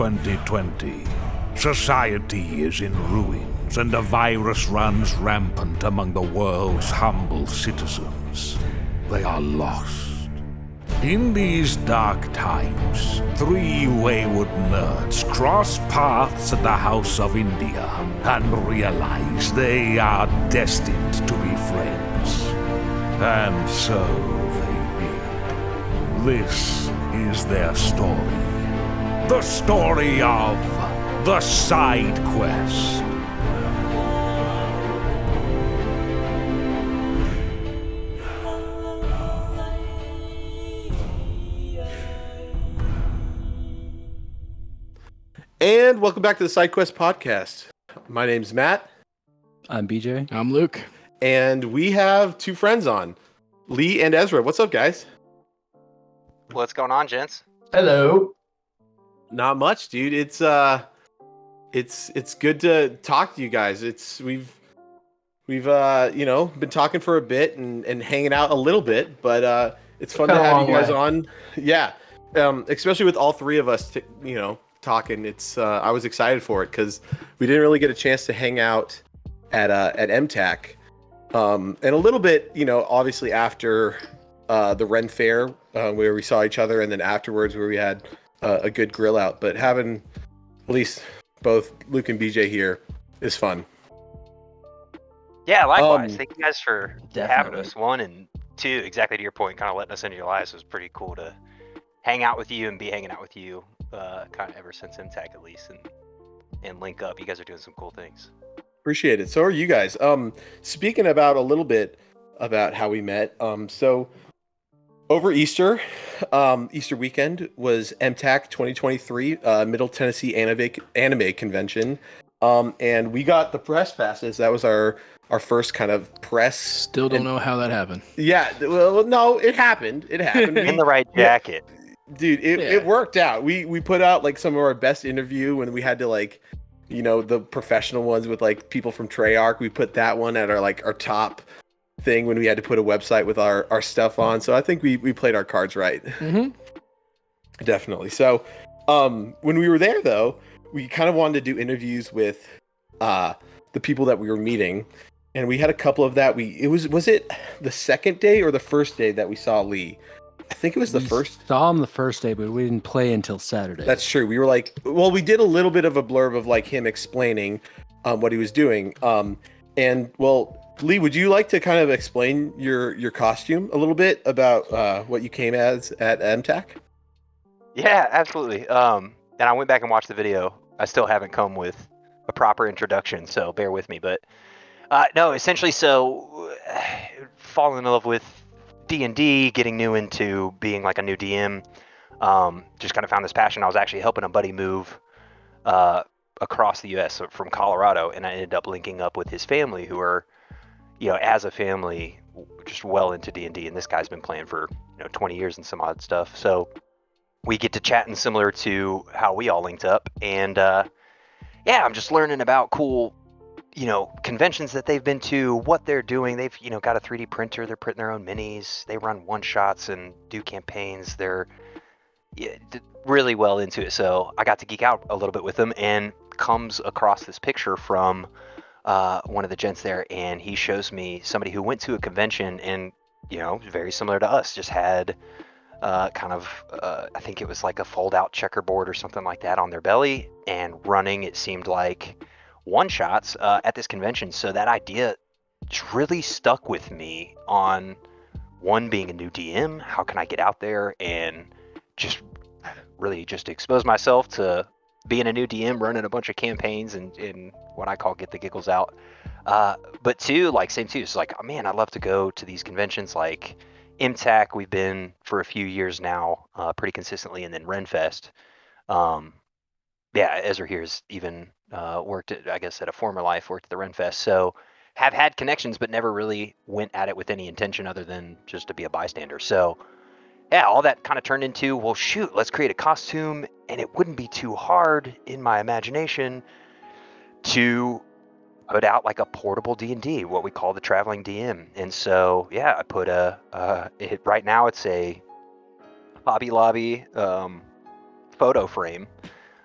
Earth 2020. Society is in ruins, and a virus runs rampant among the world's humble citizens. They are lost. In these dark times, three wayward nerds cross paths at the House of India and realize they are destined to be friends. And so they did. This is their story. The story of the side quest. And welcome back to the SideQuest podcast. My name's Matt, I'm BJ. I'm Luke. and we have two friends on, Lee and Ezra. What's up, guys? What's going on, gents? Hello. Not much, dude. It's uh, it's it's good to talk to you guys. It's we've we've uh, you know, been talking for a bit and and hanging out a little bit, but uh, it's fun to have you guys way. on. Yeah, um, especially with all three of us, t- you know, talking. It's uh, I was excited for it because we didn't really get a chance to hang out at uh, at MTAC, um, and a little bit, you know, obviously after uh, the Ren Fair uh, where we saw each other, and then afterwards where we had uh, a good grill out. But having at least both Luke and BJ here is fun. Yeah, likewise. Um, Thank you guys for having us. One and two, exactly to your point, kind of letting us into your lives was pretty cool to hang out with you and be hanging out with you, uh, kind of ever since MTAC at least, and and link up. You guys are doing some cool things. Appreciate it. So are you guys. Um, speaking about a little bit about how we met. Um, so over Easter, um, Easter weekend was MTAC 2023, uh, Middle Tennessee Anime Anime Convention, um, and we got the press passes. That was our our first kind of press. Still don't And- know how that happened. Yeah, well, no, it happened. It happened. In the right yeah. jacket. dude it, Yeah. it worked out we we put out like some of our best interview when we had to like you know the professional ones with like people from treyarch we put that one at our like our top thing when we had to put a website with our our stuff on so i think we we played our cards right Mm-hmm. definitely so um when we were there though we kind of wanted to do interviews with uh the people that we were meeting and we had a couple of that we it was was it the second day or the first day that we saw lee i think it was the We first Saw him the first day, but we didn't play until Saturday. That's true. We were like, well, we did a little bit of a blurb of like him explaining um, what he was doing. Um, and well, Lee, would you like to kind of explain your your costume a little bit about uh, what you came as at MTAC? Yeah, absolutely. Um, and I went back and watched the video. I still haven't come with a proper introduction, so bear with me. But uh, no, essentially, so falling in love with D and D, getting new into being like a new DM. Um, just kind of found this passion. I was actually helping a buddy move uh, across the U.S. from Colorado, and I ended up linking up with his family, who are, you know, as a family, just well into D and D. And this guy's been playing for you know 20 years and some odd stuff. So we get to chatting similar to how we all linked up and uh, yeah i'm just learning about cool you know conventions that they've been to what they're doing they've you know got a 3d printer they're printing their own minis they run one shots and do campaigns they're yeah, really well into it so i got to geek out a little bit with them and comes across this picture from uh, one of the gents there and he shows me somebody who went to a convention and you know very similar to us just had uh, kind of uh, I think it was like a fold out checkerboard or something like that on their belly and running it seemed like one shots uh, at this convention. So that idea just really stuck with me on one being a new DM how can I get out there and just really just expose myself to being a new DM running a bunch of campaigns and, and what I call get the giggles out uh, but two like same too it's like oh, man I'd love to go to these conventions like MTAC, we've been for a few years now, uh, pretty consistently, and then Renfest. Um, yeah, Ezra here's even uh, worked at, I guess, at a former life, worked at the Renfest. So have had connections, but never really went at it with any intention other than just to be a bystander. So yeah, all that kind of turned into, well, shoot, let's create a costume, and it wouldn't be too hard in my imagination to put out like a portable D&D, what we call the traveling DM. And so, yeah, I put a, uh, it, right now it's a Hobby Lobby um, photo frame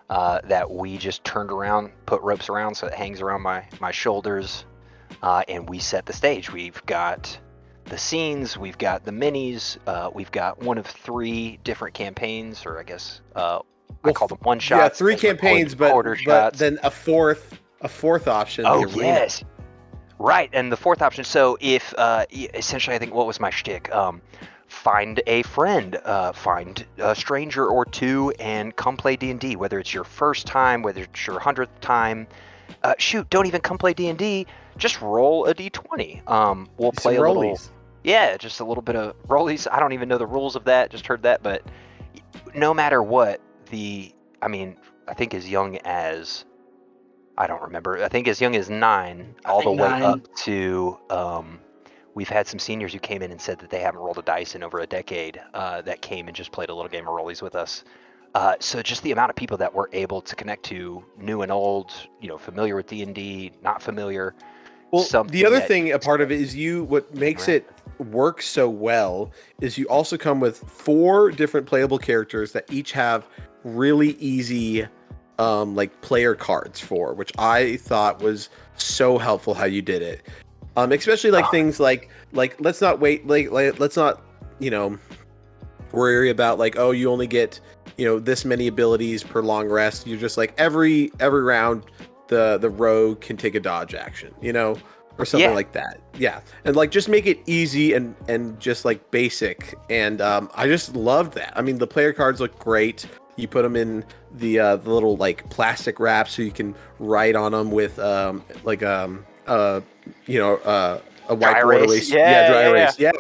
uh, that we just turned around, put ropes around so it hangs around my my shoulders, uh, and we set the stage. We've got the scenes, we've got the minis, uh, we've got one of three different campaigns, or I guess uh, I Well, call them one shot. Yeah, three as we're calling campaigns, but, but shots. then a fourth a fourth option. Oh yes, right. And the fourth option. So if uh, essentially, I think what was my shtick? Um, find a friend, uh, find a stranger or two, and come play D and D. Whether it's your first time, whether it's your hundredth time. Uh, shoot, don't even come play D and D. Just roll a D twenty. Um, we'll Some play a little. Yeah, just a little bit of rollies. I don't even know the rules of that. Just heard that, but no matter what, the I mean, I think as young as I don't remember. I think as young as nine, I all the think way nine. up to um, we've had some seniors who came in and said that they haven't rolled a dice in over a decade. Uh, that came and just played a little game of rollies with us. Uh, so just the amount of people that we're able to connect to, new and old, you know, familiar with D and D, not familiar. Well, the other thing, a part of it is you. What makes it work so well is you also come with four different playable characters that each have really easy, um, like player cards for, which I thought was so helpful how you did it. Um, especially like Ah. things like like let's not wait like, like let's not you know worry about like oh you only get you know this many abilities per long rest. You're just like every every round the the rogue can take a dodge action, you know, or something Yeah. like that. Yeah, and like just make it easy and and just like basic. And um, I just loved that. I mean, the player cards look great. You put them in the uh, the little like plastic wrap so you can write on them with um like um uh you know uh a Dry whiteboard erase. erase. Yeah, dry yeah, erase. Yeah.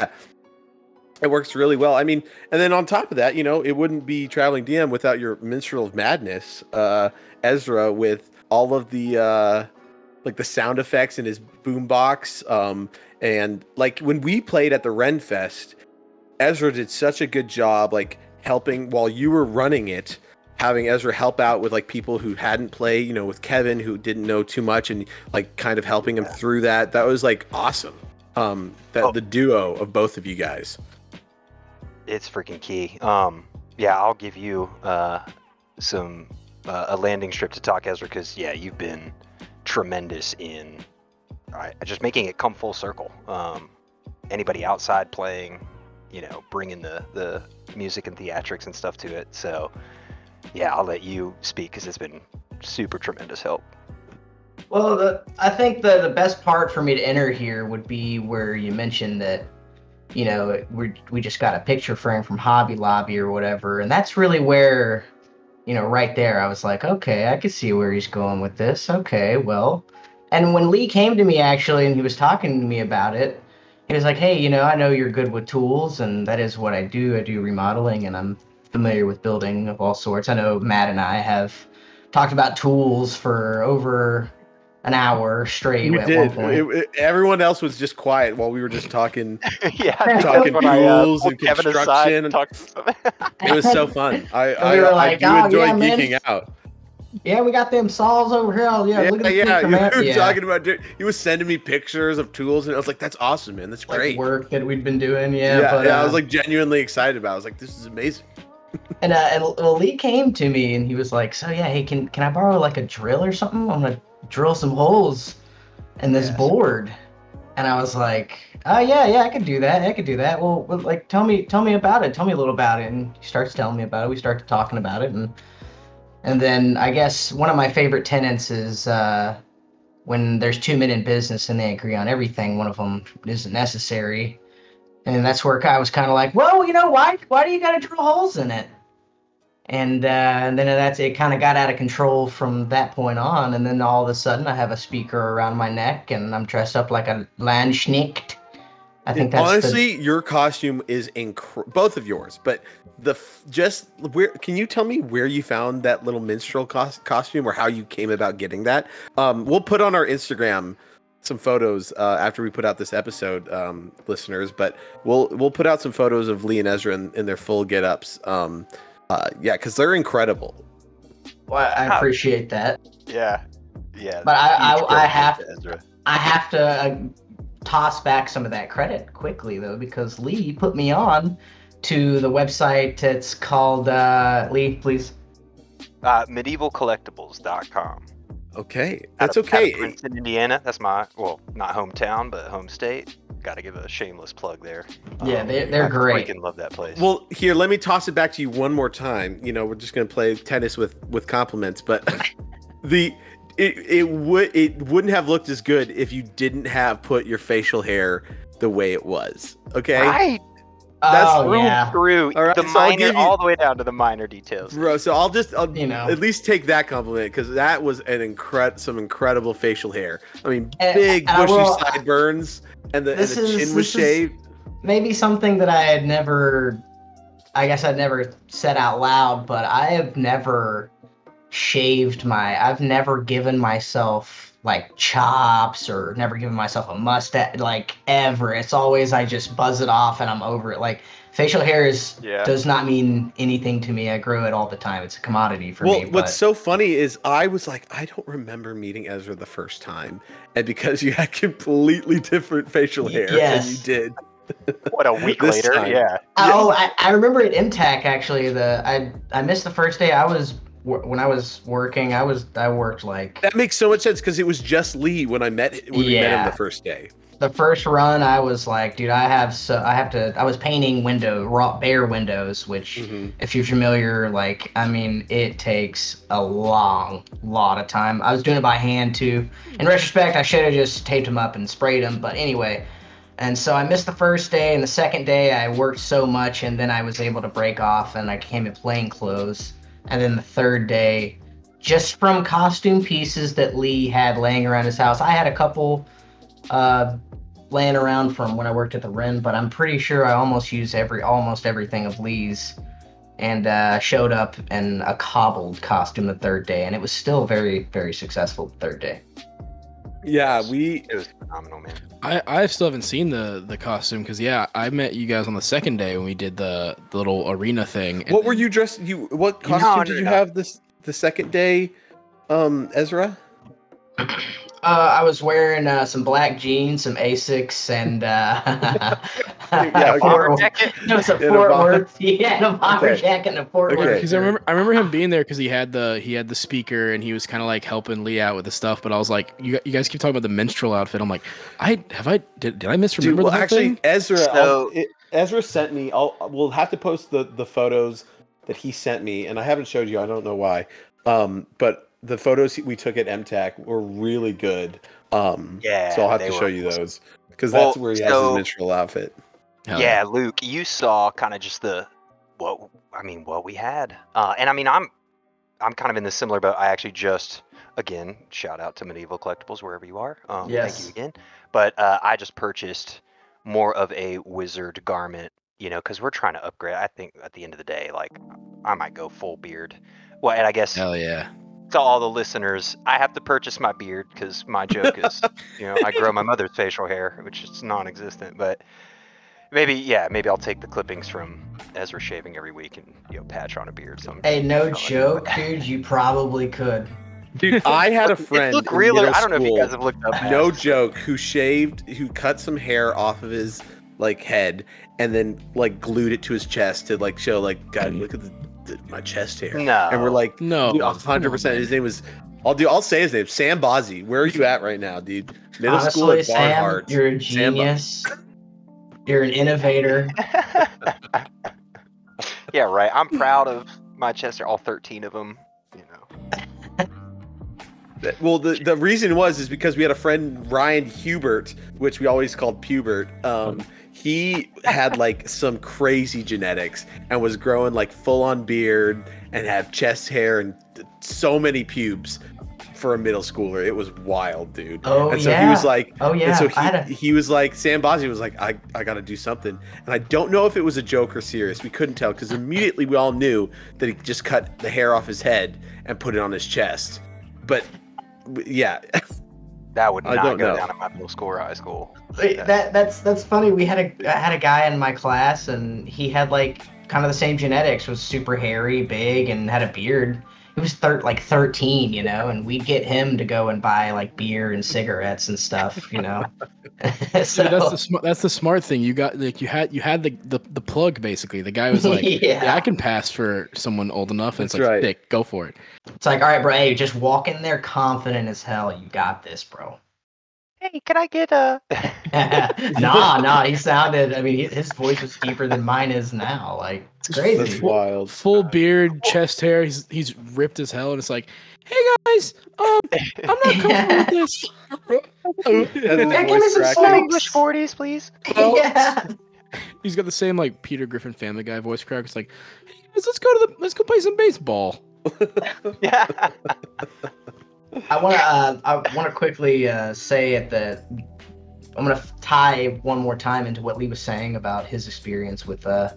It works really well. I mean, and then on top of that, you know, it wouldn't be traveling DM without your minstrel of madness, uh, Ezra, with all of the uh, like the sound effects in his boombox. Um, and like when we played at the Ren Fest, Ezra did such a good job, like helping while you were running it, having Ezra help out with like people who hadn't played, you know, with Kevin who didn't know too much, and like kind of helping him through that. That was like awesome. Um, that Oh. the duo of both of you guys. it's freaking key. Um, yeah, I'll give you uh, some uh, a landing strip to talk Ezra because yeah, you've been tremendous in uh, just making it come full circle. Um, anybody outside playing, you know, bringing the the music and theatrics and stuff to it. So yeah, I'll let you speak because it's been super tremendous help. Well, the, I think the the best part for me to enter here would be where you mentioned that, you know, we we just got a picture frame from Hobby Lobby or whatever, and that's really where, you know, right there, I was like, okay, I can see where he's going with this. Okay, well, and when Lee came to me actually, and he was talking to me about it, he was like, hey, you know, I know you're good with tools, and that is what I do. I do remodeling, and I'm familiar with building of all sorts. I know Matt and I have talked about tools for over an hour straight You at did. one point. It- it- everyone else was just quiet while we were just talking. yeah, Talking that's uh, tools and Kevin construction and and- talked to him. It was so fun. I I, we were I like, do "Oh, enjoy yeah, man." geeking out. yeah, we got them saws over here. Oh, yeah, Yeah, look at the yeah. You were yeah. talking about. di- He was sending me pictures of tools, and I was like, "That's awesome, man. That's like great." work that we'd been doing. Yeah, yeah, but yeah, I uh, was like genuinely excited about. it. I was like, "This is amazing." And, uh, and Lee came to me and he was like, "So yeah, hey, can can I borrow like a drill or something? I'm gonna drill some holes in this board." And I was like, "Oh yeah, yeah, I could do that. I could do that. Well, well, like, tell me, tell me about it. Tell me a little about it." And he starts telling me about it. We start talking about it, and and then I guess one of my favorite tenets is uh, when there's two men in business and they agree on everything. One of them isn't necessary, and that's where I was kind of like, "Well, you know, why why do you got to drill holes in it?" and uh, and then that's it kind of got out of control from that point on and then all of a sudden i have a speaker around my neck and i'm dressed up like a landsknecht i think that's the, Honestly, your costume is incredible. Both of yours, but the f- just where can you tell me where you found that little minstrel cos- costume or how you came about getting that? Um, we'll put on our Instagram some photos uh, after we put out this episode, um, listeners. But we'll we'll put out some photos of Lee and Ezra in, in their full get ups. Um, uh, yeah, because they're incredible. well, i appreciate that yeah, yeah. But I- I- I have- to Ezra. i have to uh, toss back some of that credit quickly though because lee put me on to the website it's called uh, lee please Uh, medievalcollectibles.com. Okay, Out that's of- out of okay. Princeton, Indiana. That's my well, not hometown, but home state. Got to give a shameless plug there. Yeah, Um, they- they're great. I great. Freaking love that place. Well, here, let me toss it back to you one more time. You know, we're just gonna play tennis with with compliments, but the it, it would it wouldn't have looked as good if you didn't have put your facial hair the way it was. Okay, right. That's oh Through, yeah. through All right, the so minor, you- all the way down to the minor details. bro. So I'll just I'll You know. at least take that compliment because that was an incred some incredible facial hair. I mean, And- big and bushy will- sideburns, and the, and This the is- chin was this shaved. maybe something that I had never, I guess I'd never said out loud, but I have never shaved my, I've never given myself like chops or never giving myself a mustache, like ever. It's always I just buzz it off and I'm over it. Like facial hair is Yeah. does not mean anything to me. I grow it all the time. It's a commodity for well, me. what's but- so funny is I was like, I don't remember meeting Ezra the first time, and because you had completely different facial hair yes. than you did. What a week This later, time. yeah. Oh, I, I remember at MTAC actually. The I I missed the first day. I was wor- when I was working. I was I worked like That makes so much sense because it was just Lee when I met when we met him the first day. the first run. I was like, dude, I have so I have to. I was painting window raw bare windows, which Mhm. if you're familiar, like I mean, it takes a long lot of time. I was doing it by hand too. In retrospect, I should have just taped them up and sprayed them. But anyway. And so I missed the first day, and the second day I worked so much, and then I was able to break off, and I came in plain clothes. And then the third day, just from costume pieces that Lee had laying around his house, I had a couple uh, laying around from when I worked at the Ren, but I'm pretty sure I almost used every almost everything of Lee's, and uh, showed up in a cobbled costume the third day, and it was still very very successful the third day. Yeah, we It was phenomenal, man. I, I still haven't seen the the costume because yeah, I met you guys on the second day when we did the, the little arena thing. and What were you dressed? You what No, costume no, did you no. have this the second day, um, Ezra? Uh, I was wearing uh, some black jeans, some Asics, and uh, Yeah, a okay. Bomber Fort- jacket. it was a And a Fort bomber- Worth, yeah, and a bomber Okay. jacket and a Fort Okay. Worth. Because I remember, I remember him being there because he had the he had the speaker and he was kind of like helping Lee out with the stuff. But I was like, you, you guys keep talking about the minstrel outfit. I'm like, I have I did, did I misremember Dude, well, the whole actually, thing? Ezra, I'll- So- it, Ezra sent me. I'll we'll have to post the the photos that he sent me, and I haven't showed you. I don't know why. Um, but the photos we took at MTAC were really good. Um, Yeah, so I'll have they to were show you awesome. those because Well, that's where he has so- his minstrel outfit. Hell yeah, Luke, you saw kind of just the what I mean, what we had, uh, and I mean, I'm I'm kind of in the similar boat. I actually just again shout out to Medieval Collectibles wherever you are. Um, Yes. Thank you again. But uh, I just purchased more of a wizard garment, you know, because we're trying to upgrade. I think at the end of the day, like I might go full beard. Well, and I guess Hell yeah. To all the listeners, I have to purchase my beard because my joke is, you know, I grow my mother's facial hair, which is non-existent. But maybe, yeah, maybe I'll take the clippings from Ezra shaving every week and you know patch on a beard. Some. Hey, no joke, that. dude. You probably could. Dude, I had a friend. It look in I don't know if you guys have looked up. no masks. joke who shaved who cut some hair off of his like head and then like glued it to his chest to like show like god mm-hmm. look at the, the, my chest hair No. and we're like No. dude, 100% man. his name was i'll do i'll say his name sam Bozzi. where are you at right now dude middle school at Sam, barnhart you're a genius. You're an innovator. yeah, right. I'm proud of my chest hair, all 13 of them. You know. well the, the reason was is because we had a friend ryan hubert which we always called pubert um he had like some crazy genetics and was growing like full on beard and had chest hair and so many pubes for a middle schooler. It was wild dude. Oh and so yeah. he was like oh and yeah. so I had a, he, he was like Sam Bosby was like I, I gotta do something. And I don't know if it was a joke or serious. We couldn't tell because immediately we all knew that he just cut the hair off his head and put it on his chest. But yeah That would I not don't go know. down in my middle school or high school. Wait, that that's that's funny. We had a I had a guy in my class, and he had like kind of the same genetics. Was super hairy, big, and had a beard. He was thir- like 13, you know, and we'd get him to go and buy like beer and cigarettes and stuff, you know. so, Dude, that's the smart. That's the smart thing. You got like you had you had the the, the plug basically. The guy was like, Yeah. yeah. I can pass for someone old enough." And it's That's like, right. "Dick, go for it." it's like, all right, bro, hey, just walk in there confident as hell. You got this, bro. Hey, can I get a? nah, nah, he sounded. I mean, his voice was deeper than mine is now. Like it's crazy. That's crazy. wild. Full beard, chest hair. He's he's ripped as hell, and it's like, "Hey guys, um, I'm not comfortable with this." And then Yeah, give me some crack. English forties, please. yeah. He's got the same like Peter Griffin Family Guy voice crack. It's like, "Hey guys, let's go to the let's go play some baseball." Yeah. I want to. Uh, I want to quickly uh, say at the. I'm gonna tie one more time into what Lee was saying about his experience with uh,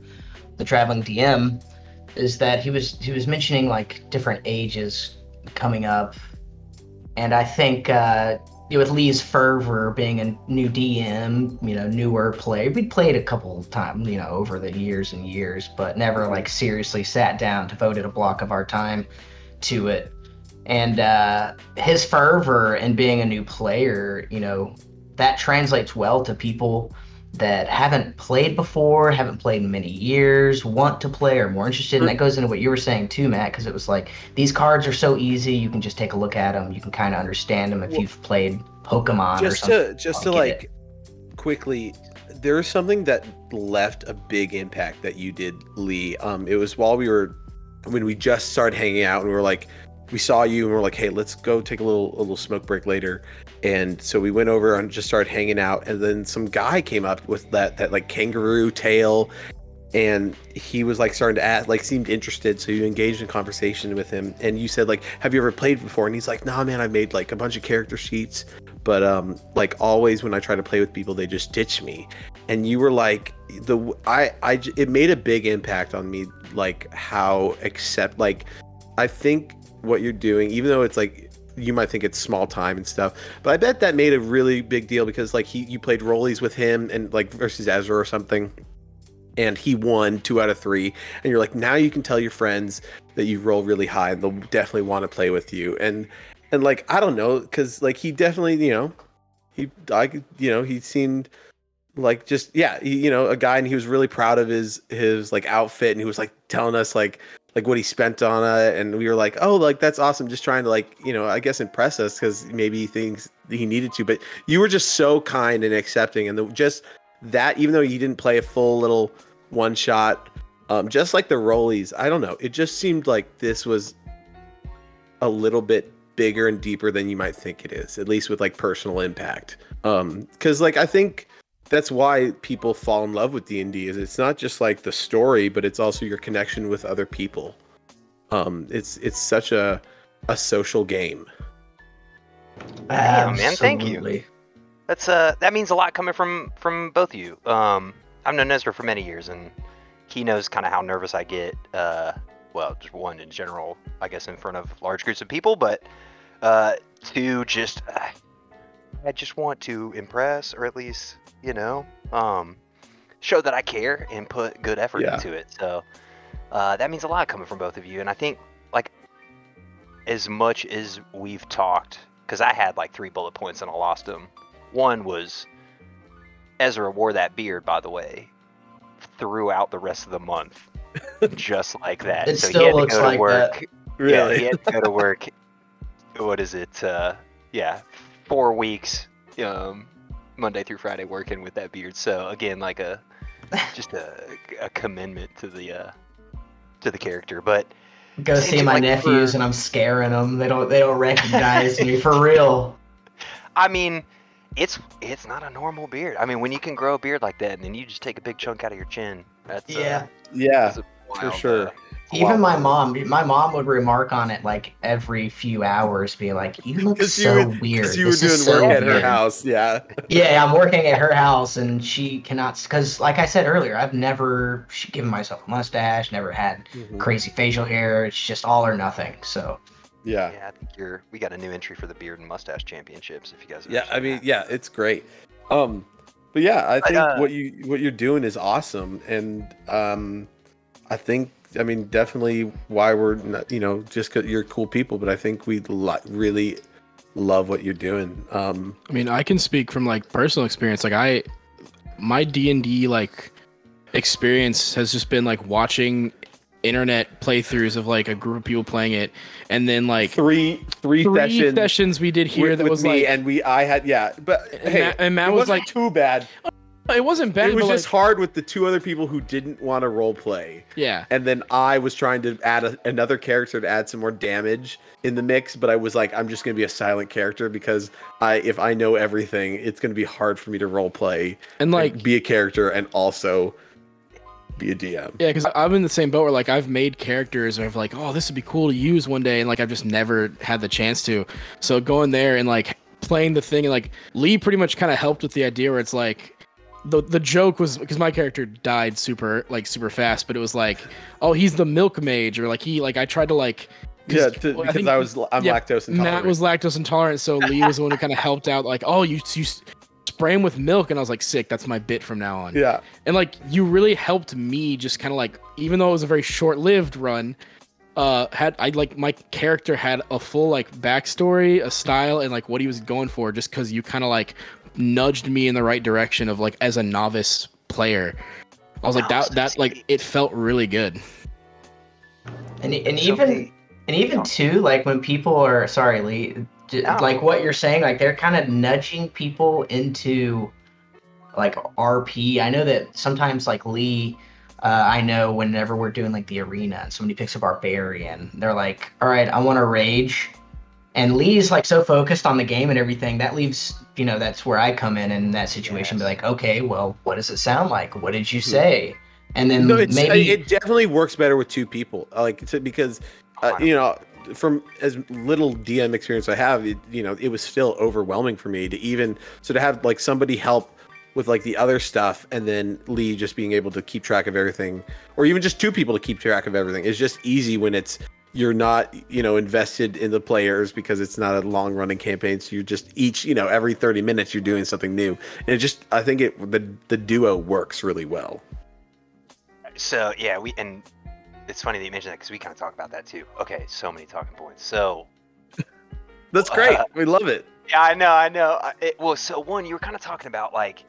the traveling DM, is that he was he was mentioning like different ages coming up, and I think uh, with Lee's fervor being a new DM, you know, newer player, we played a couple of times, you know, over the years and years, but never like seriously sat down, devoted a block of our time to it and uh, his fervor and being a new player, you know, that translates well to people that haven't played before, haven't played in many years, want to play, or more interested. And that goes into what you were saying too, Matt, because it was like these cards are so easy. You can just take a look at them. You can kind of understand them if Well, you've played Pokemon or just to just to like quickly there's something that left a big impact that you did lee um it was while we were when we just started hanging out and we were like we saw you and we are like hey let's go take a little a little smoke break later. And so we went over and just started hanging out. And then some guy came up with that that like kangaroo tail. And he was like starting to ask like seemed interested. So you engaged in conversation with him. And you said like have you ever played before? And he's like nah man i made like a bunch of character sheets. But um like always when i try to play with people they just ditch me. And you were like the I I it made a big impact on me like how accept like i think what you're doing even though it's like you might think it's small time and stuff but i bet that made a really big deal because like he you played rollies with him and like versus ezra or something and he won two out of three and you're like now you can tell your friends that you roll really high and they'll definitely want to play with you and and like i don't know because like he definitely you know he i you know he seemed like just yeah he, you know a guy and he was really proud of his his like outfit and he was like telling us like like what he spent on it and we were like oh like that's awesome just trying to like you know i guess impress us because maybe he thinks he needed to but you were just so kind and accepting and the, just that even though you didn't play a full little one shot um just like the rollies i don't know it just seemed like this was a little bit bigger and deeper than you might think it is at least with like personal impact. Um because like i think that's why people fall in love with d&d is it's not just like the story but it's also your connection with other people um it's it's such a a social game Damn, man, thank you. That's uh that means a lot coming from from both of you. Um I've known Ezra for many years and he knows kind of how nervous I get uh well, just one in general, I guess in front of large groups of people, but uh two just uh, I just want to impress or at least, you know, um show that I care and put good effort Yeah. into it. So uh that means a lot coming from both of you and I think like as much as we've talked because I had like three bullet points and I lost them. One was Ezra wore that beard, by the way, throughout the rest of the month, just like that. It so still he had to go like to work. Yeah, he had to go to work. What is it? Uh, yeah, four weeks, um, Monday through Friday, working with that beard. So again, like a just a, a commendment to the uh, to the character. But Go see my like nephews for- and I'm scaring them. They don't they don't recognize me for real. I mean, it's it's not a normal beard. I mean, when you can grow a beard like that and then you just take a big chunk out of your chin, that's uh, Yeah. yeah that's a wild, sure. uh, a Even my mom, my mom would remark on it like every few hours, be like, "You look because so you, would- weird." 'cause you were This doing is work so at her weird." house yeah Yeah, I'm working at her house, and she cannot. Because, like I said earlier, I've never sh- given myself a mustache, never had Mhm. crazy facial hair. It's just all or nothing. So, yeah Yeah, I think you're. We got a new entry for the beard and mustache championships. If you guys. yeah i mean that. yeah it's great um but yeah i But, think uh, what you what you're doing is awesome and um i think I mean, definitely why we're not, you know just because you're cool people, but I think we lo- really love what you're doing. Um, I mean, I can speak from like personal experience. Like I, my D and D like experience has just been like watching internet playthroughs of like a group of people playing it, and then like three three, three sessions, sessions we did here with, that with was me, like, and we I had yeah, but and hey, Matt, and Matt it was wasn't like, too bad. It wasn't bad. it was just like, hard with the two other people who didn't want to role play. yeah. and then I was trying to add a, another character to add some more damage in the mix, but I was like, I'm just gonna be a silent character because I, if I know everything, it's gonna be hard for me to role play And like and be a character and also be a DM. Yeah, because I'm in the same boat where like I've made characters where I've like, oh, this would be cool to use one day, and like I've just never had the chance to. So going there and like playing the thing, and like Lee pretty much kind of helped with the idea where it's like. The, the joke was because my character died super like super fast, but it was like, oh, he's the milk mage, or like he like I tried to like. Yeah, to, well, because think I, was I'm yeah, lactose intolerant. Matt was lactose intolerant, so Lee was the one who kind of helped out. Like, oh, you you spray him with milk, and I was like, sick. That's my bit from now on yeah, and like you really helped me just kind of like even though it was a very short-lived run uh had i like my character had a full like backstory a style and like what he was going for just because you kind of like nudged me in the right direction of like as a novice player i was like that that like it felt really good And, and even and even too, like when people are sorry, Lee, No. like what you're saying, like they're kind of nudging people into like RP. I know that sometimes like Lee, uh, I know whenever we're doing like the arena and somebody picks a barbarian, they're like, "All right, I want to rage," and Lee's like so focused on the game and everything that leaves, you know, that's where I come in in that situation. Be like, okay, well, what does it sound like? What did you say? And then no, maybe it definitely works better with two people. uh, Like it's because uh, you know from as little DM experience I have, it, you know, it was still overwhelming for me to even so to have like somebody help with like the other stuff and then Lee just being able to keep track of everything or even just two people to keep track of everything is just easy when it's you're not you know invested in the players because it's not a long running campaign so you're just each you know every 30 minutes you're doing something new and it just i think it the the duo works really well So yeah, we and it's funny that you mentioned that because we kind of talk about that too. Okay, so many talking points. So that's great Uh, we love it yeah, I know, I know. It, well, so one, you were kind of talking about like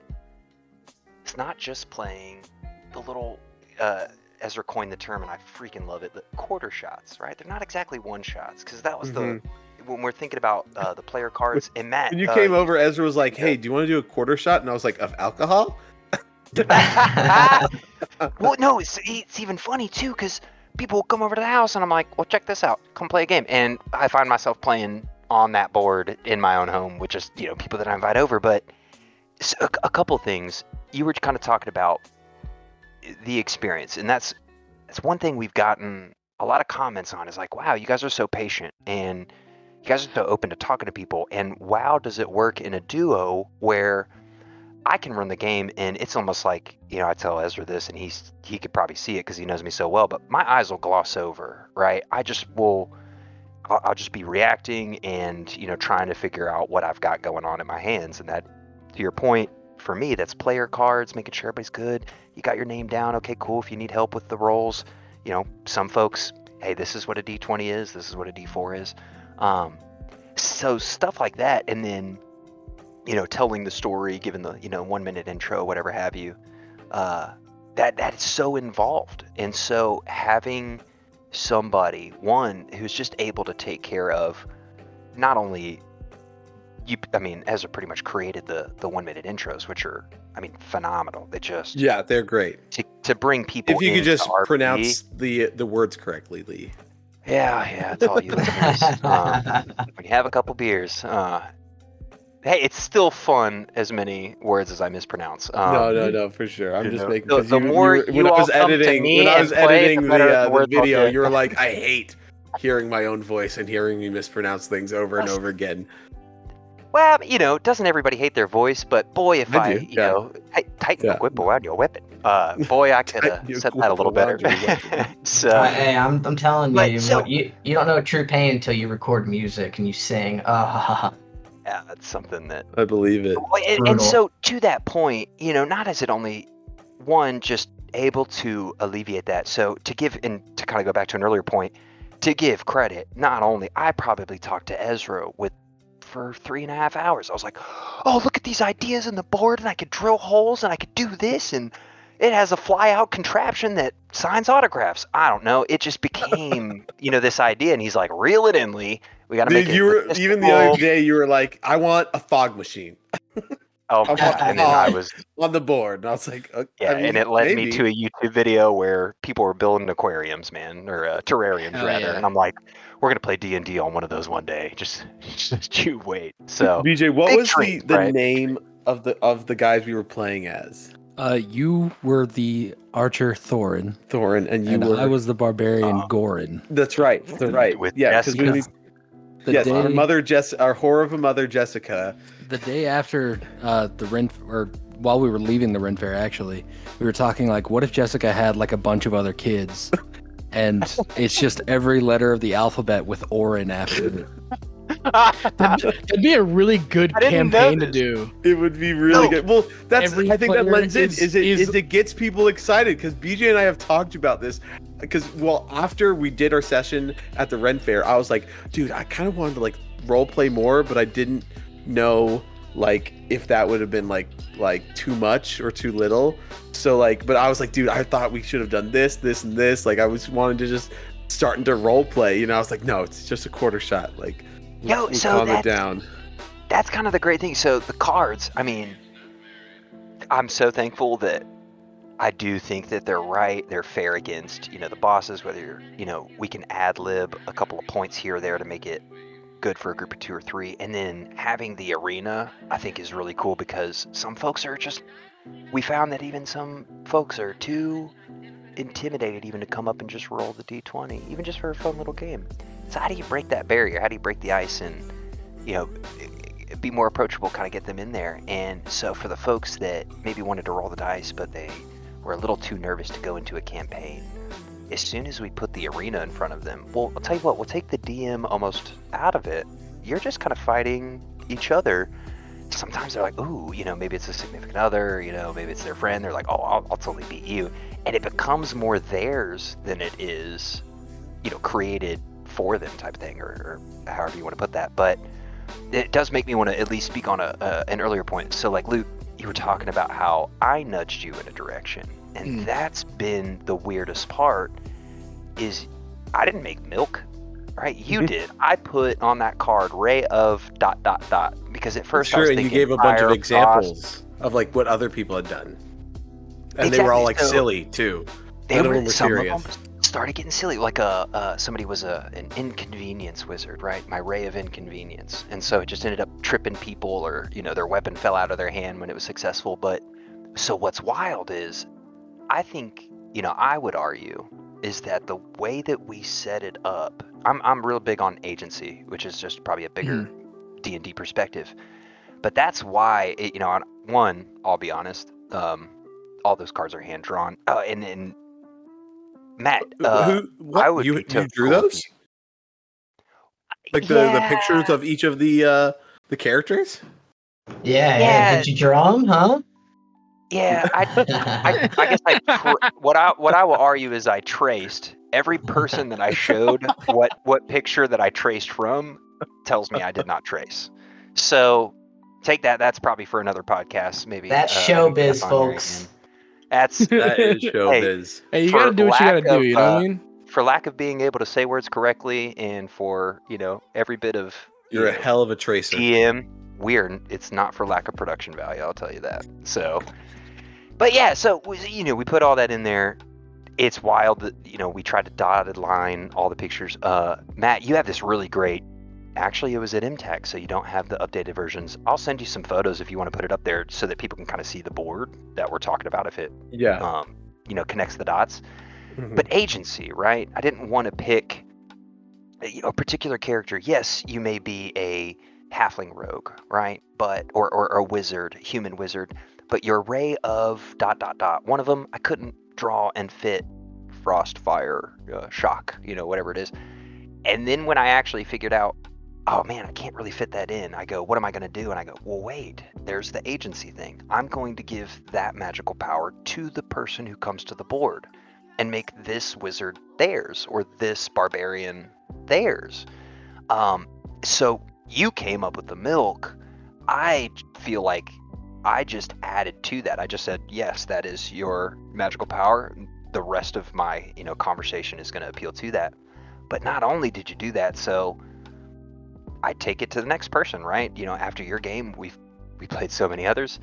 it's not just playing the little. uh Ezra coined the term, and I freaking love it. The quarter shots, right? They're not exactly one shots because that was Mhm. the when we're thinking about uh, the player cards. And Matt, When you uh, came over, Ezra was like, yeah. "Hey, do you want to do a quarter shot?" And I was like, "Of alcohol?" well, no, it's, it's even funny too because people will come over to the house and I'm like, well, check this out, come play a game, and I find myself playing on that board in my own home with just you know people that I invite over. But a couple things you were kind of talking about the experience, and that's that's one thing we've gotten a lot of comments on is like, wow, you guys are so patient and you guys are so open to talking to people, and wow, does it work in a duo where I can run the game, and it's almost like you know I tell Ezra this, and he's he could probably see it because he knows me so well. But my eyes will gloss over, right? I just will, I'll, I'll just be reacting and you know trying to figure out what I've got going on in my hands, and that to your point, for me, that's player cards, making sure everybody's good. You got your name down, okay, cool. If you need help with the rolls, you know, some folks, hey, this is what a D20 is, this is what a D4 is. Um, so stuff like that, and then you know, telling the story, giving the you know one minute intro, whatever have you. Uh, that that is so involved, and so having somebody one who's just able to take care of not only you. I mean, Ezra pretty much created the the one minute intros, which are I mean phenomenal. They just Yeah, they're great. to to bring people. If you could just RP pronounce the the words correctly, Lee. Yeah, yeah, it's all you listeners. um, when you have a couple beers. Uh, hey, it's still fun as many words as I mispronounce. Um, no, no, no, for sure. I'm just know, making. the- the you- you more were- you when I all was come to editing, me when I and was play, the editing the, uh, the the words I'll video, you were like, "I hate hearing my own voice and hearing me mispronounce things over and over again." Well, you know, doesn't everybody hate their voice? But boy, if I I, do, you yeah. know, hey, tighten Yeah. the whip around your weapon. Uh, boy, I could have said that a little better. around your weapon. so, Uh, hey, I'm, I'm telling But you, so- you, you don't know true pain until you record music and you sing. Uh, yeah, that's something that I believe it. Well, and, and so to that point, you know, not as it only one just able to alleviate that. So to give and to kind of go back to an earlier point, to give credit, not only I probably talked to Ezra with for three and a half hours. I was like, oh look at these ideas in the board, and I could drill holes, and I could do this, and it has a fly out contraption that signs autographs. I don't know. It just became, you know, this idea, and he's like, reel it in, Lee. We got to make Dude, it. you were even the other day. You were like, "I want a fog machine Oh, I my God. and then I was on the board," and I was like, okay, Yeah, I mean, and it led me to a YouTube video where people were building aquariums, man, or uh, terrariums Hell rather. yeah. And I'm like, we're gonna play D and D on one of those one day. Just, just you wait. So BJ, what was dreams, the, the right? name of the of the guys we were playing as? Uh, you were the archer Thorin, Thorin, and you and were. I was the barbarian Oh. Gorin. That's right. That's right. With yeah, because we, The yes, day, our mother Jess, our horror of a mother Jessica. the day after uh, the Ren, or while we were leaving the Ren Fair, actually, we were talking like, what if Jessica had like a bunch of other kids, and it's just every letter of the alphabet with Orin after it. It'd be a really good I didn't know campaign to do. It would be really No. good. Well, that's Every I think that player lends in is- is it is- is it gets people excited because BJ and I have talked about this because well after we did our session at the Ren Fair, I was like, dude, I kind of wanted to like role play more, but I didn't know like if that would have been like like too much or too little. So like, but I was like, dude, I thought we should have done this, this, and this. Like I was wanting to just starting to role play. You know, I was like, no, it's just a quarter shot. Like, Yo, so calm it that's- down. that's kind of the great thing. So the cards, I mean, I'm so thankful that I do think that they're right. They're fair against, you know, the bosses, whether you're, you know, we can ad lib a couple of points here or there to make it good for a group of two or three. And then having the arena, I think is really cool because some folks are just, we found that even some folks are too intimidated even to come up and just roll the d20, even just for a fun little game. So how do you break that barrier? How do you break the ice and, you know, be more approachable, kind of get them in there. And so for the folks that maybe wanted to roll the dice, but they were a little too nervous to go into a campaign, as soon as we put the arena in front of them, well, I'll tell you what, we'll take the DM almost out of it. You're just kind of fighting each other. Sometimes they're like, ooh, you know, maybe it's a significant other, you know, maybe it's their friend. They're like, oh, I'll, I'll totally beat you. And it becomes more theirs than it is, you know, created for them type thing, or, or however you want to put that. But it does make me want to at least speak on a, uh, an earlier point. So, like Luke, you were talking about how I nudged you in a direction, and Mm. that's been the weirdest part. Is I didn't make milk, right? You Mhm. did. I put on that card ray of dot dot dot because at first I sure, was and you gave a bunch of examples of like what other people had done, and they were all like so- silly too. They were, some serious. of them started getting silly. Like a uh, somebody was a an inconvenience wizard, right? My ray of inconvenience, and so it just ended up tripping people, or you know, their weapon fell out of their hand when it was successful. But so what's wild is, I think you know, I would argue is that the way that we set it up. I'm I'm real big on agency, which is just probably a bigger D and D perspective. But that's why it, you know, on one, I'll be honest. Um, all those cards are hand drawn. Uh, and then Matt, uh, Who? What? I would you, you drew those? Like the, the pictures of each of the uh the characters? Yeah, yeah. Yeah. Did you draw them, huh? Yeah, I, I, I guess I tra- what I what I will argue is I traced every person that I showed what what picture that I traced from tells me I did not trace. So take that. That's probably for another podcast, maybe. That's uh, showbiz, that's on here folks. again. That's That is showbiz. Hey, you For gotta do what you gotta lack do. of, You know what uh, I mean? for lack of being able to say words correctly, and for you know every bit of you You're a know, hell of a tracer. DM. We're it's not for lack of production value. I'll tell you that. So, but yeah, so we- you know we put all that in there. It's wild that you know we tried to dotted line all the pictures. Uh, Matt, you have this really great. Actually, it was at MTAC, so you don't have the updated versions. I'll send you some photos if you want to put it up there, so that people can kind of see the board that we're talking about. If it, Yeah. um, you know, connects the dots Mhm. but agency, right? I didn't want to pick a, you know, a particular character. Yes, you may be a halfling rogue, right? But or, or a wizard, human wizard. But your array of dot dot dot. One of them I couldn't draw and fit frost, fire, uh, shock, you know, whatever it is. And then when I actually figured out oh man, I can't really fit that in. I go, what am I going to do? And I go, well, wait, there's the agency thing. I'm going to give that magical power to the person who comes to the board and make this wizard theirs or this barbarian theirs. Um, so you came up with the milk. I feel like I just added to that. I just said, yes, that is your magical power. The rest of my, you know, conversation is going to appeal to that. But not only did you do that, so I take it to the next person, right? You know, after your game, we've we played so many others,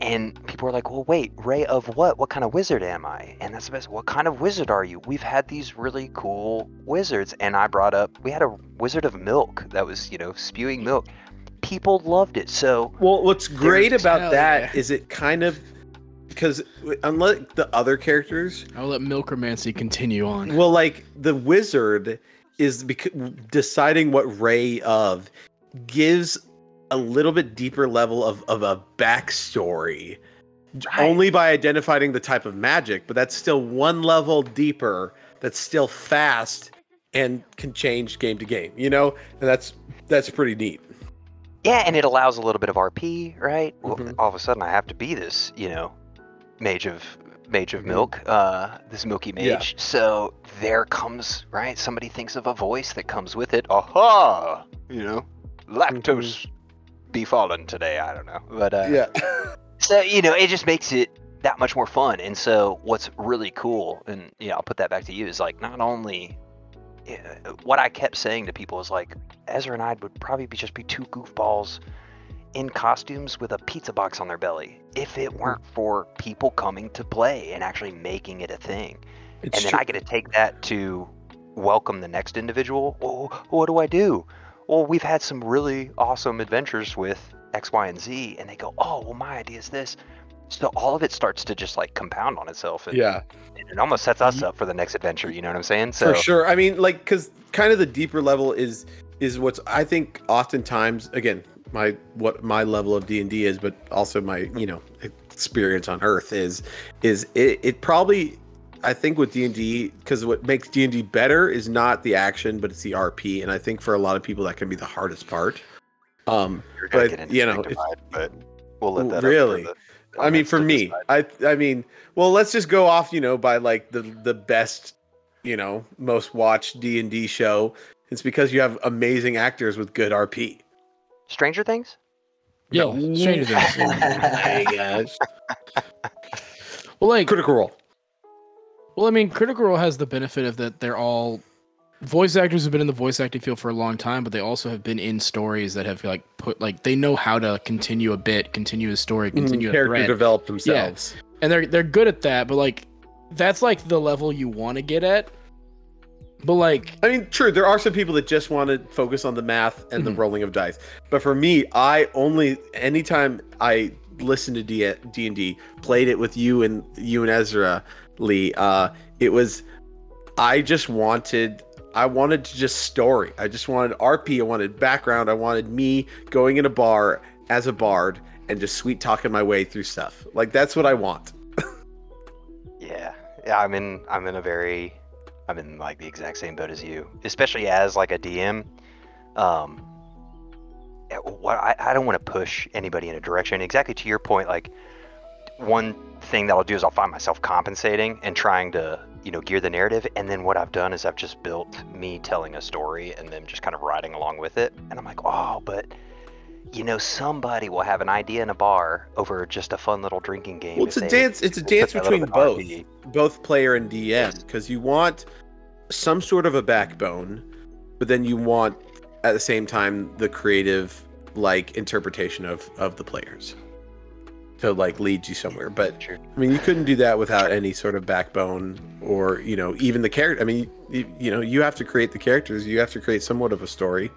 and people are like, "Well, wait, Ray of what? What kind of wizard am I?" And that's the best. What kind of wizard are you? We've had these really cool wizards, and I brought up we had a wizard of milk that was, you know, spewing milk. People loved it. So Well, what's great about Hell that yeah. is it kind of because unlike the other characters, I'll let Milkermancy continue on. well, like the wizard is bec- deciding what ray of gives a little bit deeper level of, of a backstory only by identifying the type of magic, but that's still one level deeper. That's still fast and can change game to game. You know, and that's that's pretty neat. Yeah, and it allows a little bit of RP, right? Well, Mhm. all of a sudden, I have to be this, you know, mage of mage of Mhm. milk, uh, this milky mage. Yeah. So there comes right. Somebody thinks of a voice that comes with it. Aha! You know, lactose be fallen today. I don't know, but uh, Yeah. so you know, it just makes it that much more fun. And so what's really cool, and yeah, I'll put that back to you, is like not only Uh, what I kept saying to people is like Ezra and I would probably be just be two goofballs in costumes with a pizza box on their belly if it weren't for people coming to play and actually making it a thing. It's and then true. I get to take that to welcome the next individual. Well, what do I do? Well, we've had some really awesome adventures with X, Y, and Z, and they go, "Oh, well, my idea is this." So all of it starts to just like compound on itself, and, yeah. and it almost sets us up for the next adventure. You know what I'm saying? So for sure i mean like because kind of the deeper level is is what's i think oftentimes again my what my level of d&d is but also my you know experience on earth is is it, it probably i think with d&d because what makes d&d better is not the action but it's the rp and i think for a lot of people that can be the hardest part um but, you know, but we'll let that. Really? the- I mean, for me, decide. I I mean, well, let's just go off, you know, by like the the best, you know, most watched D and D show. It's because you have amazing actors with good RP. Stranger Things. Yeah, No. Stranger Things. Hey guys, well, like, Critical Role. well, I mean, Critical Role has the benefit of that they're all voice actors have been in the voice acting field for a long time, but they also have been in stories that have like put like they know how to continue a bit, continue a story, continue a Mm, Character thread, develop themselves. and they're they're good at that. But like, that's like the level you want to get at. But like, I mean, true. There are some people that just want to focus on the math and the Mhm. rolling of dice. But for me, I only anytime I listened to D and D, played it with you and you and Ezra Lee. Uh, it was I just wanted. I wanted to just story. I just wanted RP. I wanted background. I wanted me going in a bar as a bard and just sweet talking my way through stuff. Like that's what I want. Yeah, yeah. I'm in. I'm in a very. I'm in like the exact same boat as you, especially as like a DM. Um, eh, what I, I don't want to push anybody in a direction. Exactly to your point, like one thing that I'll do is I'll find myself compensating and trying to you know gear the narrative, and then what I've done is I've just built me telling a story and then just kind of riding along with it, and I'm like, oh, but. You know, somebody will have an idea in a bar over just a fun little drinking game. Well, it's a dance. It's a dance between both. Both player and DM because you want some sort of a backbone, but then you want at the same time the creative like interpretation of of the players to like lead you somewhere. But Sure. I mean, you couldn't do that without any sort of backbone or you know even the character. I mean, you, you know, you have to create the characters. You have to create somewhat of a story.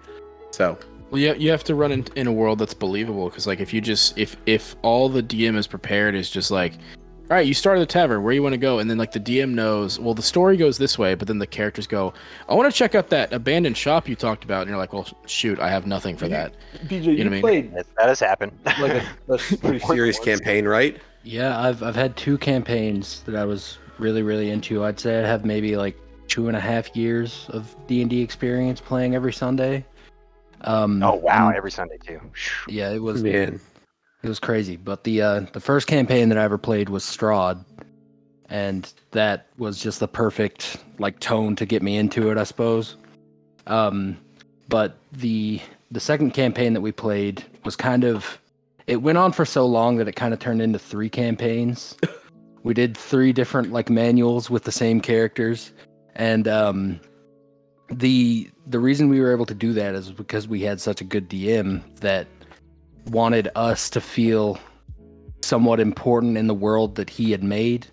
So Well, you, you have to run in, in a world that's believable because, like, if you just if if all the DM is prepared is just like, all right, you start at the tavern, where you want to go, and then like the DM knows, well, the story goes this way, but then the characters go, I want to check out that abandoned shop you talked about, and you're like, well, shoot, I have nothing for that. BJ, You know what I mean? played That, that has happened. like a, a pretty serious campaign, right? Yeah, I've I've had two campaigns that I was really really into. I'd say I have maybe like two and a half years of D and D experience playing every Sunday. Um, Oh wow, and- every Sunday too. yeah, it was Man, it was crazy. But the uh, the first campaign that I ever played was Strahd, and that was just the perfect like tone to get me into it, I suppose. Um, but the the second campaign that we played was kind of it went on for so long that it kind of turned into three campaigns. we did three different like manuals with the same characters, and um, the the reason we were able to do that is because we had such a good DM that wanted us to feel somewhat important in the world that he had made.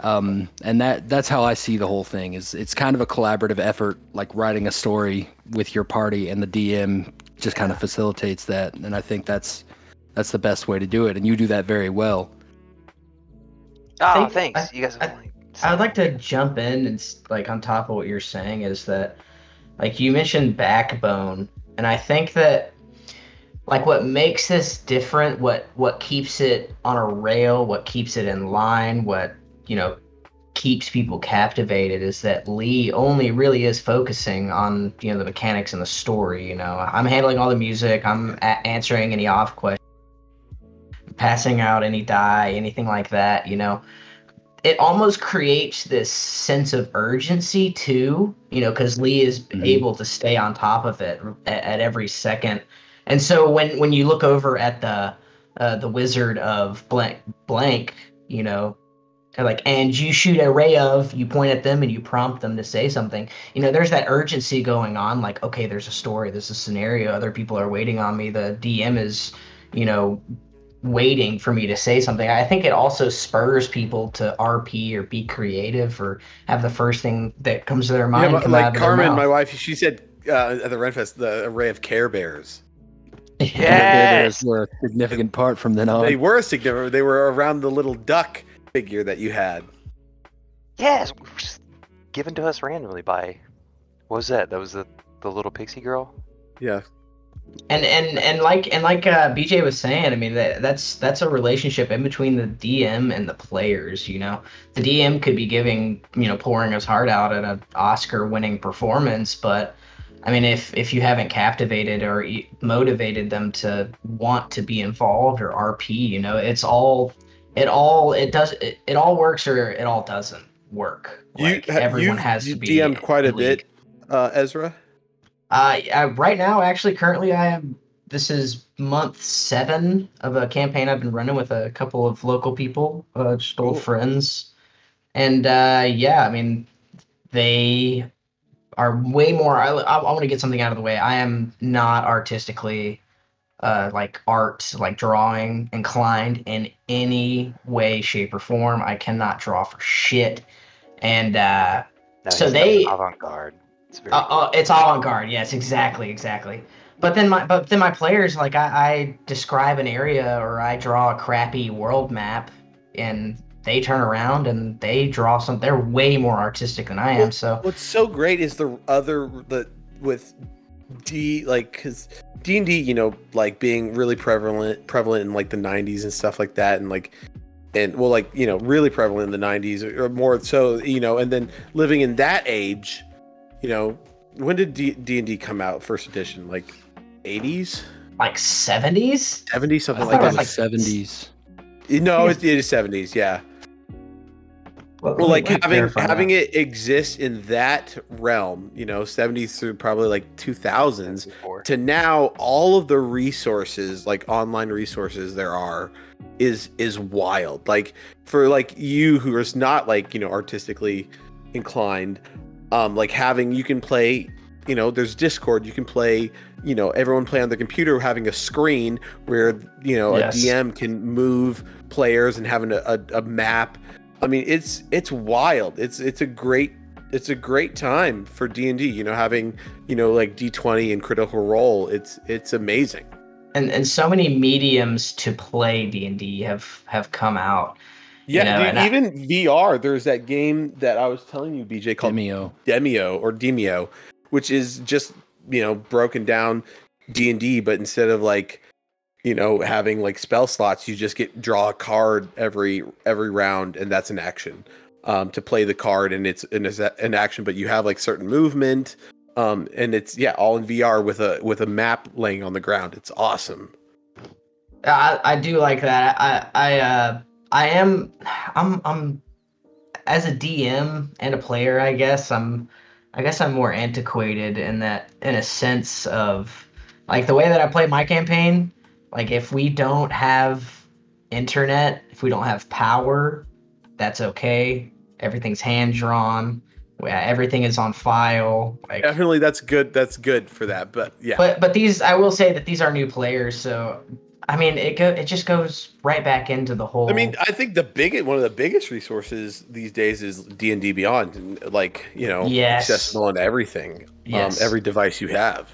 Um, and that that's how I see the whole thing is it's kind of a collaborative effort, like writing a story with your party and the DM just kind of facilitates that. And I think that's that's the best way to do it. And you do that very well. Oh, think- thanks. I- you guys. I- Have like, I would like to jump in and like on top of what you're saying is that like you mentioned backbone and I think that like what makes this different what what keeps it on a rail what keeps it in line what you know keeps people captivated is that Lee only really is focusing on you know the mechanics and the story you know I'm handling all the music I'm a- answering any off questions passing out any die anything like that you know it almost creates this sense of urgency too, you know, because Lee is Mhm. able to stay on top of it at, at every second. And so when when you look over at the uh, the wizard of blank blank, you know, like, and you shoot a ray of, you point at them and you prompt them to say something. You know, there's that urgency going on. Like, okay, there's a story, there's a scenario, other people are waiting on me. The DM is, you know, waiting for me to say something. I think it also spurs people to RP or be creative or have the first thing that comes to their mind yeah, but, come out like Carmen, my wife, she said uh, at the Renfest the array of Care Bears. And Yes. those were a significant part from then on. They were a significant. They were around the little duck figure that you had. yes, given to us randomly by. What was that? That was the the little pixie girl. Yeah, and and and like and like uh, BJ was saying, I mean that that's that's a relationship in between the DM and the players. You know, the DM could be giving you know pouring his heart out at an Oscar-winning performance, but I mean if if you haven't captivated or motivated them to want to be involved or RP, you know, it's all it all it does it, it all works or it all doesn't work. Like you everyone has you to be DM'd quite a league. bit, uh, Ezra. Uh, I, right now, actually, currently, I am. This is month seven of a campaign I've been running with a couple of local people, uh, just old Cool. friends, and uh, yeah, I mean, they are way more. I, I, I want to get something out of the way. I am not artistically, uh, like art, like drawing inclined in any way, shape, or form. I cannot draw for shit, and uh, No, So they- avant garde. It's very. uh, cool. uh, it's avant garde. Yes, exactly, exactly. But then my but then my players like I, I describe an area or I draw a crappy world map, and they turn around and they draw some. They're way more artistic than I am. Well, So What's so great is the other the with D like because D and D, you know, like being really prevalent prevalent in like the '90s and stuff like that, and like and well, like you know, really prevalent in the '90s or, or more so, you know, and then living in that age, you know, when did D and D come out first edition? Like '80s, like seventies. '70s, something like that. was like- seventies. no, it's it is '70s, yeah. Well, like having having it exist in that realm, you know, 70s through probably like 2000s, Before. to now all of the resources, like online resources there are, is is wild. Like for like you who is not like you know artistically inclined, um, like having you can play, you know, there's Discord, you can play, you know, everyone play on the computer, having a screen where you know Yes. a DM can move players and having a, a, a map. I mean, it's it's wild. It's it's a great it's a great time for D and D. You know, having you know like D twenty and Critical Role. It's it's amazing. and and so many mediums to play D and D have have come out. Yeah, know, dude, and I- even VR. There's that game that I was telling you, BJ, called Demeo. Demeo or Demeo, which is just you know broken down D and D, but instead of like you know having like spell slots, you just get draw a card every every round, and that's an action um, to play the card, and it's an, action. But you have like certain movement. Um, and it's yeah, all in VR with a with a map laying on the ground. It's awesome. I, I do like that. I I uh I am I'm I'm as a DM and a player, I guess I'm I guess I'm more antiquated in that in a sense of like the way that I play my campaign, like if we don't have internet, if we don't have power, that's okay. Everything's hand drawn. Everything is on file. Like, Definitely, that's good. That's good for that. But yeah, but but these I will say that these are new players, so I mean it go it just goes right back into the whole. I mean, I think the biggest one of the biggest resources these days is D and D Beyond, and like you know, Yes. accessible on everything, Yes. um, every device you have.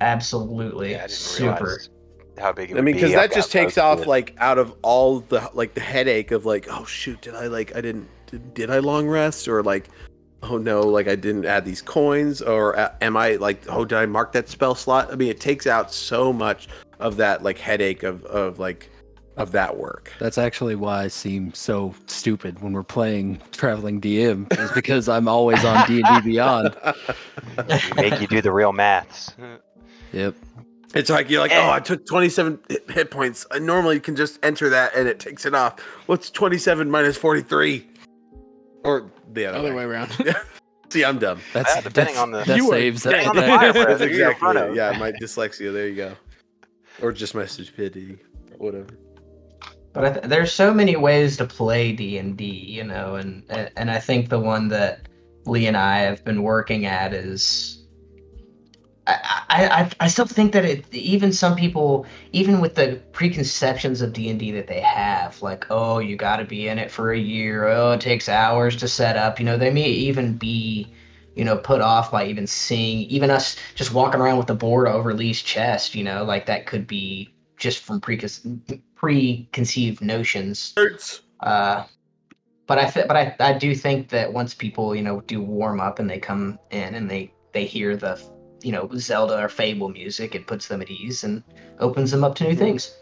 absolutely Yeah, super. realize how big it I mean, because I've that got just takes off that- like out of all the like the headache of like, oh shoot, did I like I didn't did, did I long rest or like, oh no, like I didn't add these coins or uh, am I like oh did I mark that spell slot? I mean, it takes out so much of that like headache of of like of that work. That's actually why I seem so stupid when we're playing traveling DM, is because I'm always on D and D Beyond. make you do the real maths. Yep. It's like you're like, oh, eh. I took 27 hit- hit points. I normally can just enter that and it takes it off. What's 27 minus 43? Or the other, Other way. way around. See, I'm dumb. That's Yeah, depending that's- on the- that You were- saves that. on the that- fire breath. That's that you're in exactly it. of. Yeah, my dyslexia. There you go. Or just my stupidity. Whatever. But I th- there's so many ways to play D and D, you know, and and I think the one that Lee and I have been working at is. I, I, I- still think that it even some people even with the preconceptions of D&D that they have like oh you got to be in it for a year. Oh it takes hours to set up. You know they may even be you know put off by even seeing even us just walking around with the board over Lee's chest you know like that could be just from precon- preconceived notions. Hurts. uh, but I th- but I, I do think that once people you know do warm up and they come in and they they hear the you know Zelda or Fable music, it puts them at ease and opens them up to new things.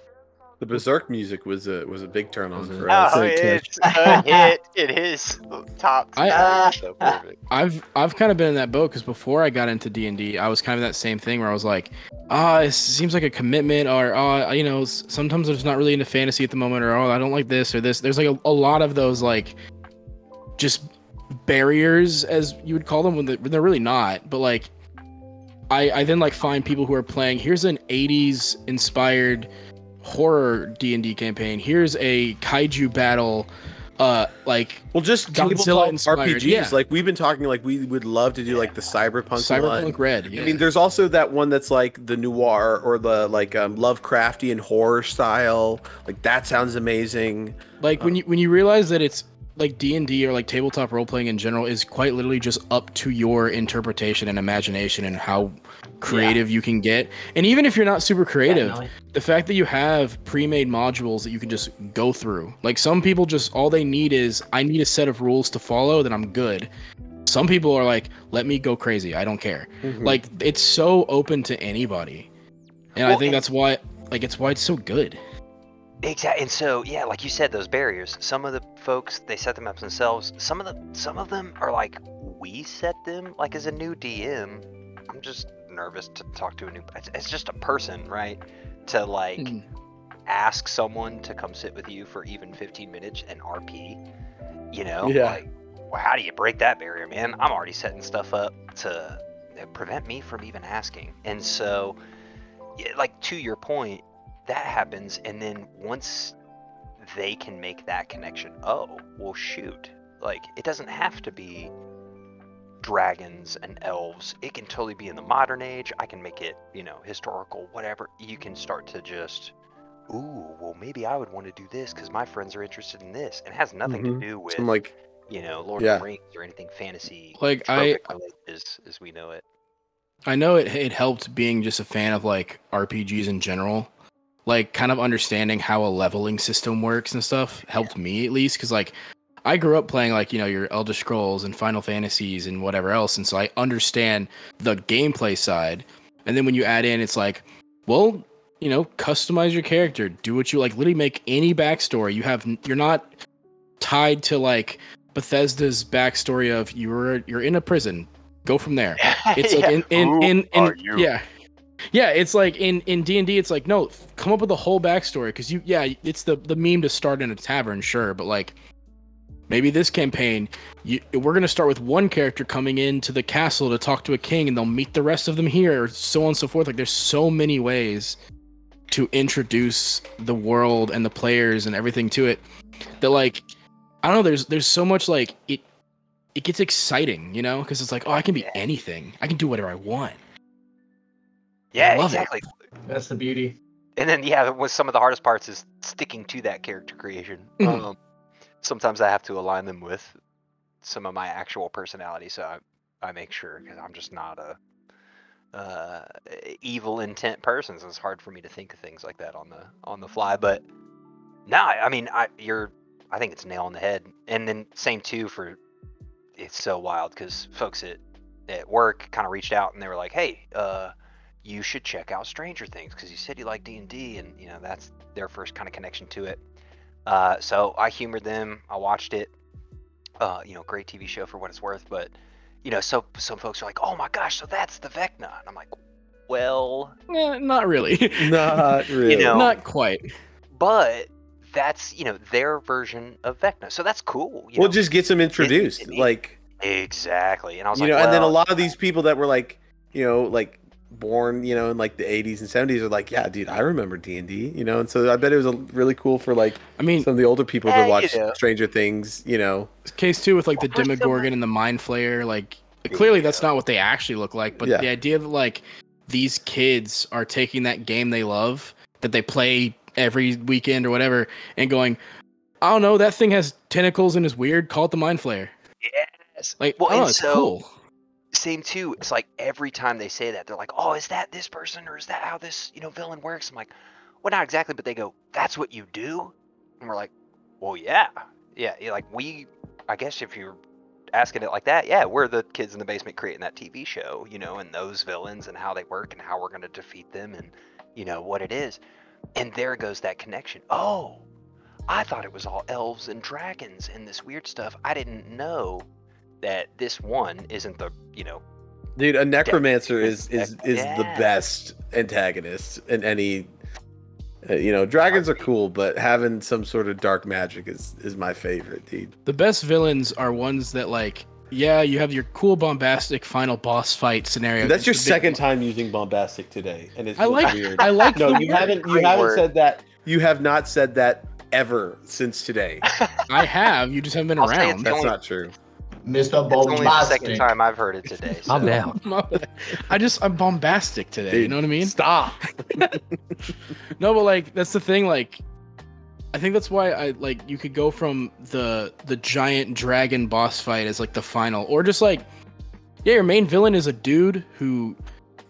The Berserk music was a was a big turn on for Oh, us. Great it's a hit. It is top. I- Ah. so perfect. I've I've kind of been in that boat because before I got into D and D, I was kind of that same thing where I was like, ah, it seems like a commitment, or ah, you know, sometimes I'm just not really into fantasy at the moment, or oh, I don't like this or this. There's like a, a lot of those like, just barriers as you would call them when they're really not. But like, I I then like find people who are playing. Here's an '80s inspired horror D and D campaign. Here's a kaiju battle. Uh, like Well, just Godzilla RPGs. yeah. Like we've been talking, like we would love to do like the cyberpunk, one. Cyberpunk Red. Yeah. I mean, there's also that one that's like the noir or the like um, Lovecraftian horror style. Like that sounds amazing. like when you when you realize that it's like d&d or like tabletop role playing in general is quite literally just up to your interpretation and imagination and how creative you can get. And even if you're not super creative Definitely. the fact that you have pre-made modules that you can just go through. Like some people just all they need is i need a set of rules to follow then i'm good. Some people are like let me go crazy i don't care. Mm-hmm. Like it's so open to anybody. And i think that's why like it's why it's so good Exactly. And so, yeah, like you said, those barriers. Some of the folks they set them up themselves. Some of the some of them are like we set them. Like as a new DM, I'm just nervous to talk to a new. It's, it's just a person, right? To like Mm. ask someone to come sit with you for even 15 minutes and RP. You know, Yeah. like well, how do you break that barrier, man? I'm already setting stuff up to prevent me from even asking. And so, yeah, like to your point, that happens, and then once they can make that connection, oh, well, shoot, like it doesn't have to be dragons and elves. It can totally be in the modern age. I can make it, you know, historical, whatever. You can start to just, ooh, well, maybe I would want to do this because my friends are interested in this, and it has nothing Mhm. to do with, I'm like, you know, Lord Yeah. of the Rings or anything fantasy. Like, I- as, as we know it. I know it it helped being just a fan of like RPGs in general. Like kind of understanding how a leveling system works and stuff helped me at least cuz like I grew up playing like, you know, your Elder Scrolls and Final Fantasies and whatever else and so I understand the gameplay side. And then when you add in it's like, well, you know, customize your character, do what you like, literally make any backstory. You have you're not tied to like Bethesda's backstory of you're you're in a prison Go from there. It's like Yeah. in in in, in are you? yeah. Yeah, it's like in in D and D. It's like no, come up with a whole backstory because you yeah, it's the the meme to start in a tavern, sure, but like maybe this campaign, you, we're gonna start with one character coming into the castle to talk to a king, and they'll meet the rest of them here, or so on and so forth. Like there's so many ways to introduce the world and the players and everything to it that like I don't know. There's there's so much like it. It gets exciting, you know, because it's like, oh, I can be anything. I can do whatever I want. Yeah, love it. exactly. That's the beauty. And then yeah, with some of the hardest parts is sticking to that character creation. Mhm. Um, sometimes I have to align them with some of my actual personality, so I, I make sure because I'm just not a uh, evil intent person. So it's hard for me to think of things like that on the on the fly. But no, I I mean, I you're I think it's nail on the head. And then same too for it's so wild because folks at at work kind of reached out and they were like, hey, uh, you should check out Stranger Things because you said you like D and D, and you know that's their first kind of connection to it. Uh, so I humored them. I watched it. Uh, you know, great TV show for what it's worth. But you know, so some folks are like, "Oh my gosh, so that's the Vecna," and I'm like, "Well, Eh, not really. Not really. know, not quite. but that's you know their version of Vecna, so that's cool." You well, know? just get them introduced. it- like exactly. And I was you like, know, and then a lot of these people that were like, you know, like born, you know, in like the 80s and 70s are like, yeah, dude, I remember D and D, you know, and so I bet it was a, really cool for like I mean, some of the older people Yeah, to you watch know. Stranger Things, you know. case two with like the Well, first of all- Demogorgon and the Mind Flayer. Like clearly, that's not what they actually look like. But Yeah. the idea that like these kids are taking that game they love that they play every weekend or whatever, and going, I don't know, that thing has tentacles and is weird. Call it the Mind Flayer. yes. Like, well, oh, it's so cool. Same too. It's like every time they say that, they're like, "Oh, is that this person or is that how this you know villain works?" I'm like, "Well, not exactly," but they go, "That's what you do," and we're like, "Well, yeah, yeah." Like we, I guess if you're asking it like that, yeah, we're the kids in the basement creating that TV show, you know, and those villains and how they work and how we're gonna defeat them and you know what it is. And there goes that connection. Oh, I thought it was all elves and dragons and this weird stuff. I didn't know that this one isn't the you know Dude, a necromancer is is is the best antagonist in any uh, you know, dragons are cool, but having some sort of dark magic is is my favorite, dude. The best villains are ones that like, yeah, you have your cool bombastic final boss fight scenario. That's your It's big- second time using bombastic today, and it's I like. weird. I like. no, the you word. haven't. You Great haven't word. said that. You have not said that ever since today. I have. You just haven't been I'll around. That's only- not true. Mr. Bombastic. It's only the second time I've heard it today. I'm so- down. I just I'm bombastic today. you know what I mean? Stop. No, but like that's the thing. Like, I think that's why I like you could go from the the giant dragon boss fight as like the final, or just like, yeah, your main villain is a dude who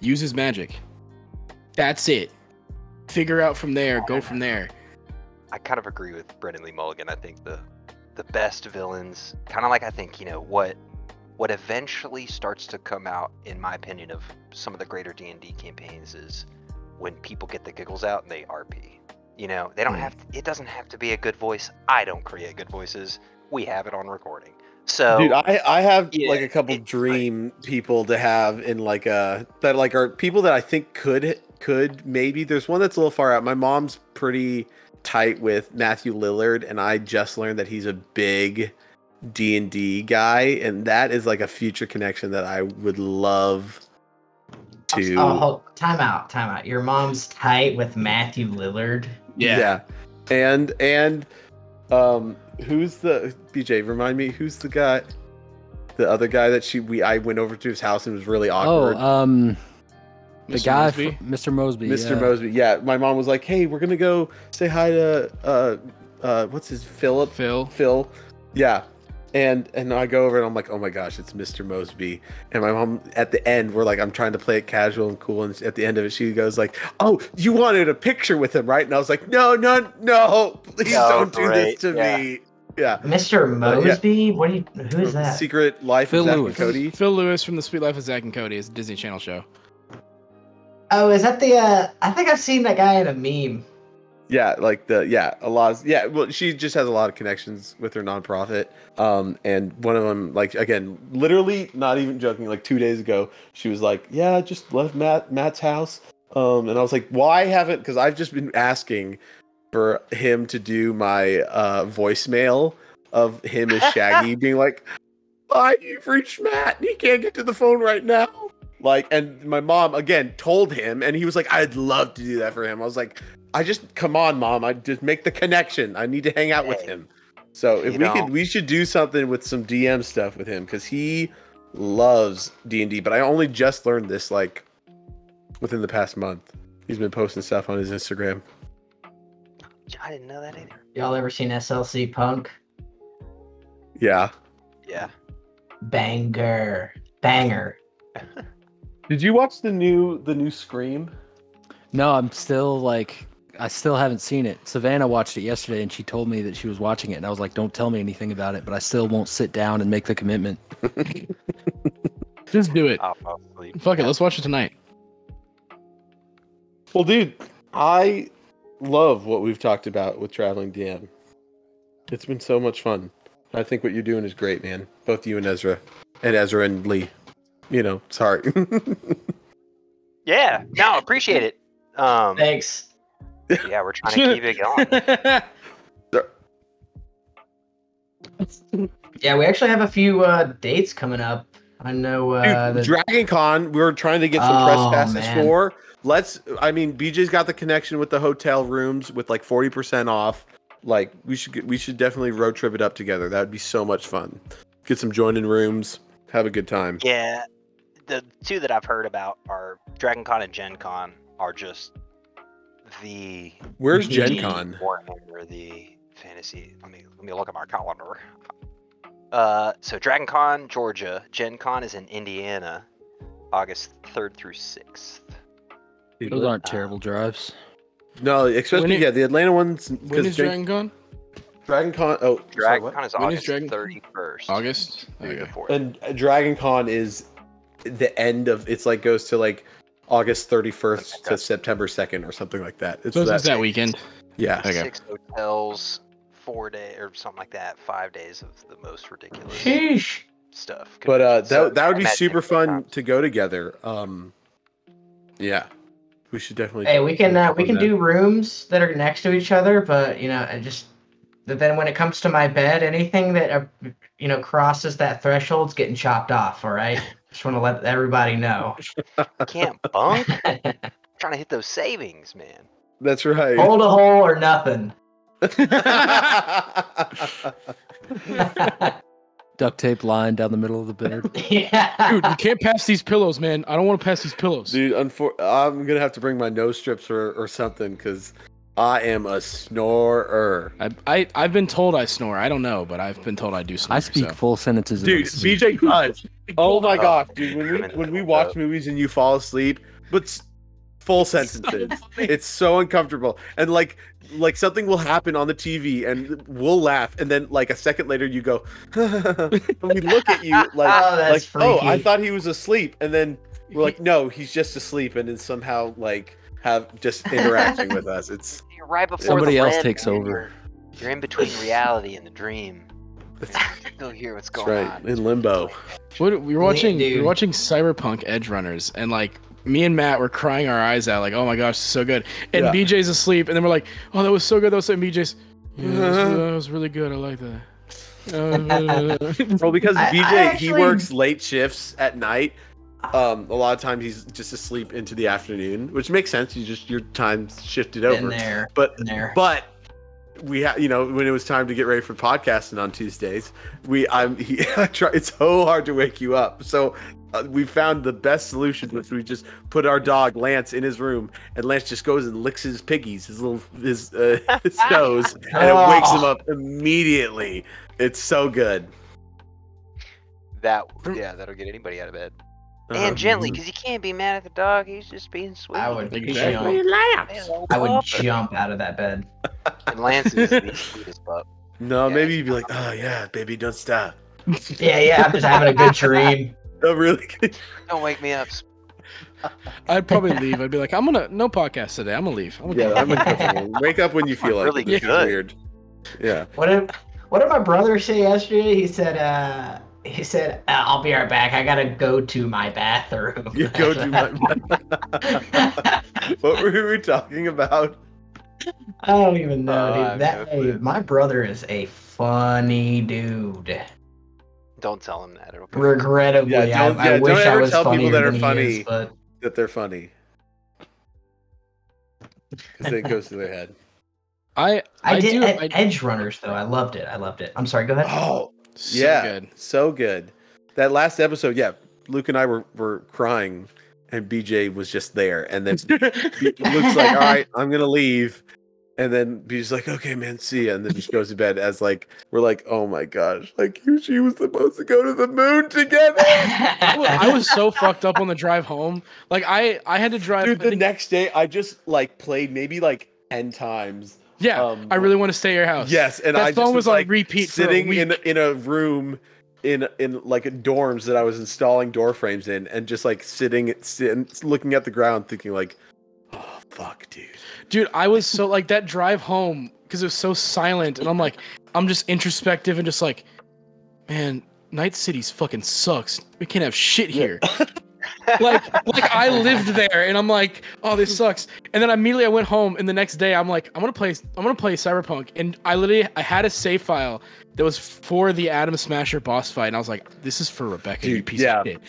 uses magic. That's it. Figure out from there. Go from there. I kind of agree with Brennan Lee Mulligan. I think the the best villains, kind of like I think you know what what eventually starts to come out, in my opinion, of some of the greater D and D campaigns is when people get the giggles out and they RP. You know, they don't Hmm. have. To, it doesn't have to be a good voice. I don't create good voices. We have it on recording. So Dude, I, I have Yeah, like a couple like- dream people to have in like a that like are people that I think could could maybe there's one that's a little far out. My mom's pretty tight with Matthew Lillard, and I just learned that he's a big D and D guy, and that is like a future connection that I would love to. Oh, hold, time out, time out. Your mom's tight with Matthew Lillard. yeah, yeah. and and um, who's the BJ? Remind me, who's the guy? The other guy that she we I went over to his house and it was really Oh, awkward. um, the Mr. guy, Mosby? from Mr. Mosby. Mr. yeah. Mosby. Yeah, my mom was like, "Hey, we're gonna go say hi to uh, uh, what's his Philip Phil. Phil." Yeah, and and I go over and I'm like, "Oh my gosh, it's Mr. Mosby." And my mom at the end, we're like, I'm trying to play it casual and cool, and at the end of it, she goes like, "Oh, you wanted a picture with him, right?" And I was like, "No, no, no, please No, don't do great, this to yeah. me." Yeah. Mr. Uh, yeah. Mosby? What do you who is that? Secret Life Phil of Zack and Cody. Phil Lewis from the Suite Life of Zack and Cody is a Disney Channel show. Oh, is that the uh I think I've seen that guy in a meme. Yeah, like the yeah, a lot. Of, yeah, well, she just has a lot of connections with her nonprofit. Um, and one of them, like again, literally, not even joking. Like two days ago, she was like, "Yeah, I just left Matt Matt's house." Um, and I was like, "Why haven't?" Because I've just been asking for him to do my uh voicemail of him as Shaggy, being like, "Hi, you've reached Matt. and He can't get to the phone right now." Like, and my mom again told him, and he was like, "I'd love to do that for him." I was like, "I just come on, mom. I just make the connection. I need to hang out with him." So if you we know- could, we should do something with some DM stuff with him because he loves D and D. But I only just learned this like within the past month. He's been posting stuff on his Instagram. I didn't know that either. Y'all ever seen SLC Punk? Yeah. Yeah. Banger, banger. Did you watch the new the new Scream? No, I'm still like, I still haven't seen it. Savannah watched it yesterday, and she told me that she was watching it, and I was like, "Don't tell me anything about it," but I still won't sit down and make the commitment. Just do it. I'll fall asleep. Fuck it. Let's watch it tonight. Well, dude, I love what we've talked about with traveling DM. It's been so much fun. I think what you're doing is great, man. Both you and Ezra, and Ezra and Lee. You know, sorry. Yeah. No, appreciate it. Um, Thanks. yeah, we're trying to keep it going. Yeah, we actually have a few uh, dates coming up. I know uh, Dude, the- Dragon Con, we were trying to get some press Oh, passes man. for. Let's. I mean, BJ's got the connection with the hotel rooms with like forty percent off. Like we should get, we should definitely road trip it up together. That would be so much fun. Get some joining rooms, have a good time. Yeah. The two that I've heard about are Dragon Con and Gen Con are just the Where's Gen the Con? Warhammer, the fantasy. Let me let me look at my calendar. Uh, so Dragon Con, Georgia. Gen Con is in Indiana, August third through sixth. Those aren't terrible drives. No, especially When it- yeah, the Atlanta ones. When Because is Dragon Con? Dragon Con. Oh, sorry, Dragon what? Con is When is August thirty first. August. through the Okay. fourth. And uh, Dragon Con is the end of. It's like goes to like August thirty first Okay. to September second or something like that. It's So that, that weekend. Yeah. Okay. Six hotels, four day or something like that. Five days of the most ridiculous Sheesh. stuff. But uh, conventions. So that that would be super fun around- to go together. Um, yeah, we should definitely. Hey, we can uh, we can that. do rooms that are next to each other, but you know, I just but then when it comes to my bed, anything that uh, you know crosses that threshold's getting chopped off. All right, just want to let everybody know. can't bunk. trying to hit those savings, man. That's right. Hold a hole or nothing. Duct tape line down the middle of the bed. yeah. Dude, you can't pass these pillows, man. I don't want to pass these pillows. Dude, unfor- I'm gonna have to bring my nose strips or, or something because I am a snorer. I, I I've been told I snore. I don't know, but I've been told I do snore. I speak so. full sentences. Dude. BJ does. Oh my gosh, dude! When we when we watch uh, movies and you fall asleep, but full sentences, it's so uncomfortable. And like like something will happen on the TV and we'll laugh, and then like a second later you go, and we look at you like Oh, that's like oh I thought he was asleep, and then we're like no he's just asleep, and then somehow like have just interacting with us. It's You're right before Somebody the else takes over. You're, you're in between reality and the dream. that's, You still hear what's that's going right on. in limbo. What we were watching, we dude. were watching Cyberpunk Edge Runners, and like me and Matt were crying our eyes out, like, "Oh my gosh, so good!" And Yeah. BJ's asleep, and then we're like, "Oh, that was so good." That was so. And BJ's, yeah, that was, really, uh-huh. that was really good. I like that. Uh, well, because I- I BJ he works late shifts at night. Um, a lot of times he's just asleep into the afternoon, which makes sense. You just your time shifted Been over. there. But Been there. but we have you know when it was time to get ready for podcasting on Tuesdays, we I'm he I try. It's so hard to wake you up. So. Uh, we found the best solution, which we just put our dog Lance in his room, and Lance just goes and licks his piggies, his little his uh, his toes, and it wakes him up immediately. It's so good. That yeah, that'll get anybody out of bed. Uh-huh. And gently, because you can't be mad at the dog. He's just being sweet. I would Exactly. jump. I would jump out of that bed. And Lance is the sweetest pup. No, Yeah. maybe you'd be like, oh yeah, baby, don't stop. Yeah, yeah. I'm just having a good dream. Oh, really? Don't wake me up. I'd probably leave. I'd be like, I'm gonna no podcast today. I'm gonna leave. I'm gonna Yeah, go. I'm uncomfortable. Wake up when you feel like Really it. Good. weird. Yeah. What did What did my brother say yesterday? He said, uh, he said, uh, "I'll be right back. I gotta go to my bathroom." You go to my. Bathroom. What were we talking about? I don't even know, Oh, dude. That no hey, my brother is a funny dude. Don't tell him that. It'll be Regrettably, Yeah, I, don't- I yeah, don't wish I ever was tell people that are funny. is, but That they're funny. Because it goes to their head. I I, I, did do. Ed- I, Edge Runners though. I loved it. I loved it. I'm sorry. Go ahead. Oh, so yeah. good. So good. That last episode, yeah, Luke and I were, were crying, and BJ was just there. And then Luke's like, all right, I'm going to leave. And then BJ's like, okay, man, see ya. And then she goes to bed as like, we're like, oh my gosh, like you, she was supposed to go to the moon together. I was, so fucked up on the drive home. Like I, I had to drive. Dude, the think- next day, I just like played maybe like 10 times. Yeah, um, I really want to stay at your house. Yes, and That I song was was on like repeat for a sitting in in a room in in like dorms that I was installing door frames in, and just like sitting, sitting looking at the ground, thinking like, "Oh fuck, dude." dude i was so like that drive home because it was so silent and i'm like i'm just introspective and just like man night city's fucking sucks we can't have shit here like like i lived there and i'm like oh this sucks and then immediately i went home and the next day i'm like i'm gonna play i'm gonna play cyberpunk and i literally i had a save file that was for the Adam Smasher boss fight, and I was like, "This is for Rebecca, you Dude, piece yeah. of shit."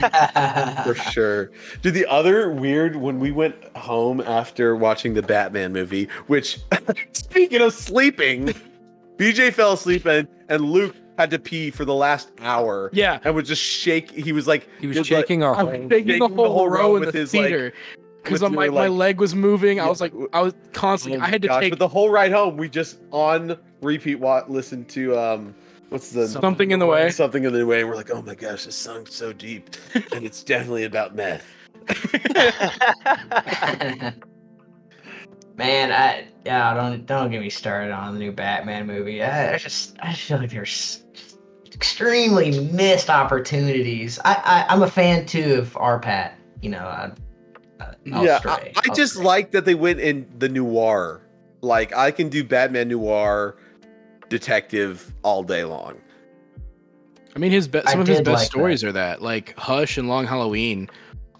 for sure. Dude, the other weird when we went home after watching the Batman movie, which speaking of sleeping, BJ fell asleep and, and Luke had to pee for the last hour. Yeah, And would just shake. He was like, He was did, like- shaking our I was whole. shaking the whole, the whole row row in with the his, like- theater because my, your, my leg was moving. I was like, I was constantly. Oh I had to gosh, take But the whole ride home, we just on repeat wa- listen to um, what's the something in the way. something in the way. We're like, oh my gosh, this song's so deep, and it's definitely about meth. Man, I yeah, don't don't get me started on the new Batman movie. I, I just I just feel like there's extremely missed opportunities. I, I I'm a fan too of RPattz. You know, I, I, I'll yeah, stray. I, I I'll just stray. like that they went in the noir. Like I can do Batman noir, detective all day long. I mean, his be- I some of his best like stories are that like Hush and Long Halloween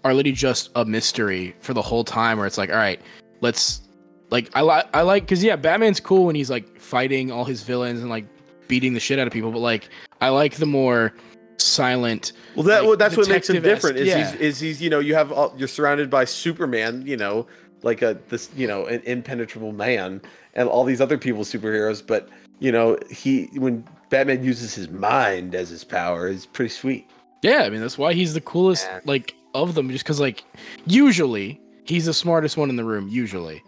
are literally just a mystery for the whole time. Where it's like, all right, let's like I like I like because yeah, Batman's cool when he's like fighting all his villains and like beating the shit out of people. But like I like the more silent. Well, that Like, well, that's what makes him different. Is yeah. he's is he's you know you have all, you're surrounded by Superman, you know, like a this you know an impenetrable man, and all these other people superheroes. But you know he when Batman uses his mind as his power is pretty sweet. Yeah, I mean that's why he's the coolest Yeah. like of them. Just because like usually he's the smartest one in the room. Usually,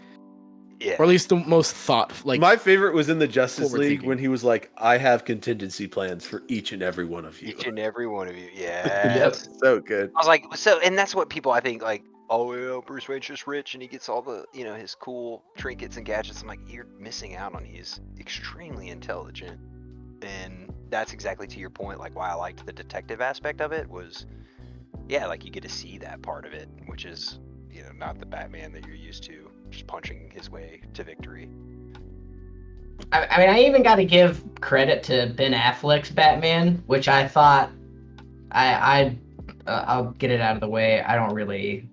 yeah. or at least the most thought like. My favorite was in the Justice League thinking. when he was like, "I have contingency plans for each and every one of you." Each and every one of you. Yeah. so good. I was like, so, and that's what people I think like. Oh, yeah, Bruce Wayne's just rich and he gets all the, you know, his cool trinkets and gadgets. I'm like, you're missing out on. He's extremely intelligent, and that's exactly to your point. Like, why I liked the detective aspect of it was, yeah, like you get to see that part of it, which is, you know, not the Batman that you're used to, just punching his way to victory. I, I mean, I even got to give credit to Ben Affleck's Batman, which I thought I I uh, I'll get it out of the way. I don't really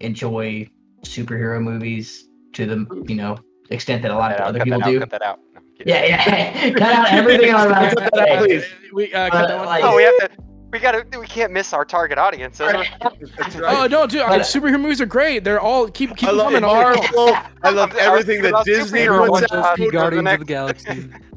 enjoy superhero movies to the you know extent that a lot Cut of out, other cut people that out, do. cut that out. No, Yeah, yeah. Cut out everything I'm about to say. Please. we uh, cut Uh, that one. like- Oh, we have to. We gotta. We can't miss our target audience. Those Oh right. no, dude! I mean, But- superhero movies are great. They're all keep keep I love coming. Marvel. Marvel. I love everything thinking that Disney superhero puts out. Be the Guardians of the Galaxy.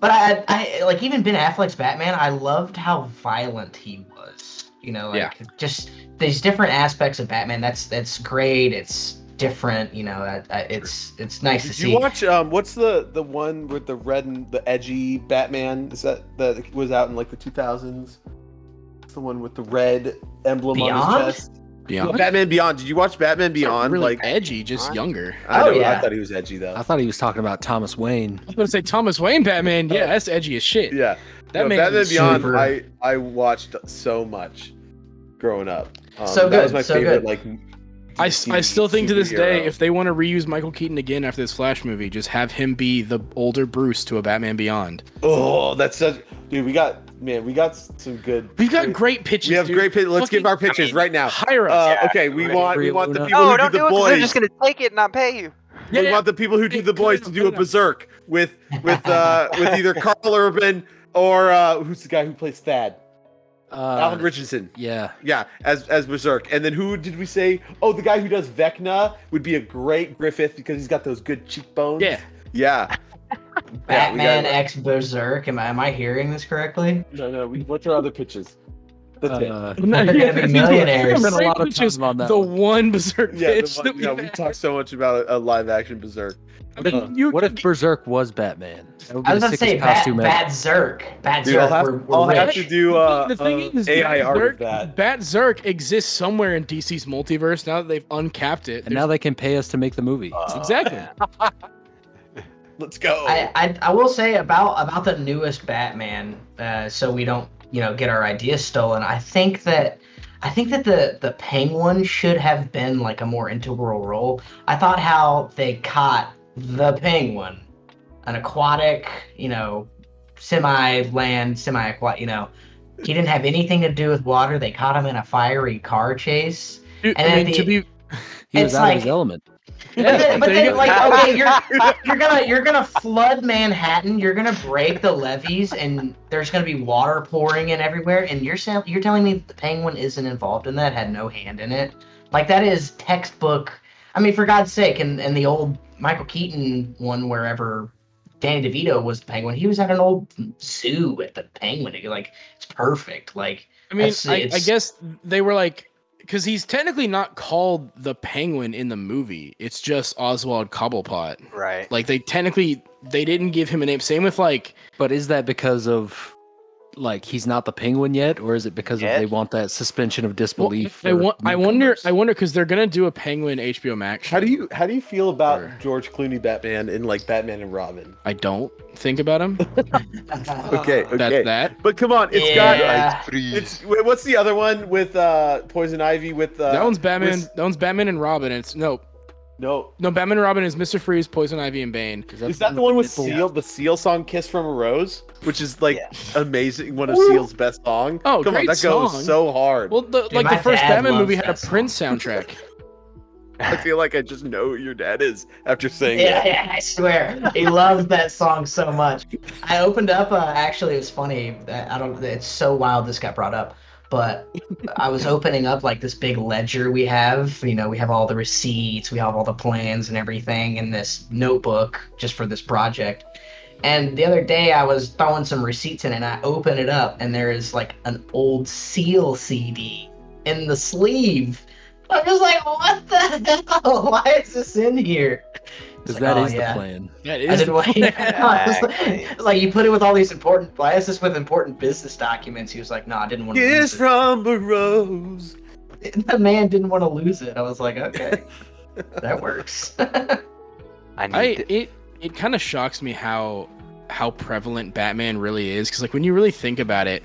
but I, I like even Ben Affleck's Batman. I loved how violent he was. You know, like Yeah. just these different aspects of Batman. That's that's great. It's different. You know, I, I, it's it's nice to Did see. you watch um what's the the one with the red and the edgy Batman? Is that that was out in like the 2000s? The one with the red emblem on his chest. Beyond, Batman Beyond. Did you watch Batman Beyond? really like edgy, just Huh? younger. I Oh, know, I thought he was edgy though. I thought he was talking about Thomas Wayne. I was gonna say Thomas Wayne Batman. Yeah, that's edgy as shit. Yeah. that no, Batman is Beyond super- I I watched so much. growing up. Um, So that was my so favorite. good. Like, I, DC I still think to this day, if they want to reuse Michael Keaton again after this Flash movie, just have him be the older Bruce to a Batman Beyond. oh, that's such dude. We got man, we got some good. We've got great pitches. We have dude. great pitches. Let's Fucking- give our pitches I mean, right now. Hire us. Uh, Yeah, okay, we want we want the people No, who don't do do the boys. They're just gonna take it and not pay you. Yeah, we yeah. want the people who do Hey, the boys to do a berserk with with uh with either Karl Urban or uh who's the guy who plays Thad? Uh, Alan Ritchson. Yeah. Yeah, as as Berserk. And then who did we say? Oh, the guy who does Vecna would be a great Griffith because he's got those good cheekbones. Yeah. Yeah. Yeah, Batman got- X Berserk. Am I am I hearing this correctly? No, no. We, what's our other pitches? That's it. Uh, They're gonna millionaires. spent a lot of time on that The one. one berserk Yeah, the pitch one- that we yeah, we talked so much about a, a live action Berserk. I mean, you, what if Berserk was Batman? That I was gonna say sickest Bat, costume ever. Bat Zerk. Dude, I'll have, we're, we're I'll have to do uh, the thing uh, is, AI Bat art Zerk, that. Bat Zerk exists somewhere in DC's multiverse now that they've uncapped it. And now they can pay us to make the movie. Uh, exactly. Let's go. I, I I will say about about the newest Batman, uh, so we don't you know get our ideas stolen. I think that I think that the the Penguin should have been like a more integral role. I thought how they caught the Penguin, an aquatic, you know, semi land, semi aquatic, you know. He didn't have anything to do with water. They caught him in a fiery car chase. Dude, And I then mean, to be He was out of his element. But then, but then like, okay, you're you're gonna you're gonna flood Manhattan. You're gonna break the levees, and there's gonna be water pouring in everywhere. And you're saying you're telling me that the Penguin isn't involved in that? Had no hand in it? Like that is textbook. I mean, for God's sake, and and the old Michael Keaton one, wherever Danny DeVito was the Penguin, he was at an old zoo at the Penguin. Like it's perfect. Like I mean, I, I guess they were like, because he's technically not called the Penguin in the movie. It's just Oswald Cobblepot. Right. Like they technically they didn't give him a name. Same with like But is that because of like he's not the penguin yet, or is it because Yet? of they want that suspension of well, disbelief? I, for wa- I wonder? I wonder because they're gonna do a Penguin HBO Max. how do you how do you feel about Sure. George Clooney Batman in like Batman and Robin? I don't think about him. Okay, okay. That's that. But come on, it's got yeah. it's what's the other one with uh Poison Ivy with uh that one's Batman. with- that one's Batman and Robin. It's no, no. no. Batman and Robin is Mister Freeze, Poison Ivy, and Bane. Is that the one with Pitbull? Seal, the Seal song "Kiss from a Rose," which is like Yeah. amazing, one of Seal's best songs? Oh, come on, great that goes so hard. Well, the, Dude, like the first Batman movie had a song. Prince soundtrack. I feel like I just know who your dad is after saying Yeah, that. yeah, I swear. He loves that song so much. I opened up, uh, actually, it was funny. I don't, it's so wild this got brought up. But I was opening up like this big ledger we have. You know, we have all the receipts, we have all the plans and everything in this notebook just for this project. And the other day I was throwing some receipts in and I open it up and there is like an old Seal CD in the sleeve. I'm just like, what the hell? Why is this in here? It's Because like, that oh, is yeah. the plan. That I didn't want. It's like, like you put it with all these important. Why is this with important business documents? He was like, no, I didn't want to. Kiss Lose from a rose. The man didn't want to lose it. I was like, okay, that works. I need I to- it it kind of shocks me how how prevalent Batman really is because like when you really think about it,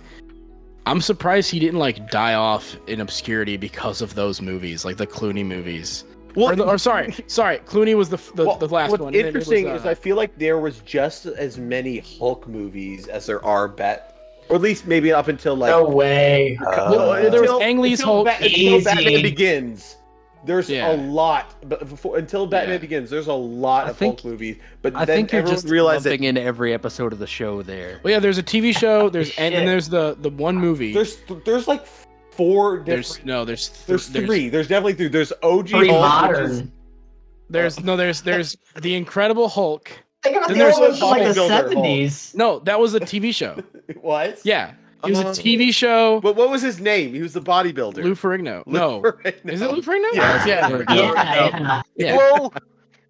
I'm surprised he didn't like die off in obscurity because of those movies, like the Clooney movies. Well, Or, the, or sorry, sorry, Clooney was the the, well, the last what's one. and then was, interesting is uh, I feel like there was just as many Hulk movies as there are Bat, or at least maybe up until like no way. Uh, Well, there was Ang Lee's until Hulk. Ba- until Batman Begins. There's Yeah. a lot, but before until Batman Yeah. Begins, there's a lot I of think- Hulk movies. But I then think you're everyone just realized that lumping in every episode of the show there. well, yeah, there's a TV show. There's and then Shit. there's the the one movie. there's there's like four different. there's no there's th- There's three. There's definitely three. There's OG Pretty Hulk, which is- modern. There's no there's there's the Incredible Hulk. Think about Then the there's old ones like the Bodybuilder Hulk. seventies. No, that was a TV show. What? Yeah, it was a uh, Oh. TV show. But what was his name? He was the bodybuilder. Lou Ferrigno. Lou No, Ferrigno. is it Lou Ferrigno? Yeah. yeah. yeah. yeah. yeah. Whoa.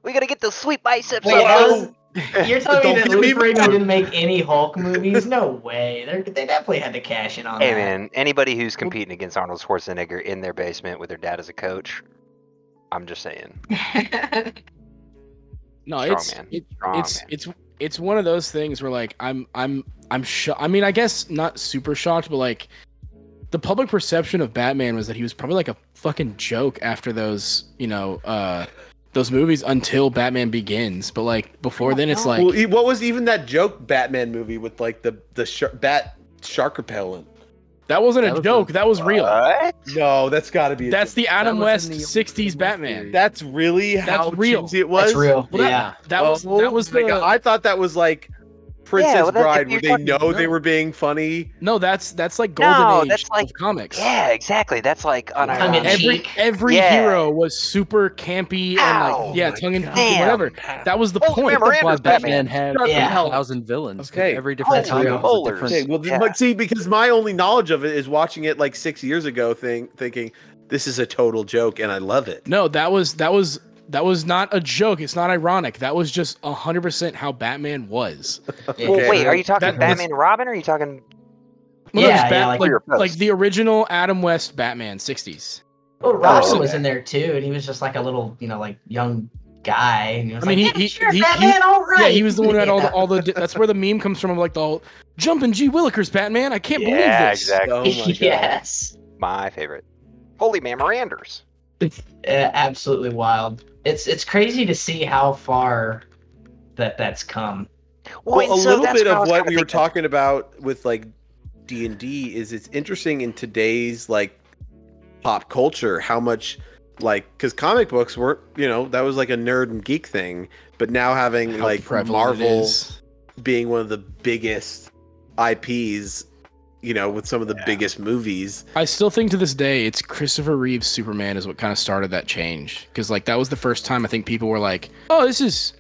We gotta get those sweet biceps. Wait, on was- You're telling me that get me Lou Ferrigno didn't make any Hulk movies? No way. They're, they definitely had to cash in on Hey that. man, anybody who's competing against Arnold Schwarzenegger in their basement with their dad as a coach, I'm just saying, No, Strong it's man. it, Strong it's man. it's it's one of those things where like I'm I'm I'm sho- I mean, I guess not super shocked, but like the public perception of Batman was that he was probably like a fucking joke after those, you know, uh those movies until Batman Begins. But like before oh then, it's like well, e- what was even that joke Batman movie with like the the shark, bat shark repellent? that wasn't That a was joke. that was real. What? No, that's got to be. a That's joke. the Adam was West the '60s Batman. series. That's really how real. cheesy it was. That's real. Well, that- yeah. That was Oh that was the I thought that was like Princess well, Bride, where they talking- know they were being funny. no. That's that's like golden No, age that's like- of comics. Yeah, exactly. That's like Tongue in unironically. Every cheek. every Yeah. hero was super campy and like yeah, tongue in cheek, whatever. That was the Oh, point. remember That's why Batman Batman. had Yeah. a thousand villains. Okay. Every different Holy time was a rollers. different. Okay, well, Yeah. but see, because my only knowledge of it is watching it like six years ago, thing thinking this is a total joke, and I love it. No, that was that was that was not a joke. It's not ironic. That was just hundred percent how Batman was. Yeah. Okay. Wait, are you talking That- Batman and Robin, or are you talking? Well, Yeah, just yeah, like- like, like the original Adam West Batman '60s. Well, Robin Oh, was in there too, and he was just like a little, you know, like young guy. And he was I mean, like, he- yeah, he- sure, he- he- all right. Yeah, he was the one who had all the all the. That's where the meme comes from. Of like the whole jumping G Willikers Batman. I can't believe yeah, this. exactly. Oh my God. yes. My favorite. Holy Mamoranders. Uh, absolutely wild. It's it's crazy to see how far that that's come. Well, Well, a so little bit of what we were thinking. talking about with like D and D is it's interesting in today's like pop culture how much like because comic books weren't you know that was like a nerd and geek thing, but now having How like prevalent Marvel being one of the biggest IPs, you know, with some of the biggest movies. I still think to this day, it's Christopher Reeve's Superman is what kind of started that change. Because like that was the first time I think people were like, "Oh, this is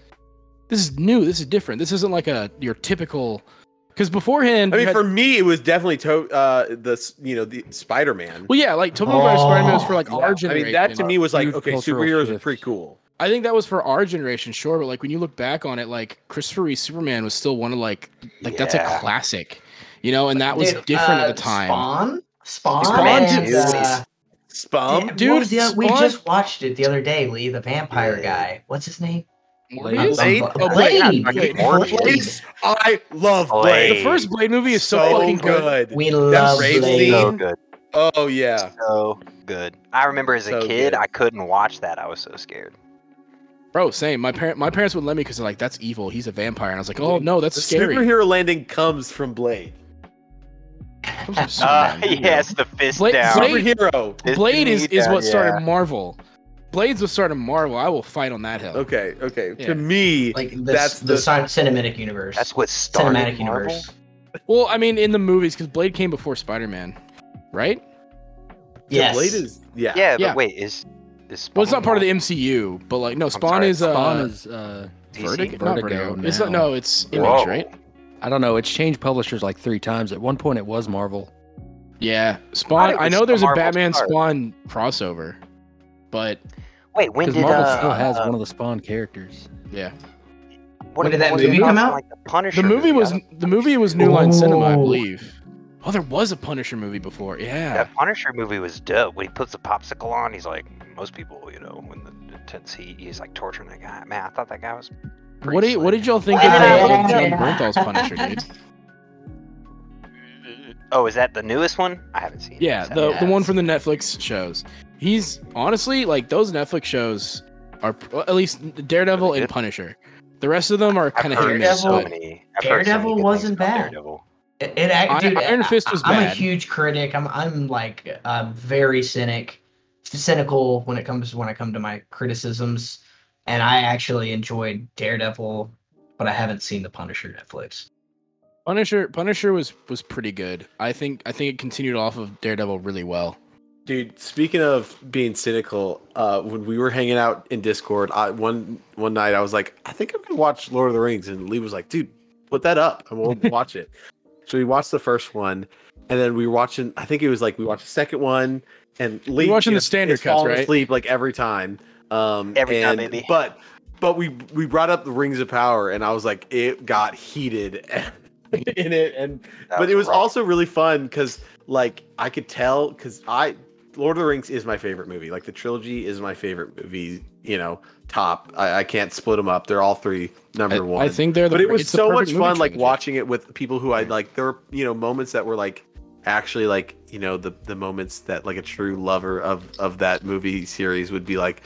this is new. This is different. This isn't like a your typical." Because beforehand, I mean, had- for me, it was definitely to uh the you know the Spider Man. well, yeah, like Tobey Maguire's Spider-Man was for like Yeah, our generation. I mean, that to me was like okay, cultural superheroes are pretty cool. I think that was for our generation, sure, but like when you look back on it, like Christopher Reeve's Superman was still one of like like that's a classic, you know, and that was Dude, different uh, at the time. Spawn, Spawn, Spawn, and, dude, uh, Spum. what dude, was the other- we just watched it the other day, Lee, the vampire guy. What's his name? Morbius? Blade? Um, Oh, Blade. Blade. Blade. Blade. I love Blade. Blade. The first Blade movie is so, so fucking good. good. We love rave Blade. scene. So good. Oh yeah. So good. I remember as a So kid, good. I couldn't watch that. I was so scared. Bro, same. My parent, my parents would let me because they're like, "That's evil. He's a vampire," and I was like, "Oh no, that's The scary." superhero landing comes from Blade. Comes Uh, yes, the fist Blade- down. Blade- Superhero. Blade is, is down, what started. Marvel. Blade's what started Marvel. I will fight on that hill. Okay. Okay. Yeah. To me, Like the, That's the, the- cinematic universe. That's what started cinematic Marvel? universe. Well, I mean, in the movies, because Blade came before Spider Man, right? yeah, Yes. Blade is yeah. Yeah, but Yeah. wait, is is Well, it's not part of the MCU, but like, no, Spawn sorry, is Spawn uh, is uh, DC? Vertigo. Not Vertigo Vertigo. It's not. No, it's Image, Whoa. right? I don't know. It's changed publishers like three times. At one point, it was Marvel. Yeah, Spawn. it I know there's a Marvel Batman start. Spawn crossover, but Wait, when did Marvel uh, still has uh, one of the Spawn characters. yeah, what When did that what movie come out? Like the Punisher. the movie was the movie was New Line Cinema, I believe. Oh, there was a Punisher movie before. Yeah. That Punisher movie was dope. When he puts the popsicle on, he's like most people, you know, when the intense heat, he's like torturing that guy. Man, I thought that guy was. Pretty What did what did y'all think of the Yeah. Jon Bernthal's Punisher, dude? Oh, is that the newest one? I haven't seen. it. Yeah, So- the the one from the Netflix shows. He's honestly like those Netflix shows are at least Daredevil Really and. Punisher. The rest of them are kind of hit or miss. so many. I've heard so many Daredevil good things wasn't about bad. Daredevil. It, it act- Iron- dude, Iron Fist was I'm a huge critic. I'm I'm like uh, very cynic, cynical when it comes when I come to my criticisms, and I actually enjoyed Daredevil, but I haven't seen the Punisher Netflix. Punisher Punisher was was pretty good. I think I think it continued off of Daredevil really well. Dude, speaking of being cynical, uh, when we were hanging out in Discord, I, one one night I was like, I think I'm gonna watch Lord of the Rings, and Lee was like, Dude, put that up, and we'll watch it. So we watched the first one, and then we were watching. I think it was like we watched the second one, and Lee watching you the standard is cuts, right? Asleep like every time. Um, Every time, and- baby. But but we we brought up the Rings of Power, and I was like, it got heated in it, and That but it was rough. also really fun because like I could tell because I Lord of the Rings is my favorite movie. Like the trilogy is my favorite movie. You know, top. I, I can't split them up. They're all three number I, one. I think they're the but it was so much fun like trilogy. watching it with people who I like. There were you know moments that were like actually like you know the the moments that like a true lover of of that movie series would be like,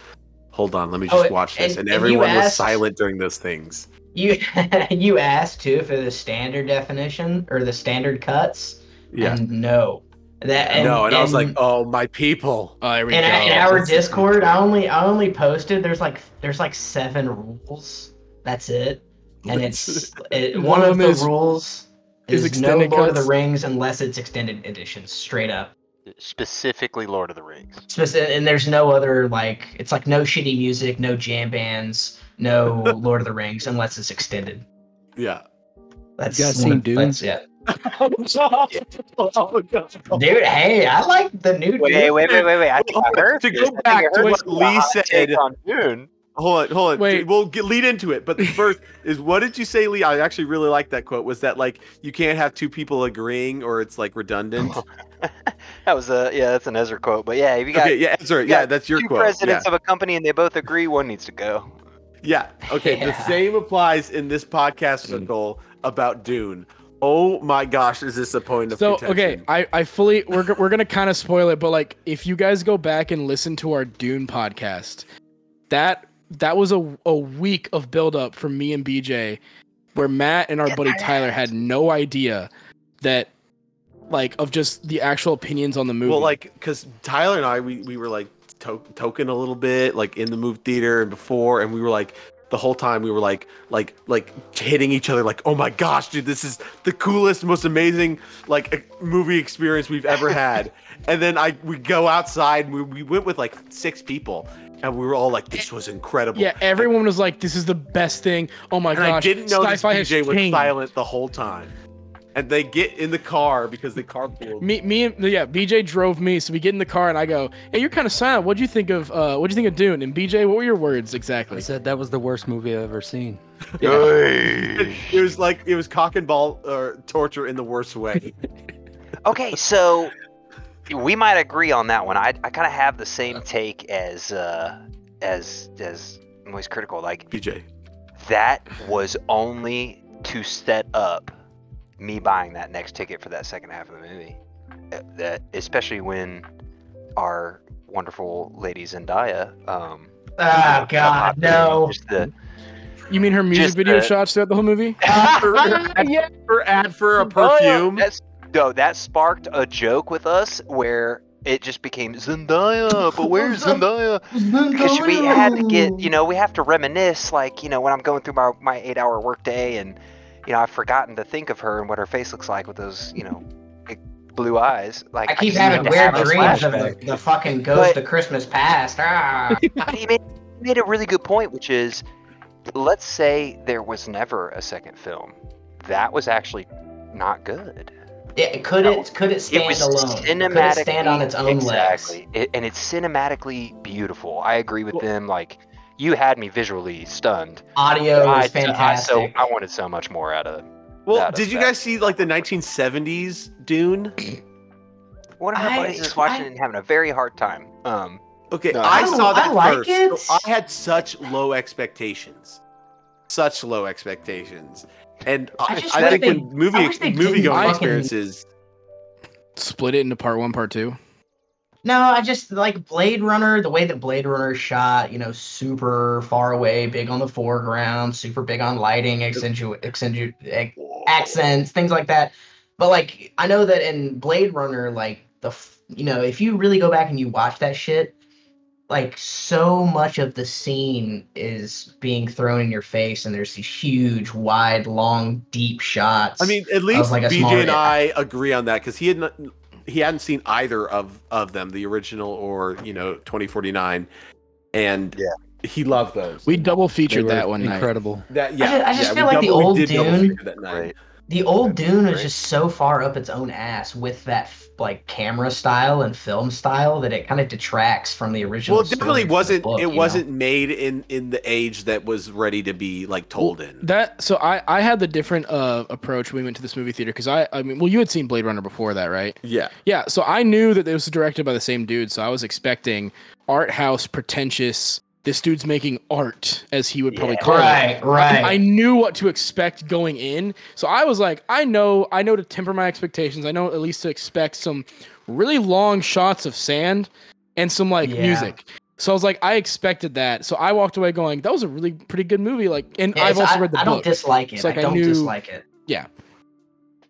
hold on, let me Oh, just watch this, and- and, and you everyone was silent during those things. You you asked too for the standard definition or the standard cuts. Yeah. And no. That and, no, and, I was like, oh my people. Oh, there we in, go. in our That's- Discord, I only I only posted there's like there's like seven rules. That's it. And it's it, One one, of of them the is- rules is is, no extended Lord of the Rings unless it's extended edition, straight up. Specifically, Lord of the Rings. And there's no other like it's like no shitty music, no jam bands, no Lord of the Rings unless it's extended. yeah. That's guys one seen Dune? that's- yeah. oh god. Dude, hey, I like the new Wait, Dune. wait, wait, wait, wait. I think Hold I heard to go I back I to what Lee said- on Dune. Hold on, hold on. Wait. We'll get, lead into it. But first is what did you say, Lee? I actually really like that quote. Was that like you can't have two people agreeing or it's like redundant? That was a yeah, that's an Ezra quote. But yeah, if you got okay, yeah, sorry, you got yeah, that's your two quote. Yeah. presidents of a company and they both agree, one needs to go. yeah. Okay. The same applies in this podcast hmm. circle about Dune. Oh my gosh, is this a point of So contention? okay, I, I fully we're we're gonna kind of spoil it, but like if you guys go back and listen to our Dune podcast, that that was a a week of build up from me and BJ, where Matt and our buddy Tyler had no idea that like of just the actual opinions on the movie. Well, like, because Tyler and I, we, we were like to- token a little bit, like in the movie theater and before, and we were like, the whole time we were like, like, like hitting each other, like, oh my gosh, dude, this is the coolest, most amazing, like, movie experience we've ever had. and then I, we go outside, and we, we went with like six people, and we were all like, this was incredible. yeah, everyone was like, "This is the best thing." Oh my and gosh! I didn't know this sci-fi DJ was silent the whole time. And they get in the car because they carpooled. Me, me, and yeah, BJ drove me, so we get in the car and I go, "Hey, you're kind of silent. What'd you think of uh, What'd you think of Dune?" And BJ, what were your words exactly? I said that was the worst movie I've ever seen. it was like it was cock and ball uh, torture in the worst way. Okay, so we might agree on that one. I, I kind of have the same take as uh, as as Moist Critical. Like BJ. that was only to set up me buying that next ticket for that second half of the movie. Uh, That especially when our wonderful lady Zendaya. Um, Oh God, no. Just the, You mean her music Just, video uh, shots throughout the whole movie? yeah. For ad for a perfume. That's no, that sparked a joke with us where it just became Zendaya, but where's Zendaya? Because we had to get, you know, we have to reminisce, like, you know, when I'm going through my, my eight hour workday and, you know, I've forgotten to think of her and what her face looks like with those, you know, big blue eyes. Like, I keep just having weird have dreams of the, the fucking ghost But- of Christmas past. Ah. But he made, he made a really good point, which is, let's say there was never a second film. That was actually not good. Yeah, could No. it could it stand was alone? Could it cinematically stand on its own legs? exactly, It- and it's cinematically beautiful. I agree with them. Like you had me visually stunned. Audio I, is fantastic. I, so I wanted so much more out of. Well, that did you effect. guys see like the 1970s Dune? One of my I- buddies is watching I- and having a very hard time. Um, Okay, No. I I saw that I like first. it. So I had such low expectations, such low expectations, and I, I I think they- when movie I wish movie going experiences, Split it into part one, part two. No, I just like Blade Runner, the way that Blade Runner is shot, you know, super far away, big on the foreground, super big on lighting, accentu- accentu- ac- accents, things like that. But like, I know that in Blade Runner, like the, f- you know, if you really go back and you watch that shit, like so much of the scene is being thrown in your face, and there's these huge, wide, long, deep shots. I mean, at least like BJ and I agree on that because he had not, he hadn't seen either of of them, the original or you know 2049, and Yeah. he loved those. We double They featured were that one night. incredible. that yeah, ju- I just yeah, feel like the double- we old did Dune- that night. right. The old Dune was just so far up its own ass with that like camera style and film style that it kind of detracts from the original. Well, it definitely story of the wasn't. book, it wasn't made in in the age that was ready to be like told in. That so I I had the different uh approach when we went to this movie theater because I I mean well you had seen Blade Runner before that right yeah, yeah so I knew that it was directed by the same dude so I was expecting art house pretentious this dude's making art, as he would probably Yeah. call it. Right, right. I knew what to expect going in. So I was like, I know, I know to temper my expectations. I know at least to expect some really long shots of sand and some like Yeah. music. So I was like, I expected that. So I walked away going, that was a really pretty good movie. Like, and Yeah, I've also I, read the book. I don't dislike it. It's like I I don't knew- dislike it. Yeah,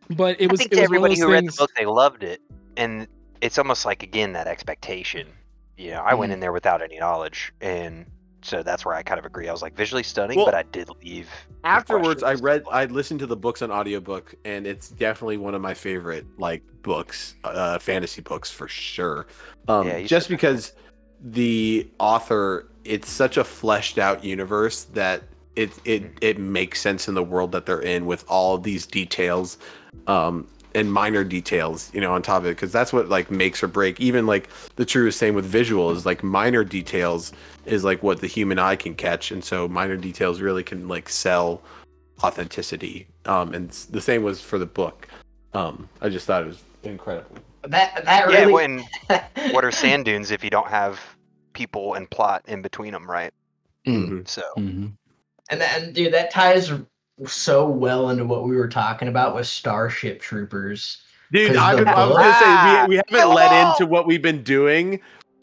but it was I think it to was everybody those who read the book, they loved it, and it's almost like again that expectation. Know, I went Mm. in there without any knowledge, and so that's where I kind of agree. I was like visually stunning, Well, but I did leave. Afterwards, I read, I listened to the books on audiobook, and it's definitely one of my favorite like books, uh, fantasy books for sure. Um, Yeah, just that. because the author, it's such a fleshed out universe that it it Mm-hmm. it makes sense in the world that they're in with all these details, um, and minor details, you know, on top of it, because that's what like makes or break. Even like the true same with visual is like minor details is like what the human eye can catch, and so minor details really can like sell authenticity. Um, and the same was for the book. Um, I just thought it was incredible. That that really. Yeah, really. when what are sand dunes if you don't have people and plot in between them, right? Mm. So Mhm. And then, dude, that ties so well into what we were talking about with Starship Troopers. Dude, I, the I was gonna say we, we haven't Kill 'em led into what we've been doing,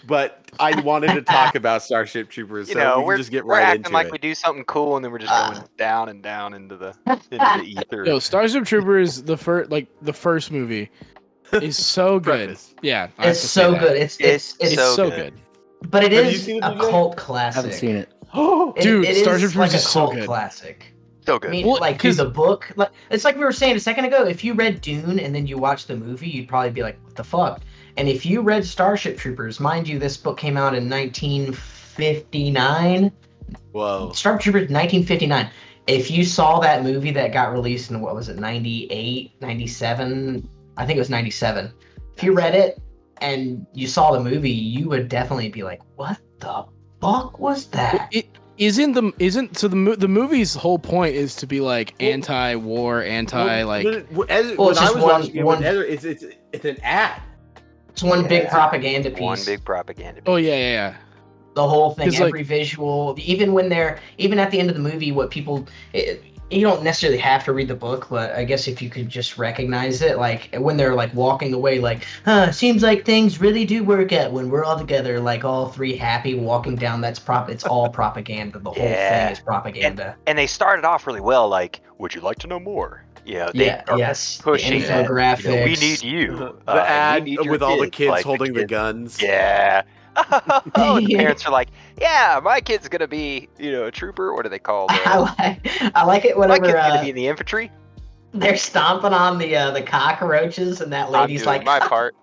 but I wanted to talk about Starship Troopers, you so know, we we're can just get we're right acting into like it. we do something cool, and then we're just Uh. going down and down into the into the ether. Yo, Starship Troopers, the first like the first movie, is so good. Yeah, I It's so good. It's it's It's it's, It's so so good. good. but it Have is a cult classic. I haven't seen it. Oh, It- Dude, it is Starship Troopers like a is so good. classic. So I mean, Well, like through 'cause- the book, like it's like we were saying a second ago. If you read Dune and then you watch the movie, you'd probably be like, "What the fuck?" And if you read Starship Troopers, mind you, this book came out in 1959. Whoa. Starship Troopers 1959. If you saw that movie that got released in what was it 98, 97, I think it was 97. If you read it and you saw the movie, you would definitely be like, "What the fuck was that?" It isn't the isn't so the the movie's whole point is to be like Well- anti-war, anti like. when- when- as- Well, when it's I just was one- watching it, one- Ezra- it's, it's it's an ad. It's one big Yeah. propaganda piece. One big propaganda. oh yeah yeah yeah. the whole thing 'Cause, like- every visual even when they're even at the end of the movie what people it, you don't necessarily have to read the book but i guess if you could just recognize it like when they're like walking away like huh seems like things really do work out when we're all together like all three happy walking down that's prop it's all propaganda the whole Yeah. thing is propaganda and they started off really well. Like, would you like to know more? You know, they yeah are yes the pushing that. infographics You know, we need you. the uh, ad need your with all the kids like, holding the kids- guns. Yeah. oh, the parents are like, yeah, my kid's gonna be, you know, a trooper. What do they called? I Uh, like, I like it my whenever kid's uh, gonna be in the infantry. they're stomping on the uh, the cockroaches and that lady's like my part.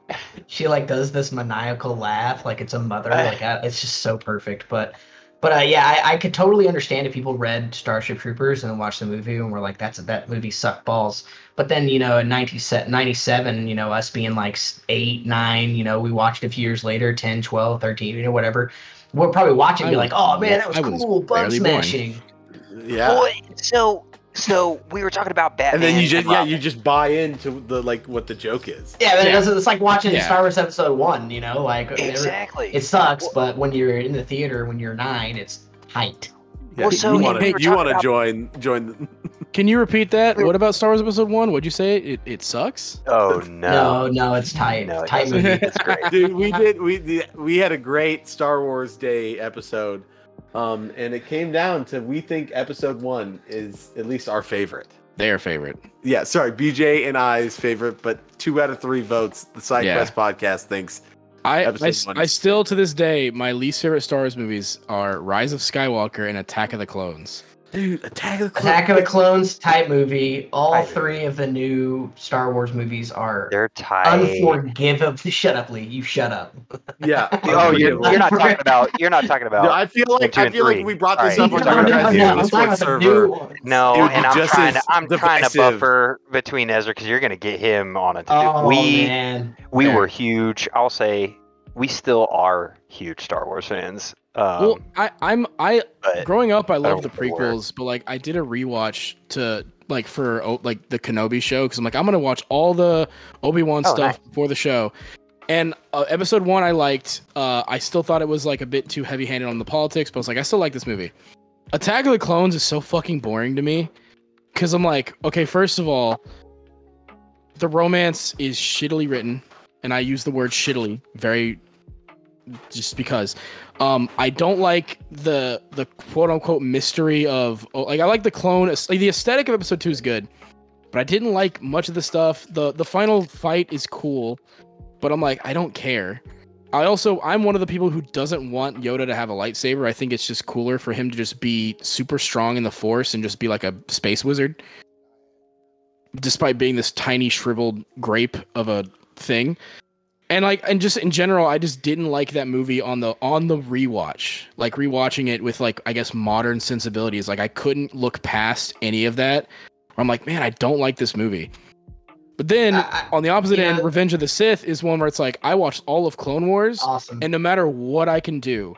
she like does this maniacal laugh like it's a mother like I, it's just so perfect but but uh, yeah I, I could totally understand if people read starship troopers and watched the movie and were like that's that movie sucked balls but then you know in 97, 97 you know us being like 8 9 you know we watched a few years later 10 12 13 you know whatever We're probably watching it and I be like oh man that was was cool bug barely born. smashing Yeah. Well, so so we were talking about Batman. and then you just yeah you just buy into the like what the joke is. yeah, but it Yeah. doesn't, it's like watching Yeah. Star Wars Episode One. You know, like every- exactly. it sucks, Well- but when you're in the theater when you're nine, it's tight. Yeah, Well, so you we want to you want to about- join join. The, Can you repeat that? What about Star Wars Episode One? What'd you say? It it sucks. oh No, no. no, it's tight. No, it tight movie. It's great. dude we did we the, we had a great star wars day episode um and it came down to we think episode one is at least our favorite Their favorite. yeah sorry bj and i's favorite but two out of three votes the side Yeah. quest podcast thinks I, I, Episode s- one I still to this day my least favorite Star Wars movies are Rise of Skywalker and Attack of the Clones. Dude attack of the Attack of the Clones type movie. All I three of the new Star Wars movies are They're tight. unforgivable. Shut up, Lee. You shut up. yeah Oh, you're, you're not talking about. You're not talking No, about. I feel like I and feel like we brought this Alright, up on you're our talking guys' about- I'm Discord the server. new ones. No, It and I'm trying to I'm trying to buffer between Ezra because you're gonna get him on a. Oh we man. we Yeah. were huge. I'll say we still are huge Star Wars fans. Um, well, I I'm I but growing up I loved the think it prequels, but like I did a rewatch to like for oh, like the Kenobi show because I'm like I'm gonna watch all the Obi Wan Oh, stuff before the show, And uh, episode one, I liked. Uh, I still thought it was like a bit too heavy-handed on the politics, but I was like, I still like this movie. Attack of the Clones is so fucking boring to me, because I'm like, okay, first of all, the romance is shittily written, and I use the word shittily very, just because. Um, I don't like the the quote unquote mystery of oh, like I like the clone. Like the aesthetic of episode two is good, but I didn't like much of the stuff. the The final fight is cool, but I'm like I don't care. I also I'm one of the people who doesn't want Yoda to have a lightsaber. I think it's just cooler for him to just be super strong in the Force and just be like a space wizard, despite being this tiny shriveled grape of a thing and like and just in general i just didn't like that movie on the on the rewatch like rewatching it with like i guess modern sensibilities like i couldn't look past any of that i'm like man i don't like this movie but then I- on the opposite yeah. end revenge of the sith is one where it's like i watched all of clone wars Awesome. and no matter what i can do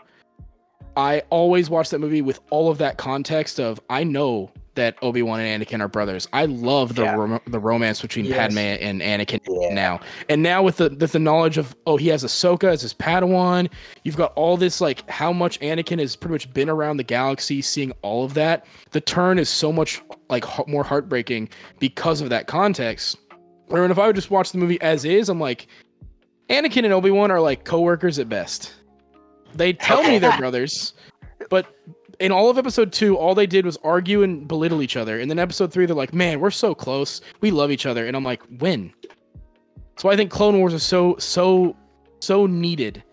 i always watch that movie with all of that context of i know that obi-wan and anakin are brothers i love the Yeah. rom- the romance between Yes. padme and anakin Yeah. now. And now with the with the knowledge of oh he has Ahsoka as his Padawan, you've got all this like how much Anakin has pretty much been around the galaxy, seeing all of that. The turn is so much like more heartbreaking because of that context. Where if I would just watch the movie as is, I'm like, Anakin and Obi Wan are like coworkers at best. They tell me they're brothers, but in all of episode two, all they did was argue and belittle each other. And then episode three, they're like, "Man, we're so close. We love each other." And I'm like, "When?" So I think Clone Wars is so so so needed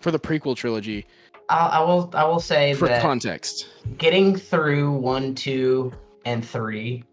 for the prequel trilogy I, I will. I will say for that context. getting through one, two, and three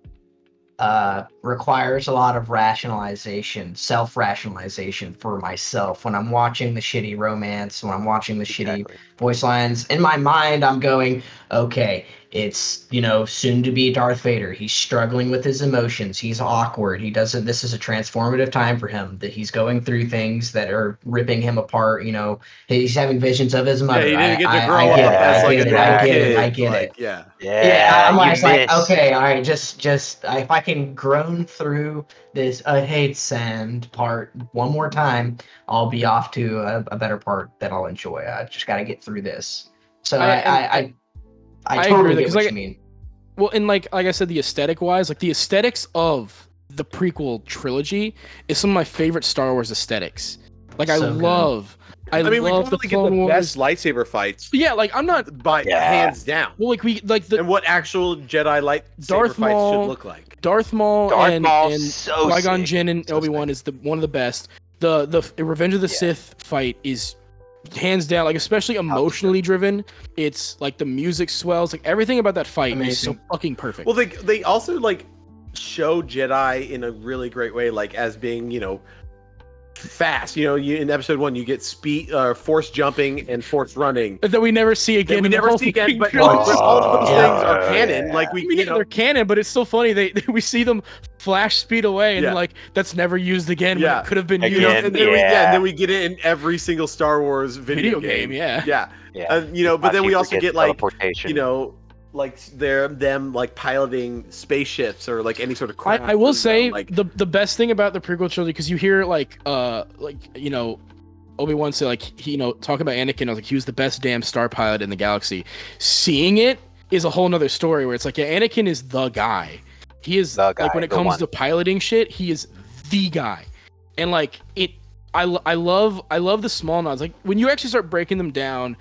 uh, requires a lot of rationalization, self-rationalization for myself when I'm watching the shitty romance, when I'm watching the shitty Exactly. voice lines. In my mind, I'm going, okay, it's you know soon to be Darth Vader. He's struggling with his emotions. He's awkward. He doesn't. This is a transformative time for him. That he's going through things that are ripping him apart. You know, he's having visions of his Yeah, mother. you didn't get I- to I- grow I up get it, as I like get it, I get it. I get like, it. Yeah. Yeah, I'm you always like, okay, all right, just, just if I can groan through this I hate sand part one more time, I'll be off to a, a better part that I'll enjoy. I just got to get through this. So I- I, and I, I, I, I agree totally with it, get 'cause, what like, you mean. Well, and like like I said, the aesthetic wise, like the aesthetics of the prequel trilogy is some of my favorite Star Wars aesthetics. Like I So good. love, I, I, mean, we love the probably get the Wars. best lightsaber fights Yeah, like I'm not. by Yeah. hands down. Well, like we like the and what actual Jedi light Darth fights Maul- should look like. Darth Maul Darth and Maul's and so Qui Gon. Jinn and So Obi Wan is the one of the best. The the Revenge of the Yeah. Sith fight is hands down like especially emotionally driven. It's like the music swells, like everything about that fight is so fucking perfect. Well, they they also like show Jedi in a really great way, like as being you know fast. You know, you in episode one you get speed, uh, force jumping and force running. that we never see again. That we in the never whole see again, fucking but, trilogy. but all of those Yeah. things are canon. Yeah. Like I we, mean, you know, they're canon, but it's so funny. They, we see them flash speed away, and Yeah. like that's never used again. Yeah. could have been Again. used. and then we, yeah, Yeah. and then we get it in every single Star Wars video, Video game, yeah. yeah. Yeah. Uh, you know, but then we also forget get like you know, like they're them like piloting spaceships or like any sort of. I, craft I will say them, like the the best thing about the prequel trilogy because you hear like uh like you know Obi Wan say like he, you know talk about Anakin I was like he was the best damn star pilot in the galaxy. Seeing it is a whole nother story where it's like yeah Anakin is the guy. He is The guy, like when it comes one. to piloting shit he is the guy, and like it I, I love I love the small nods like when you actually start breaking them down.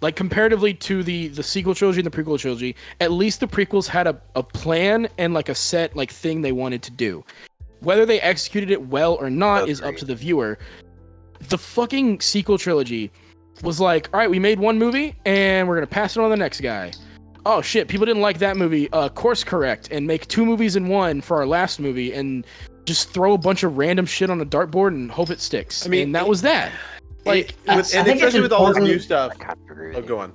Like comparatively to the the sequel trilogy and the prequel trilogy, at least the prequels had a, a plan and like a set like thing they wanted to do. Whether they executed it well or not is up to the viewer. The fucking sequel trilogy was like, all right, we made one movie and we're gonna pass it on to the next guy. Oh shit, people didn't like that movie. Uh, course correct and make two movies in one for our last movie and just throw a bunch of random shit on a dartboard and hope it sticks. I mean, and that it- was that. Like, it- I- with, and think it's especially with all this new important- stuff. I kind of agree with Oh, you. go on.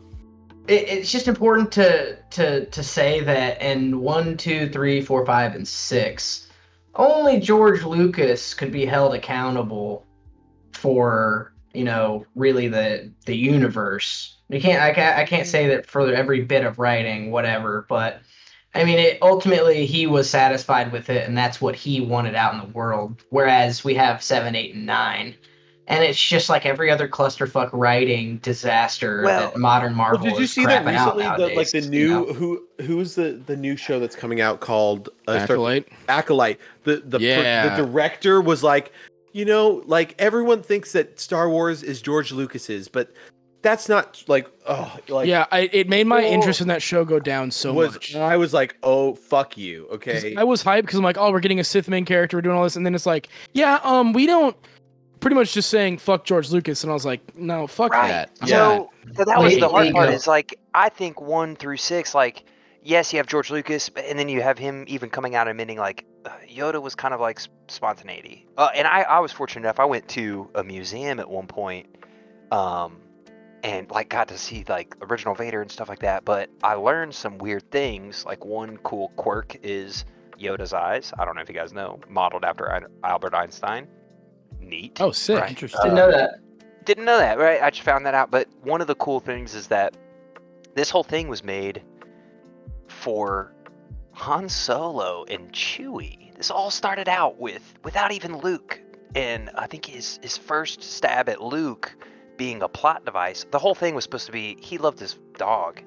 it, it's just important to to to say that in one, two, three, four, five, and six, only George Lucas could be held accountable for you know really the the universe. You can't I can't I can't say that for every bit of writing, whatever, but I mean, it ultimately he was satisfied with it, and that's what he wanted out in the world. Whereas we have seven, eight, and nine and it's just like every other clusterfuck writing disaster Well- that modern Marvel. Well, did you is see that recently? The, like the new you know? who who's the the new show that's coming out called uh, start- Acolyte. Acolyte. The the per- the director was like, you know, like everyone thinks that Star Wars is George Lucas's, but that's not like oh like yeah, I, it made my Oh. interest in that show go down so was much. I was like, oh fuck you okay. I was hyped because I'm like, oh, we're getting a Sith main character, we're doing all this, and then it's like, yeah, um, we don't. Pretty much just saying fuck George Lucas, and I was like, no, fuck Right. that. I'm So, so that was Wait, the hard part. go. Is like I think one through six, like yes, you have George Lucas, and then you have him even coming out and admitting like uh, Yoda was kind of like s- spontaneity. Uh, and I, I was fortunate enough. I went to a museum at one point, um, and like got to see like original Vader and stuff like that. But I learned some weird things. Like one cool quirk is Yoda's eyes. I don't know if you guys know, modeled after Albert Einstein. Neat. Oh, sick. Right. Interesting. Didn't know that. Didn't know that, right? I just found that out. But one of the cool things is that this whole thing was made for Han Solo and Chewie. This all started out with without even Luke, and I think his his first stab at Luke being a plot device. The whole thing was supposed to be he loved his dog.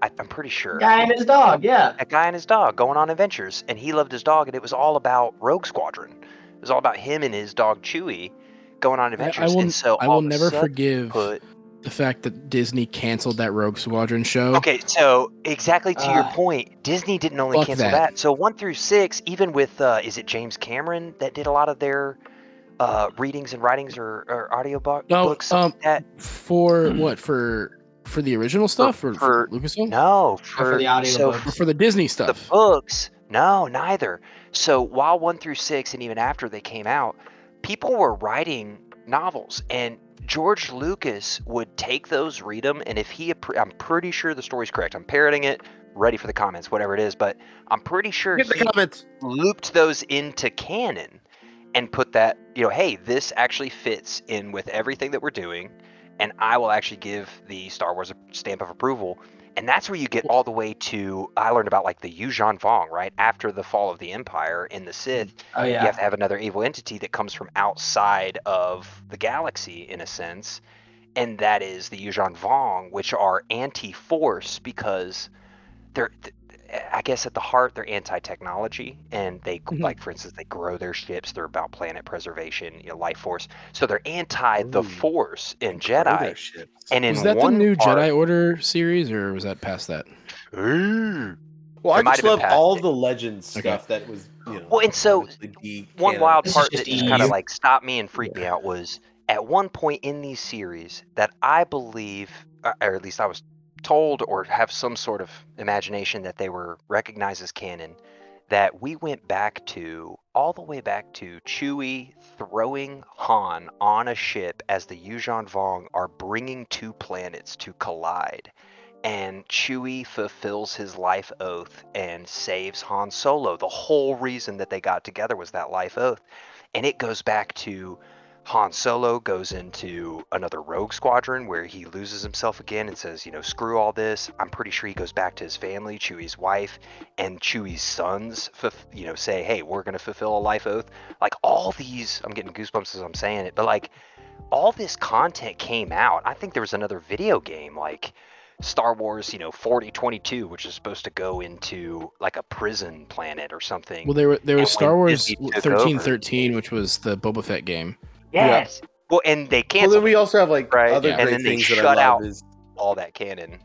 I, I'm pretty sure Guy and his dog. Yeah. a guy and his dog going on adventures, and he loved his dog, and it was all about Rogue Squadron. It was all about him and his dog Chewie going on adventures. I will, and so I will never forgive put the fact that Disney canceled that Rogue Squadron show. Okay, so exactly to your Ah. point, Disney didn't only cancel that. that. So one through six, even with uh, is it James Cameron that did a lot of their uh, readings and writings or, or audio bo- No, books? um, that For what? For for the original stuff or for- for, Lucasfilm? no for the audio so books. Or for the Disney stuff. the books, no, neither. So while one through six, and even after they came out, people were writing novels, and George Lucas would take those, read them, and if he, I'm pretty sure the story's correct. I'm parroting it. Ready for the comments, whatever it is, but I'm pretty sure Get he comments. looped those into canon and put that, you know, hey, this actually fits in with everything that we're doing, and I will actually give the Star Wars a stamp of approval. And that's where you get all the way to I learned about like the Yuuzhan Vong, right? After the fall of the Empire in the Sith, Oh you have to have another evil entity that comes from outside of the galaxy in a sense. And that is the Yuuzhan Vong, which are anti-force because they're th- I guess at the heart they're anti-technology and they Mhm. like for instance they grow their ships they're about planet preservation you know life force so they're anti the force in Grow Jedi and in Was that the one new part, Jedi Order series, or was that past that? Ooh. Well, It I just love all it. the legends Okay. stuff that was, you know. Well, and so, obviously de- one wild part that just kind of like stopped me and freaked me out was at one point in these series that I believe, uh, or at least I was told or have some sort of imagination that they were recognized as canon, that we went back to all the way back to Chewie throwing Han on a ship as the Yuuzhan Vong are bringing two planets to collide. And Chewie fulfills his life oath and saves Han Solo. The whole reason that they got together was that life oath. And it goes back to Han Solo goes into another rogue squadron where he loses himself again and says, you know, screw all this. I'm pretty sure he goes back to his family, Chewie's wife, and Chewie's sons, you know, say, hey, we're going to fulfill a life oath. Like all these, I'm getting goosebumps as I'm saying it, but like all this content came out. I think there was another video game like Star Wars, you know, 4022, which is supposed to go into like a prison planet or something. Well, there were there And was Star Wars 1313, over- which was the Boba Fett game. Yes. Well, and they can't. Well, then we also have like Right, other yeah. and great then they things that I shut love out is all that canon.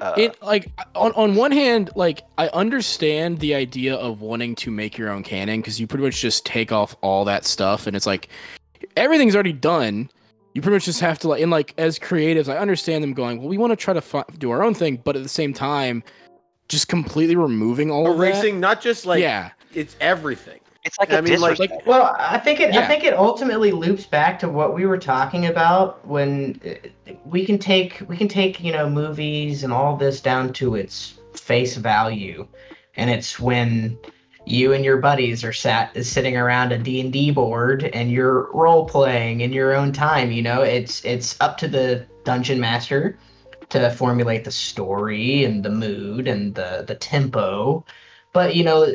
Uh, it like on on one hand, like I understand the idea of wanting to make your own canon because you pretty much just take off all that stuff and it's like everything's already done. You pretty much just have to like and like as creatives, I understand them going, well, we want to try to fi- do our own thing, but at the same time, just completely removing all of that. erasing not just like yeah, it's everything. It's like I a mean, like- disrespect. Well, I think it. I think it ultimately loops back to what we were talking about when uh, we can take we can take you know movies and all this down to its face value, and it's when you and your buddies are sat is sitting around a D&D board and you're role playing in your own time, you know, it's it's up to the dungeon master to formulate the story and the mood and the the tempo. But you know,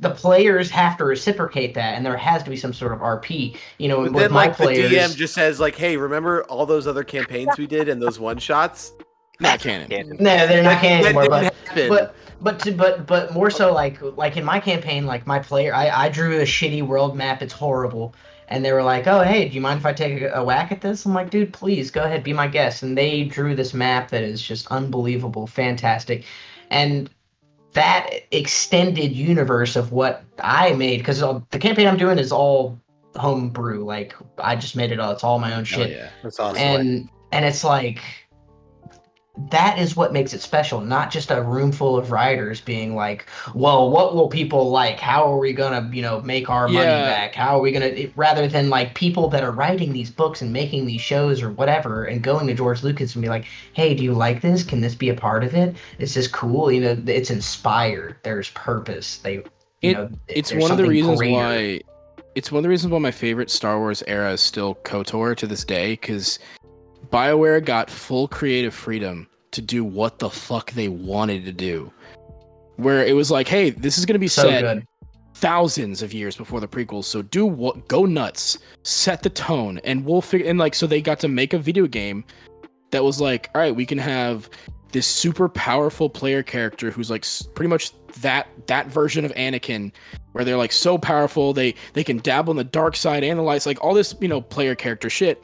the players have to reciprocate that, and there has to be some sort of RP. You know, But with then my like players. the DM just says like, "Hey, remember all those other campaigns we did and those one shots? Not canon. Canon. no, they're not That- canon that anymore. But didn't happen. but but to, but but more so like like in my campaign like my player I, I drew a shitty world map it's horrible and they were like oh hey do you mind if i take a, a whack at this i'm like dude please go ahead be my guest and they drew this map that is just unbelievable fantastic and that extended universe of what i made because the campaign i'm doing is all homebrew like i just made it all it's all my own Hell shit yeah. That's awesome. and and it's like that is what makes it special not just a room full of writers being like well what will people like? How are we gonna you know make our money Yeah. back? How are we gonna it, rather than like people that are writing these books and making these shows or whatever and going to george lucas and be like hey do you like this? Can this be a part of it? Is this cool. You know it's inspired. There's purpose. They you It- know it's one of the reasons greater. why it's one of the reasons why my favorite Star Wars era is still KOTOR to this day because BioWare got full creative freedom to do what the fuck they wanted to do. Where it was like, hey, this is gonna be so set good. thousands of years before the prequels, so do what go nuts, set the tone, and we'll figure and like so they got to make a video game that was like, all right, we can have this super powerful player character who's like pretty much that that version of Anakin where they're like so powerful they they can dabble in the dark side and the lights like all this you know player character shit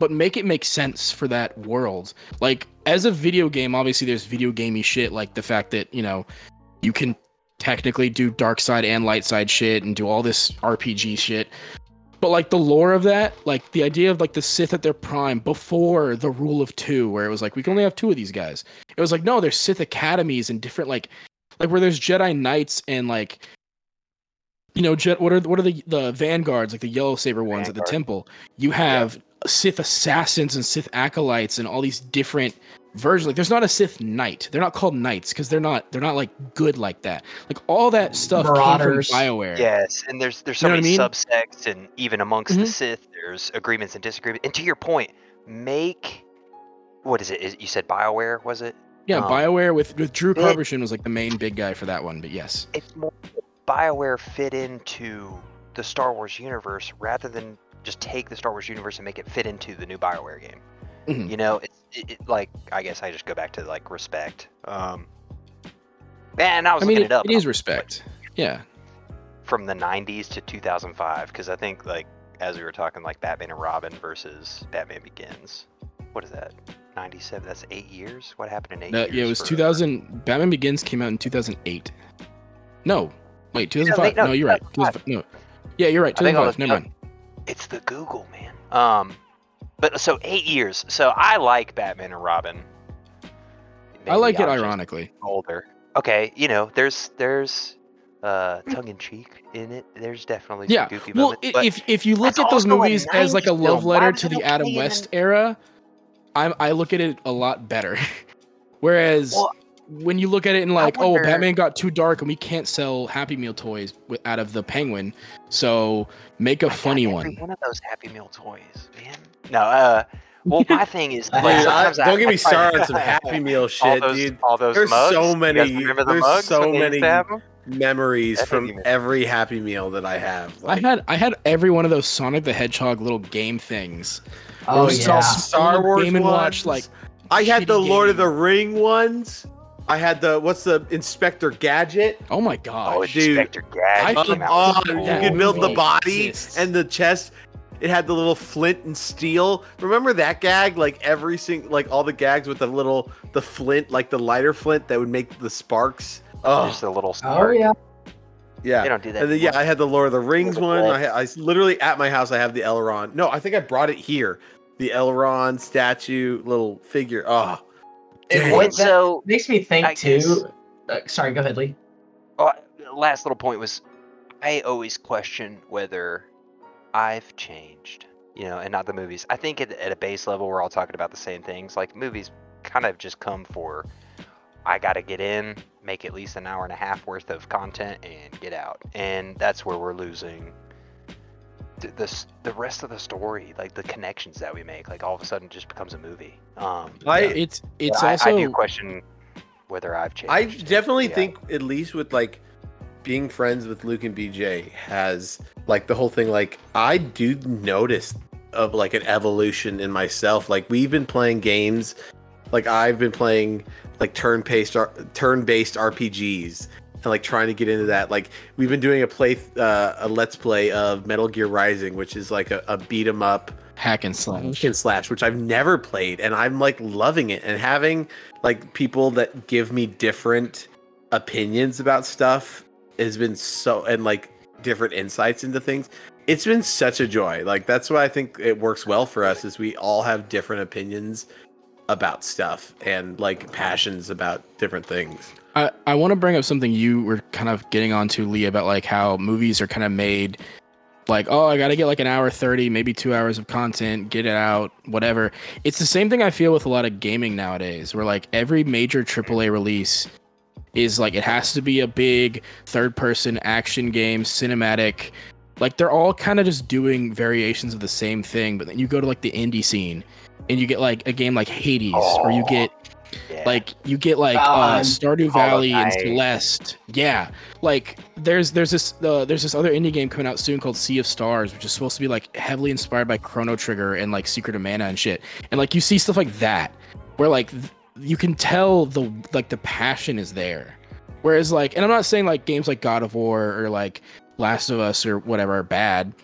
but make it make sense for that world. Like as a video game obviously there's video gamey shit like the fact that you know you can technically do dark side and light side shit and do all this rpg shit. But like the lore of that like the idea of like the sith at their prime before the rule of two where it was like we can only have two of these guys. It was like no there's sith academies and different like like where there's jedi knights and like you know Je- what are what are the the vanguards like the yellow saber ones at the temple? You have sith assassins and sith acolytes and all these different versions like there's not a sith knight they're not called knights because they're not they're not like good like that like all that stuff Marauders. came from bioware Yes, and there's there's so You know many I mean? subsects, and even amongst the Mhm. Sith, there's agreements and disagreements. And to your point, make what is it? Is, you said Bioware, was it? yeah um, bioware with with drew it- Karpyshyn was like the main big guy for that one but yes It's more Bioware fit into the Star Wars universe rather than just take the Star Wars universe and make it fit into the new Bioware game. Mhm. You know, it's it, it, like I guess I just go back to like respect. Um, and I was i mean looking it, it up. it is respect yeah from the 90s to 2005 because I think like as we were talking like Batman and Robin versus Batman Begins. What is that? 97. That's eight years. What happened in eight No, years? yeah, it was for- 2000. Batman Begins came out in 2008. No, wait, 2005. no, No, you're right. 2005. 2005. No, yeah, you're right. I think I 2005. was Never mind. It's the Google man. Um, but so eight years. So I like Batman and Robin. I like it I'm ironically. Older. Okay, you know, there's there's uh tongue in cheek in it. There's definitely Yeah. goofy Well, moments. if if you look at those movies as like a 90s love letter to the Adam West era, I I look at it a lot better. Whereas Well, when you look at it and like, oh, Batman got too dark and we can't sell Happy Meal toys wi- out of the Penguin, so make a I got funny every one. One of those Happy Meal toys, man. No, uh, well, my thing is, Dude, like, Dude, I, don't get me started on some Happy Meal all shit, those, dude. All those There's mugs. so many- guys remember the there's mugs so when they used many to have 'em? Memories That from every Happy Meal that I have. I had I had every one of those Sonic the Hedgehog little game things. oh yeah Star Wars Game and Watch ones. like I had the shitty Lord of the Ring ones. I had the what's the Inspector Gadget. oh my Oh, dude. Inspector Gadget I came Oh, out. forgot you with could build the body exists. and the chest. It had the little flint and steel. Remember that gag? Like every single, like all the gags with the little, the flint, like the lighter flint that would make the sparks. Oh, Just a little oh yeah yeah. They don't do that. And then, yeah. I had the Lord of the Rings Little one. bit. I, ha- I s- literally at my house, I have the Elrond. No, I think I brought it here. The Elrond statue, little figure. Oh, It dang. would- so, makes me think I guess- too uh, sorry go ahead lee oh, last little point was, I always question whether I've changed. You know, and not the movies. I think at, at a base level, we're all talking about the same things. Like movies, kind of just come for, I got to get in, make at least an hour and a half worth of content, and get out. And that's where we're losing th- the the rest of the story, like the connections that we make. Like all of a sudden, it just becomes a movie. Um, I- it's it's but I, also I do question whether I've changed. I definitely yeah. think, at least with like being friends with Luke and BJ has like the whole thing. Like I do notice of like an evolution in myself. Like we've been playing games, like I've been playing like turn-based turn-based RPGs and like trying to get into that. Like we've been doing a play uh, a let's play of Metal Gear Rising, which is like a, a beat 'em up Hack and slash. hack and slash, which I've never played, and I'm like loving it. And having like people that give me different opinions about stuff has been so, and like different insights into things. It's been such a joy. Like that's why I think it works well for us. Is we all have different opinions about stuff and like passions about different things. I, I want to bring up something you were kind of getting onto, Lee, about like how movies are kind of made like, oh, I got to get like an hour 30, maybe two hours of content, get it out, whatever. It's the same thing I feel with a lot of gaming nowadays, where like every major AAA release is like, it has to be a big third person action game, cinematic. Like they're all kind of just doing variations of the same thing, but then you go to like the indie scene and you get like a game like Hades, or you get Yeah. like you get like uh, Stardew Valley and. Celeste. Yeah, like there's there's this uh, there's this other indie game coming out soon called Sea of Stars, which is supposed to be like heavily inspired by Chrono Trigger and like Secret of Mana and shit. And like you see stuff like that, where like th- you can tell the like the passion is there. Whereas like, and I'm not saying like games like God of War or like Last of Us or whatever are bad.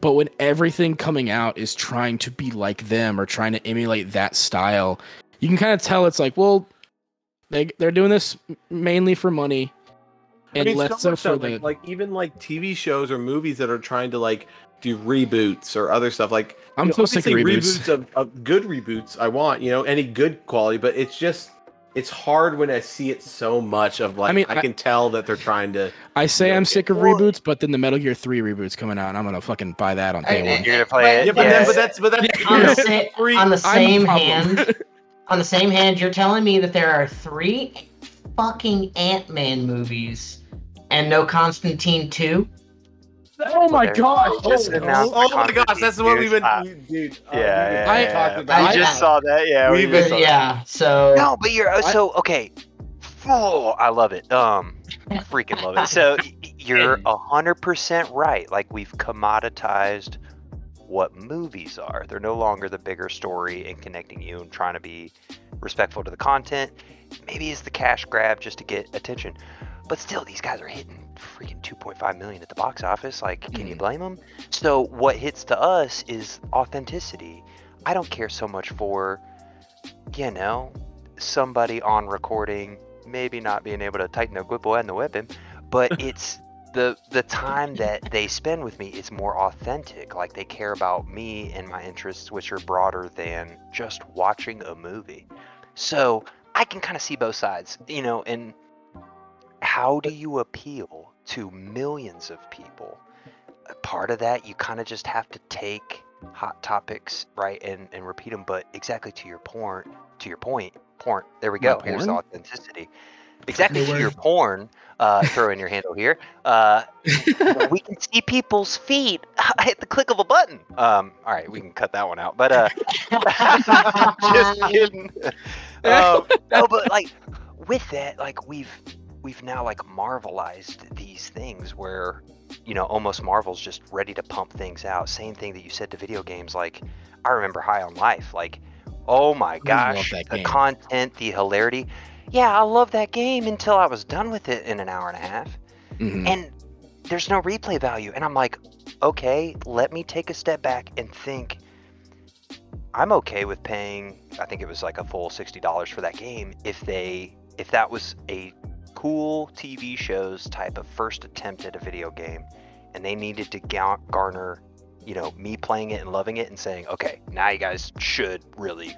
But when everything coming out is trying to be like them or trying to emulate that style, you can kind of tell it's like, well, they they're doing this mainly for money, I and mean, less so so for the. like, like even like TV shows or movies that are trying to like do reboots or other stuff. Like I'm you know, so sick of obviously reboots. of, of good reboots. I want you know any good quality, but it's just it's hard when I see it so much of like I, mean, I- can tell that they're trying to. I say Yeah, I'm sick of reboots, but then the Metal Gear Three reboot's coming out, and I'm gonna fucking buy that on day I- one. You're gonna play it. Yeah, but, yeah. then, but that's but that's on the, sa- free- on the same hand, on the same hand, you're telling me that there are three fucking Ant Man movies and no Constantine two. Oh my gosh! god! Just Oh, announced oh the my gosh, that's what we've been, Constantine dude. uh, Yeah, we've yeah, I- talking yeah. about. I I- just saw that. Yeah, We've we been- just saw that. yeah, so No, but you're I- so okay. Oh, I love it. Um, I freaking love it. So y- y- you're a hundred percent right. Like we've commoditized what movies are. They're no longer the bigger story and connecting you and trying to be respectful to the content. Maybe it's the cash grab just to get attention. But still, these guys are hitting freaking 2.5 million at the box office. Like, can you hmm. blame them? So what hits to us is authenticity. I don't care so much for, you know, somebody on recording maybe not being able to tighten the whipple and the weapon, but it's the the time that they spend with me is more authentic. Like they care about me and my interests, which are broader than just watching a movie. So I can kind of see both sides, you know. And how do you appeal to millions of people? Part of that, you kind of just have to take hot topics, right, and and repeat them. But exactly to your point, to your point, porn. There we go. Here's the authenticity. Exactly to your porn. Uh, throw in your handle here. Uh, we can see people's feet at the click of a button. Um, all right, we can cut that one out. But uh, just kidding. um, no, but like with that, like we've we've now like marvelized these things where you know almost Marvel's just ready to pump things out. Same thing that you said to video games. Like I remember High on Life. Like oh my gosh, the game. content, the hilarity. Yeah, I love that game until I was done with it in an hour and a half Mhm. and there's no replay value and i'm like okay let me take a step back and think i'm okay with paying i think it was like a full $60 for that game if they if that was a cool tv shows type of first attempt at a video game and they needed to garner you know me playing it and loving it and saying okay now you guys should really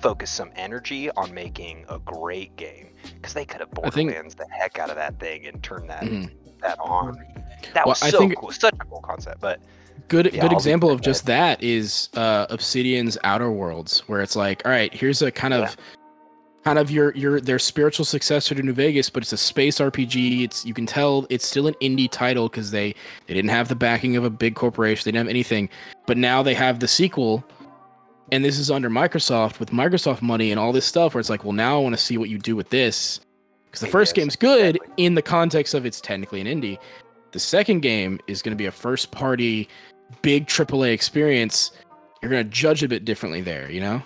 focus some energy on making a great game because they could have I think- the heck out of that thing and turned that Mhm. that on. That Well, was I so think- cool, such a cool concept. But good Yeah, good I'll example of just that is uh obsidian's outer worlds where it's like all right here's a kind of Yeah. Kind of your your their spiritual successor to new vegas but it's a space rpg it's you can tell it's still an indie title because they they didn't have the backing of a big corporation they didn't have anything but now they have the sequel and this is under microsoft with microsoft money and all this stuff where it's like well now i want to see what you do with this Because the first Yes, game's good exactly. in the context of it's technically an indie. The second game is going to be a first party, big AAA experience. You're going to judge a bit differently there, you know?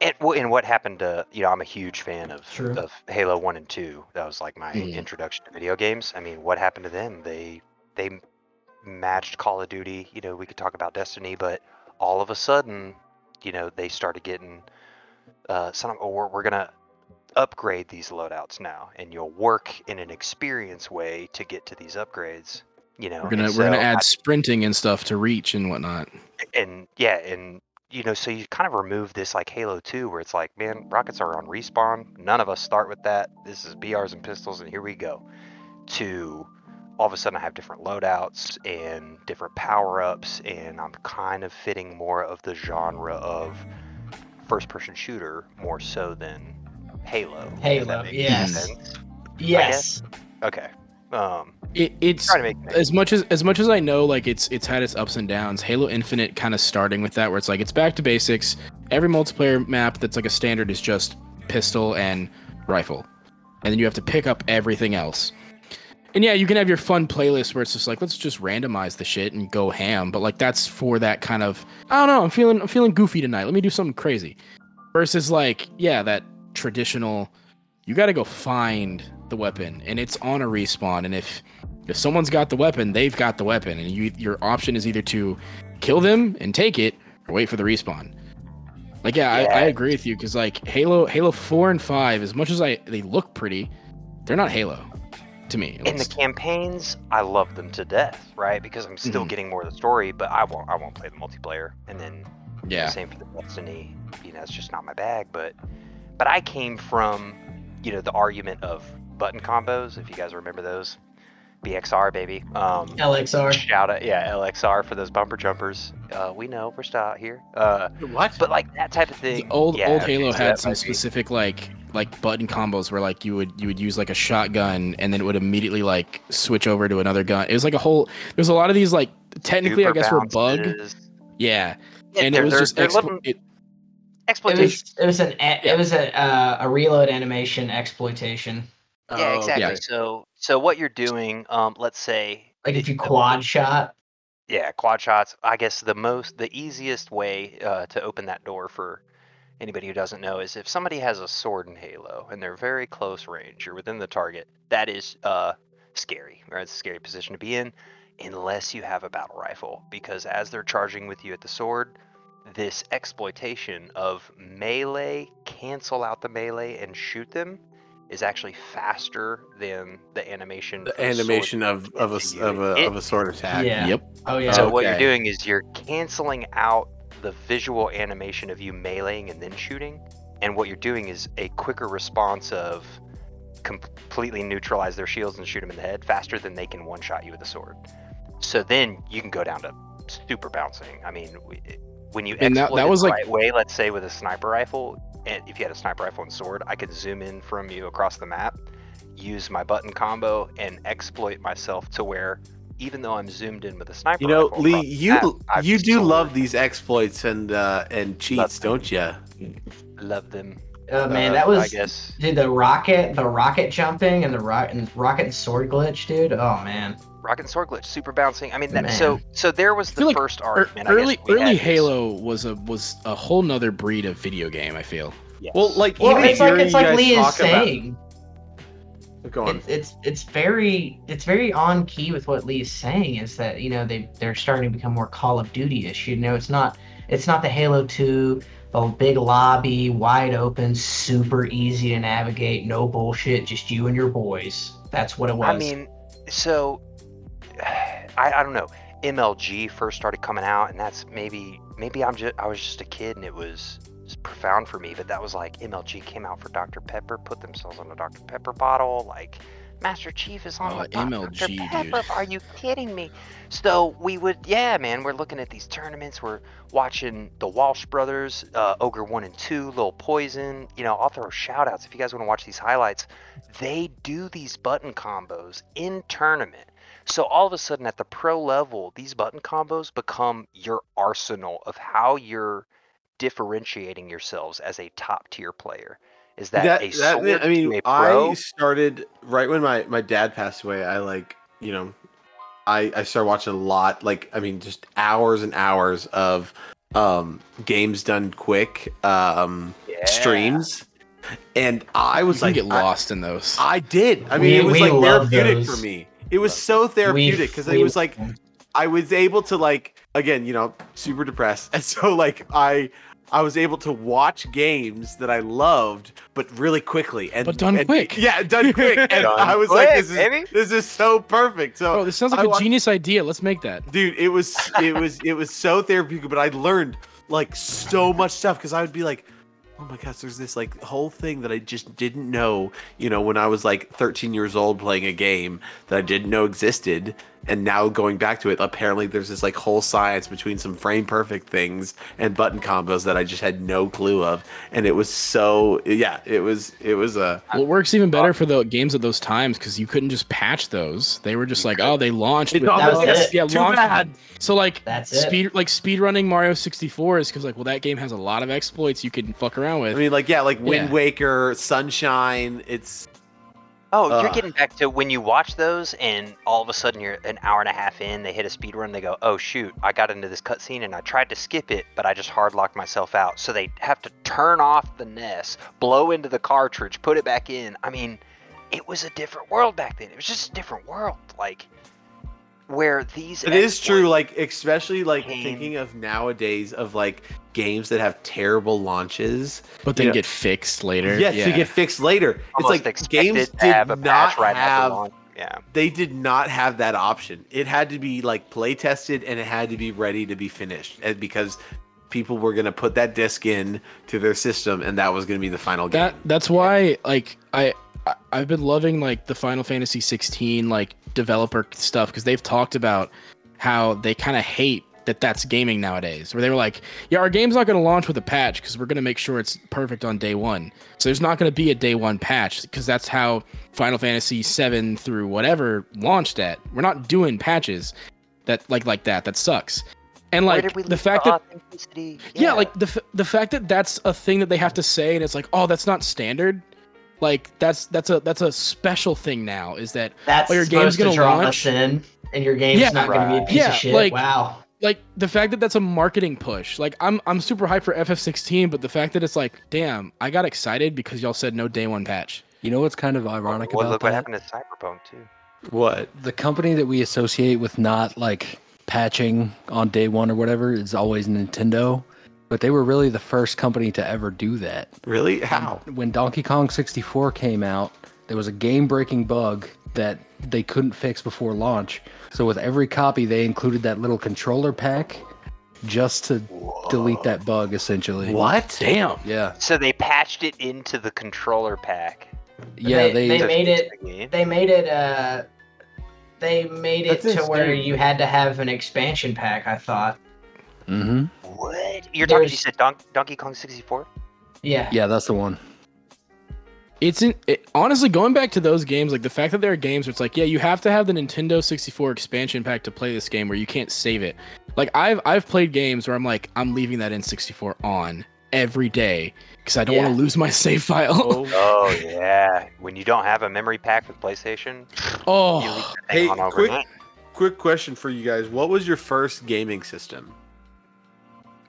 And, well, and what happened to you know I'm a huge fan of True. of Halo One and Two. That was like my Mhm. introduction to video games. I mean, what happened to them? They they matched Call of Duty. You know, we could talk about Destiny, but all of a sudden, you know, they started getting uh, some. Oh, we're, we're gonna upgrade these loadouts now, and you'll work in an experience way to get to these upgrades. You know, We're gonna we're gonna add I- sprinting and stuff to reach and whatnot. and yeah, and you know, so you kind of remove this like Halo 2, where it's like, man, rockets are on mm. respawn. None of us start with that. This is BRs and pistols, and here we go. To all of a sudden, I have different loadouts and different power ups, and I'm kind of fitting more of the genre of first person shooter more so than Halo. Halo, yes. sense. Yes. Okay. Um, It, it's trying to make as much as as much as I know, like it's it's had its ups and downs. Halo Infinite kind of starting with that, where it's like it's back to basics. Every multiplayer map that's like a standard is just pistol and rifle, and then you have to pick up everything else. And yeah, you can have your fun playlist where it's just like let's just randomize the shit and go ham. But like that's for that kind of I don't know. I'm feeling I'm feeling goofy tonight. Let me do something crazy. Versus like yeah, that traditional. You got to go find the weapon, and it's on a respawn. And if if someone's got the weapon, they've got the weapon, and you your option is either to kill them and take it, or wait for the respawn. Like yeah, I, I agree with you because like Halo Halo Four and Five, as much as I they look pretty, they're not Halo to me. in the campaigns i love them to death right because i'm still Mhm. getting more of the story but i won't i won't play the multiplayer and then yeah, same for the destiny you know it's just not my bag but but i came from you know the argument of button combos if you guys remember those bxr baby um LXR. shout out yeah lxr for those bumper jumpers uh we know we're still out here uh What? but like that type of thing old yeah, old okay, Halo so had some might be- specific like like button combos where like you would you would use like a shotgun and then it would immediately like switch over to another gun. It was like a whole. There's a lot of these like technically I super guess were bug. bounces. Yeah, Yeah, and it was just they're little it, It was it was an Yeah. it was a uh, a reload animation exploitation. Yeah, Oh, exactly. okay. So, so what you're doing, um, let's say, Like if it- you the- quad shot. yeah, quad shots. I guess the most, the easiest way uh, to open that door for anybody who doesn't know is if somebody has a sword in Halo and they're very close range, you're within the target. That is uh, scary, right? It's a scary position to be in, unless you have a battle rifle, because as they're charging with you at the sword. This exploitation of melee, cancel out the melee and shoot them, is actually faster than the animation. The of animation of of a of a It- of a sword attack. Yeah. yep. Oh yeah. So what you're doing is you're canceling out the visual animation of you meleeing and then shooting, and what you're doing is a quicker response of completely neutralize their shields and shoot them in the head faster than they can one shot you with a sword. So then you can go down to super bouncing. I mean, we- when you And that- exploit that was the like- right way, let's say with a sniper rifle, and if you had a sniper rifle and sword, I could zoom in from you across the map, use my button combo, and exploit myself to where even though I'm zoomed in with a sniper You know, rifle Lee, you map, you do sword. love these exploits and uh and cheats, don't you? love them. Oh man, Uh, that I was guess dude the rocket, the rocket jumping and the rock and rocket and sword glitch, dude. Oh man. Rocket and sword glitch, super bouncing. I mean, that, so so there was the like first Er- argument. I early guess early had is- Halo was a was a whole nother breed of video game. I feel. yes. Well, like Well, even it's like hearing it's you like guys Lee is talk about- saying. Go on. It's, it's it's very it's very on key with what Lee is saying is that you know they they're starting to become more Call of Duty ish. You know, it's not it's not the Halo Two, the big lobby, wide open, super easy to navigate, no bullshit, just you and your boys. That's what it was. I mean, so I, I don't know. MLG first started coming out, and that's maybe maybe I'm just I was just a kid, and it was profound for me. But that was like MLG came out for Dr Pepper, put themselves on a Dr Pepper bottle, like. Master Chief is on Oh, the Dr. MLG, dude. Pepper. Are you kidding me? So we would, yeah, man. We're looking at these tournaments. We're watching the Walsh brothers, uh, Ogre One and Two, Little Poison. You know, I'll throw shout outs if you guys want to watch these highlights. They do these button combos in tournament. So all of a sudden, at the pro level, these button combos become your arsenal of how you're differentiating yourselves as a top tier player. Is that, that, a that- sword I mean, to a pro? I started right when my my dad passed away. I like you know, I I started watching a lot. Like I mean, just hours and hours of um games done quick um Yeah. streams, and I was you like, can get I- lost in those. I did. I mean, We- it was like love therapeutic those. for me. It was so therapeutic because it was like I was able to like again, you know, super depressed, and so like I I was able to watch games that I loved, but really quickly and But done and- quick. Yeah, done quick, and Done I was like, this is baby. this is so perfect. So, oh, this sounds like I a wa- genius idea. Let's make that. dude, it was it was it was so therapeutic, but I learned like so much stuff because I would be like. Oh my gosh, there's this like whole thing that I just didn't know, you know, when I was like 13 years old playing a game that I didn't know existed. And now going back to it, apparently there's this like whole science between some frame perfect things and button combos that I just had no clue of. And it was so, yeah, it was, it was a, Well, it works even better uh, for the games at those times because you couldn't just patch those. They were just like, oh, they launched. It with- That was it. Yeah, Too launched- bad. So like That's it. speed, like speed running Mario 64 is because like, well, that game has a lot of exploits you can fuck around with. I mean, like, yeah, like Wind Yeah. Waker, Sunshine. It's, Oh, you're getting back to when you watch those, and all of a sudden you're an hour and a half in. They hit a speed run. They go, "Oh shoot, I got into this cutscene and I tried to skip it, but I just hard locked myself out." So they have to turn off the NES, blow into the cartridge, put it back in. I mean, it was a different world back then. It was just a different world, like where these. it is true. Like, especially like came- thinking of nowadays of like games that have terrible launches. but then you know- get fixed later. Yes, yeah. to get fixed later. It's like expected games did have a not right after have. Yeah. they did not have that option. It had to be like play tested and it had to be ready to be finished because people were going to put that disc in to their system and that was going to be the final game. that that's why like I I- I've been loving like the Final Fantasy 16 like developer stuff because they've talked about how they kind of hate that that's gaming nowadays where they were like yeah our game's not going to launch with a patch because we're going to make sure it's perfect on day one. So there's not going to be a day one patch because that's how final fantasy 7 through whatever launched at. We're not doing patches that like like that that sucks. And like the fact that authenticity? yeah, like the the fact that that's a thing that they have to say and it's like oh that's not standard like that's that's a that's a special thing now is that oh, That's Well, your supposed game's gonna draw launch- us in, and your game's Yeah, not going to be a piece Yeah, of shit. like- wow. like the fact that that's a marketing push like i'm i'm super hyped for ff16 but the fact that it's like damn i got excited because y'all said no day one patch You know what's kind of ironic well, about look that? what happened to Cyberpunk too. what? The company that we associate with not like patching on day one or whatever is always Nintendo, but they were really the first company to ever do that. Really? How? When Donkey Kong 64 came out, there was a game-breaking bug that they couldn't fix before launch. So with every copy, they included that little controller pack just to delete that bug, essentially. What? damn Yeah, So they patched it into the controller pack. yeah. They- They, they made it- They made it. uh They made it That's to where you had to have an expansion pack. I thought. Hmm What? You're talking? You said Don- Donkey Kong 64? Yeah. Yeah, that's the one. it's in it, honestly going back to those games like the fact that there are games where it's like yeah you have to have the nintendo 64 expansion pack to play this game where you can't save it like i've i've played games where i'm like i'm leaving that n64 on every day because i don't want to lose my save file Oh, Oh yeah. When you don't have a memory pack with PlayStation, you leave oh Hey, on quick- quick question for you guys. What was your first gaming system?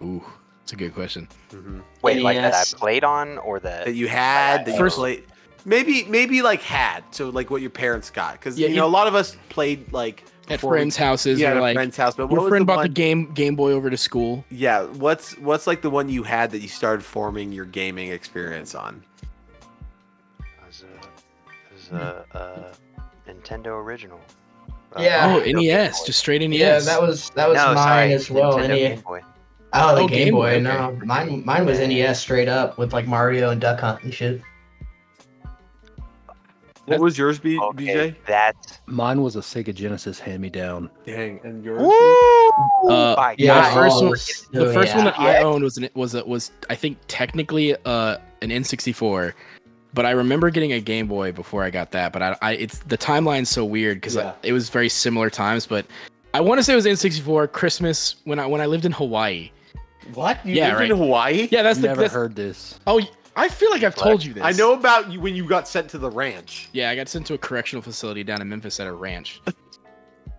Ooh it's a good question hmm Wait, like that I played on, or that? That you had, that you First- played. Maybe, maybe like had. So like what your parents got, because Yeah, you you- know a lot of us played like at before we- friends houses yeah, or at like friend's house. But what your friend the brought one, the game game boy over to school Yeah, what's what's like the one you had that you started forming your gaming experience on? It was a, it was a, a Nintendo original. Uh, Yeah. oh nes just straight nes Yeah, that was that was no, mine sorry, as well. Nintendo NES. Game Boy. Oh, the Oh, Game, Game Boy. Boy, No, mine mine was NES straight up with like Mario and Duck Hunt and shit. What was yours, B- Okay, BJ? that's. Mine was a Sega Genesis hand-me-down. Dang, and yours? Uh, my yeah, God. first oh, one, was- the oh, first one yeah. that I owned was an, was a, was I think technically uh an N64, but I remember getting a Game Boy before I got that. But I, I it's the timeline's so weird because Yeah. it was very similar times. But I want to say it was N64 Christmas when I when I lived in Hawaii. What? You Yeah, lived right. in Hawaii? Yeah, that's the Never that's, heard this. oh I feel like I've told you this. I know about you when you got sent to the ranch. Yeah, I got sent to a correctional facility down in Memphis at a ranch.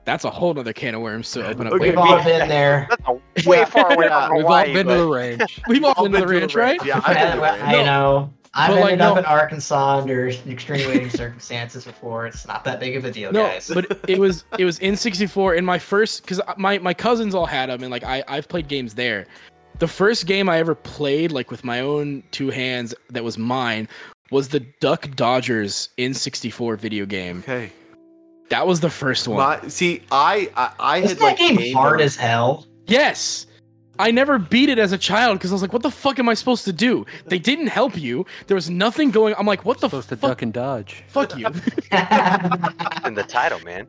That's a whole other can of worms to open up. Okay, We've all been there. That's way far away Yeah, from We've all been to the range. We've all All been to the been ranch, right? Yeah, I've been I. I know. I've But, like, ended up no- in Arkansas under extenuating circumstances before. It's not that big of a deal, No, guys. but it was it was in 64 in my first because my my cousins all had them and like I I've played games there. The first game I ever played like with my own two hands that was mine was the Duck Dodgers in 64 video game. Okay. That was the first one. My, see, I I, I Isn't had that like game gamed hard on- as hell? Yes. I never beat it as a child because I was like, what the fuck am I supposed to do? They didn't help you. There was nothing going I'm like, what the supposed to fuck? duck and dodge. Fuck you. in the title, man.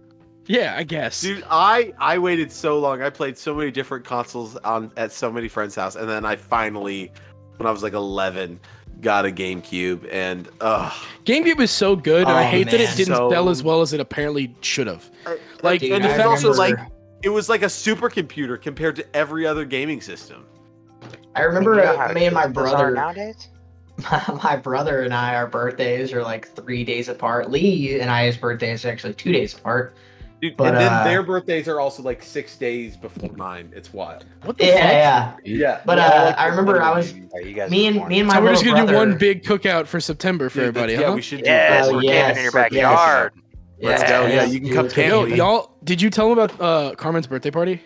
Yeah, I guess. Dude, I I waited so long. I played so many different consoles on at so many friends' house, and then I finally, when I was like 11, got a GameCube, and uh GameCube is so good, and I Oh, hate that it didn't So- sell as well as it apparently should have. Like, Dude, and the it's also like it was like a supercomputer compared to every other gaming system. I remember You uh, me and my brother. nowadays. my brother and I, our birthdays are like three days apart. Lee and I's birthdays are actually two days apart. Dude, But, and then uh, their birthdays are also like six days before mine. It's wild. What the Yeah, fuck? yeah. Yeah, But, we're uh, like, I remember I was- gaming. You guys Me and me and my So we're just gonna brother. do one big cookout for September for Dude, everybody, that's- Yeah, huh? we should do Yes, that. Oh, we're yes, camping in your let's- backyard. Let's Yeah. go. Yeah, you can come let's camp. Yo, y'all, did you tell them about uh, Carmen's birthday party?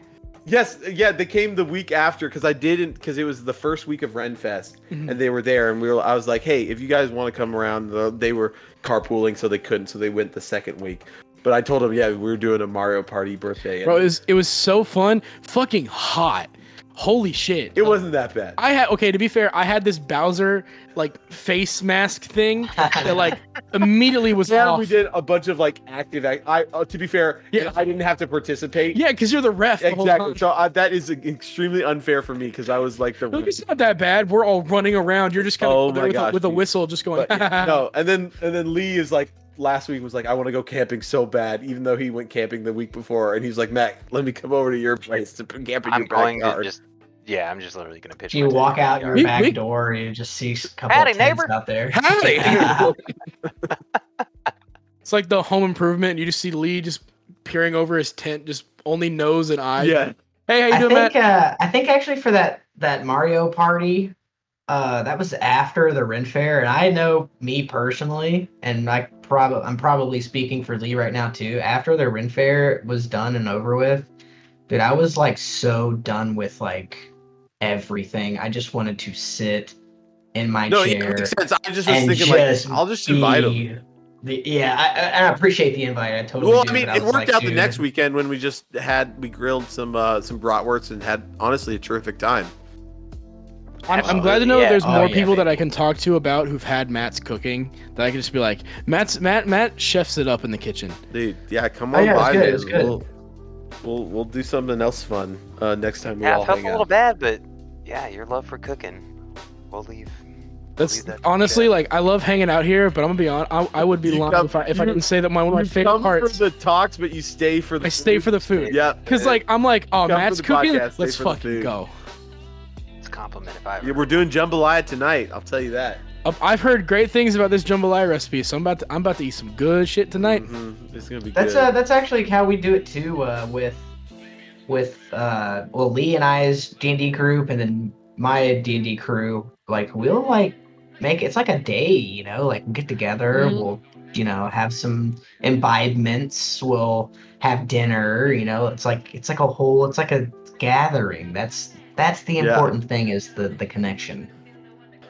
Yes, yeah, they came the week after because I didn't because it was the first week of Renfest Mhm. and they were there and we were. I was like, hey, if you guys want to come around, they were carpooling so they couldn't, so they went the second week. But I told him, yeah, we were doing a Mario Party birthday. Bro, it was it was so fun, fucking hot. Holy shit! it wasn't that bad. I had okay. To be fair, I had this Bowser like face mask thing that like immediately was Yeah, off. we did a bunch of like active. Act- I uh, to be fair, Yeah. yeah, I didn't have to participate. Yeah, because you're the ref. the whole exactly. time. So uh, that is extremely unfair for me because I was like the. Look, it's not that bad. We're all running around. You're just kind of Oh there my with, a, with a whistle, just going. But, no, and then and then Lee is like last week was like, I want to go camping so bad, even though he went camping the week before, and he's like, Matt, let me come over to your place to camp in I'm your going to just. Yeah, I'm just literally gonna pitch. you walk out your We- back we- door, you just see a couple Howdy, of tents neighbor. out there. Howdy. It's like the Home Improvement. You just see Lee just peering over his tent, just only nose and eyes. yeah, Hey, how you I doing, think Matt? uh, I think actually for that that Mario party, uh, that was after the Ren Fair, and I know me personally, and I probably I'm probably speaking for Lee right now too. After the Ren Fair was done and over with, dude, I was like so done with like everything. I just wanted to sit in my no, yeah, chair it makes sense. I just was thinking just like, I'll just invite him. be The, yeah, I, I, appreciate the invite. I totally. Well, do, I mean, but it worked like, out the next weekend when we just had we grilled some uh some bratwursts and had honestly a terrific time. I'm, I'm glad to know that Yeah. there's Oh, more yeah, people that. I can talk to about who've had Matt's cooking. That I can just be like, Matt's Matt Matt chefs it up in the kitchen. Dude, yeah, come Oh, on yeah, it was by, good, man. good. We'll, we'll we'll do something else fun uh, next time we Yeah, all I felt hang a out. little bad, but yeah, your love for cooking. We'll leave. That's Believe that honestly like I love hanging out here, but I'm gonna be on. I, I would be You lying come- if I if I didn't say that my one of my You favorite come parts. for the talks, but you stay for the. I stay food. for the food. Yeah, Cause like I'm like, oh Matt's cooking. podcast, Let's fucking go. It's a compliment if I ever. Yeah, we're doing jambalaya tonight. I'll tell you that. Uh, I've heard great things about this jambalaya recipe, so I'm about to I'm about to eat some good shit tonight. Mhm, It's gonna be That's good. uh that's actually how we do it too uh, with with uh well Lee and I's D and D group and then my D and D crew. Like we'll like make it's like a day, you know, like we'll get together, Mhm. we'll you know have some imbibements, we'll have dinner, you know. It's like it's like a whole it's like a gathering. That's that's the Yeah. important thing is the the connection.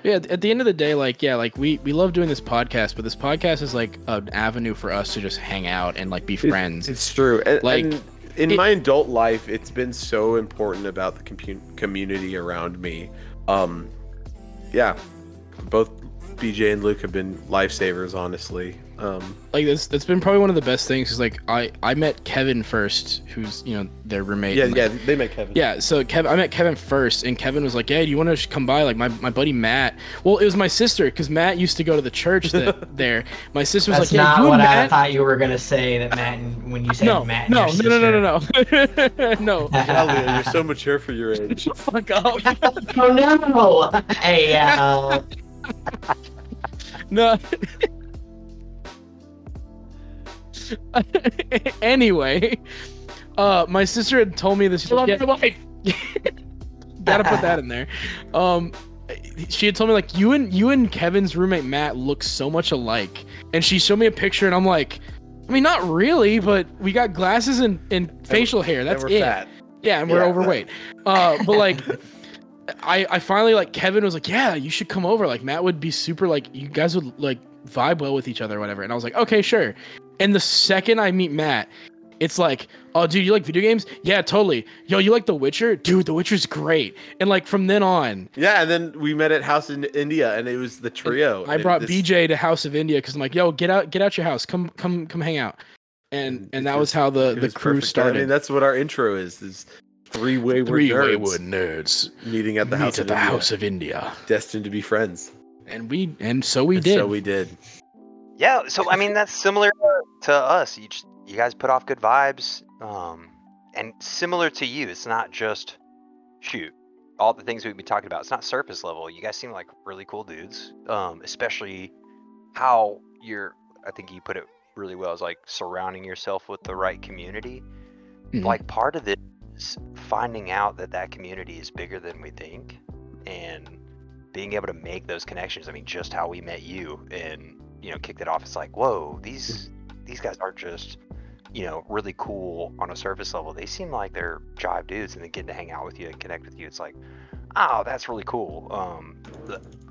Yeah, at the end of the day, like yeah, like we we love doing this podcast, but this podcast is like an avenue for us to just hang out and like be friends. It's true. And, Like, and in it- my adult life, it's been so important about the compu- community around me. Um, yeah, both BJ and Luke have been lifesavers, honestly. Um, like that's that's been probably one of the best things. Is like I I met Kevin first, who's you know their roommate. yeah, and, yeah, they met Kevin. Yeah, so Kevin, I met Kevin first, and Kevin was like, "Hey, do you want to come by?" Like my, my buddy Matt. Well, it was my sister because Matt used to go to the church that there. My sister was That's like, "Yeah, not you what and I thought you were gonna say that Matt and when you said no, Matt and no, your no, no, no, sister- no, no, no. Talia, you're so mature for your age. Fuck off. oh no! Hey, uh, no. anyway, uh, my sister had told me this. love yeah, your life. gotta put that in there. Um, she had told me like you and you and Kevin's roommate Matt look so much alike, and she showed me a picture, and I'm like, I mean, not really, but we got glasses and, and facial hair. That's and we're it. fat. Yeah, and we're Yeah. overweight. Uh, but like, I I finally like Kevin was like, yeah, you should come over. Like Matt would be super like you guys would like vibe well with each other or whatever. And I was like, okay, sure. And the second I meet Matt, it's like, oh, dude, you like video games? Yeah, totally. Yo, you like The Witcher? Dude, The Witcher's great. And like from then on, Yeah, and then we met at House in India, and it was the trio. I brought this- BJ to House of India because I'm like, yo, get out, get out your house, come, come, come hang out. And and that it was how the the crew perfect. started. I mean, that's what our intro is: is three wayward Three nerds wayward nerds meeting at the meet House at the India, House of India, destined to be friends. And we and so we And did. So we did. Yeah, so I mean that's similar to, to us. You just, you guys put off good vibes, um, and similar to you. It's not just shoot all the things we've been talking about. It's not surface level. You guys seem like really cool dudes, um, especially how you're. I think you put it really well. Is like surrounding yourself with the right community. Mhm. Like part of it is finding out that that community is bigger than we think, and being able to make those connections. I mean, just how we met you and you know kicked it off. It's like, whoa, these these guys aren't just you know really cool on a surface level. They seem like they're jive dudes, and then getting to hang out with you and connect with you. It's like, oh, that's really cool. Um,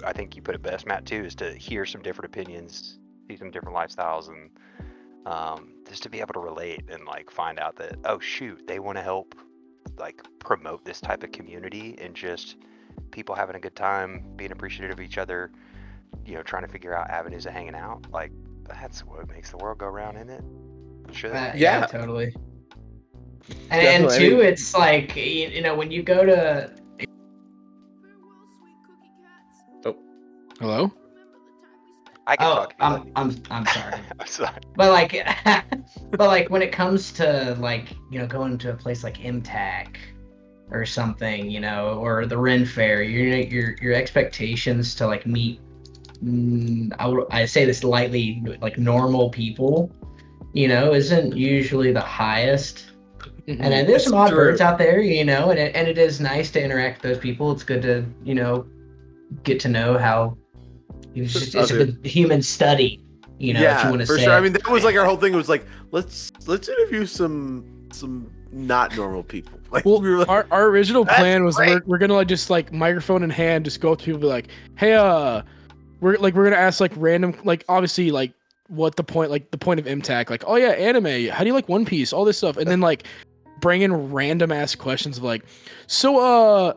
I think you put it best, Matt, too, is to hear some different opinions, see some different lifestyles, and um, just to be able to relate and like find out that oh shoot, they want to help like promote this type of community and just people having a good time, being appreciative of each other, you know, trying to figure out avenues of hanging out. Like that's what makes the world go round, isn't it? Should. Uh, Yeah. totally. And, and two, it's like you, you know when you go to Oh, Hello. I can oh talk. I'm. I'm I'm sorry, I'm sorry. but like but like when it comes to like you know going to a place like MTAC or something, you know, or the Ren Fair, your your your expectations to like meet mm, I would I say this lightly like normal people, you know, isn't usually the highest. Mhm. And then there's It's some odd true. birds out there, you know, and it, and it is nice to interact with those people. It's good to, you know, get to know how it's, just, it's a good human study, you know, if yeah, you want to for say. sure. it. I mean, that was like our whole thing. It Was like, let's let's interview some some not normal people. Like, Well, we were like, our, our original plan was we're, we're gonna like just like microphone in hand, just go up to people and be like, hey, uh, we're like we're gonna ask like random like obviously like what the point like the point of MTAC like oh yeah anime how do you like One Piece all this stuff and then like bring in random ass questions of like so uh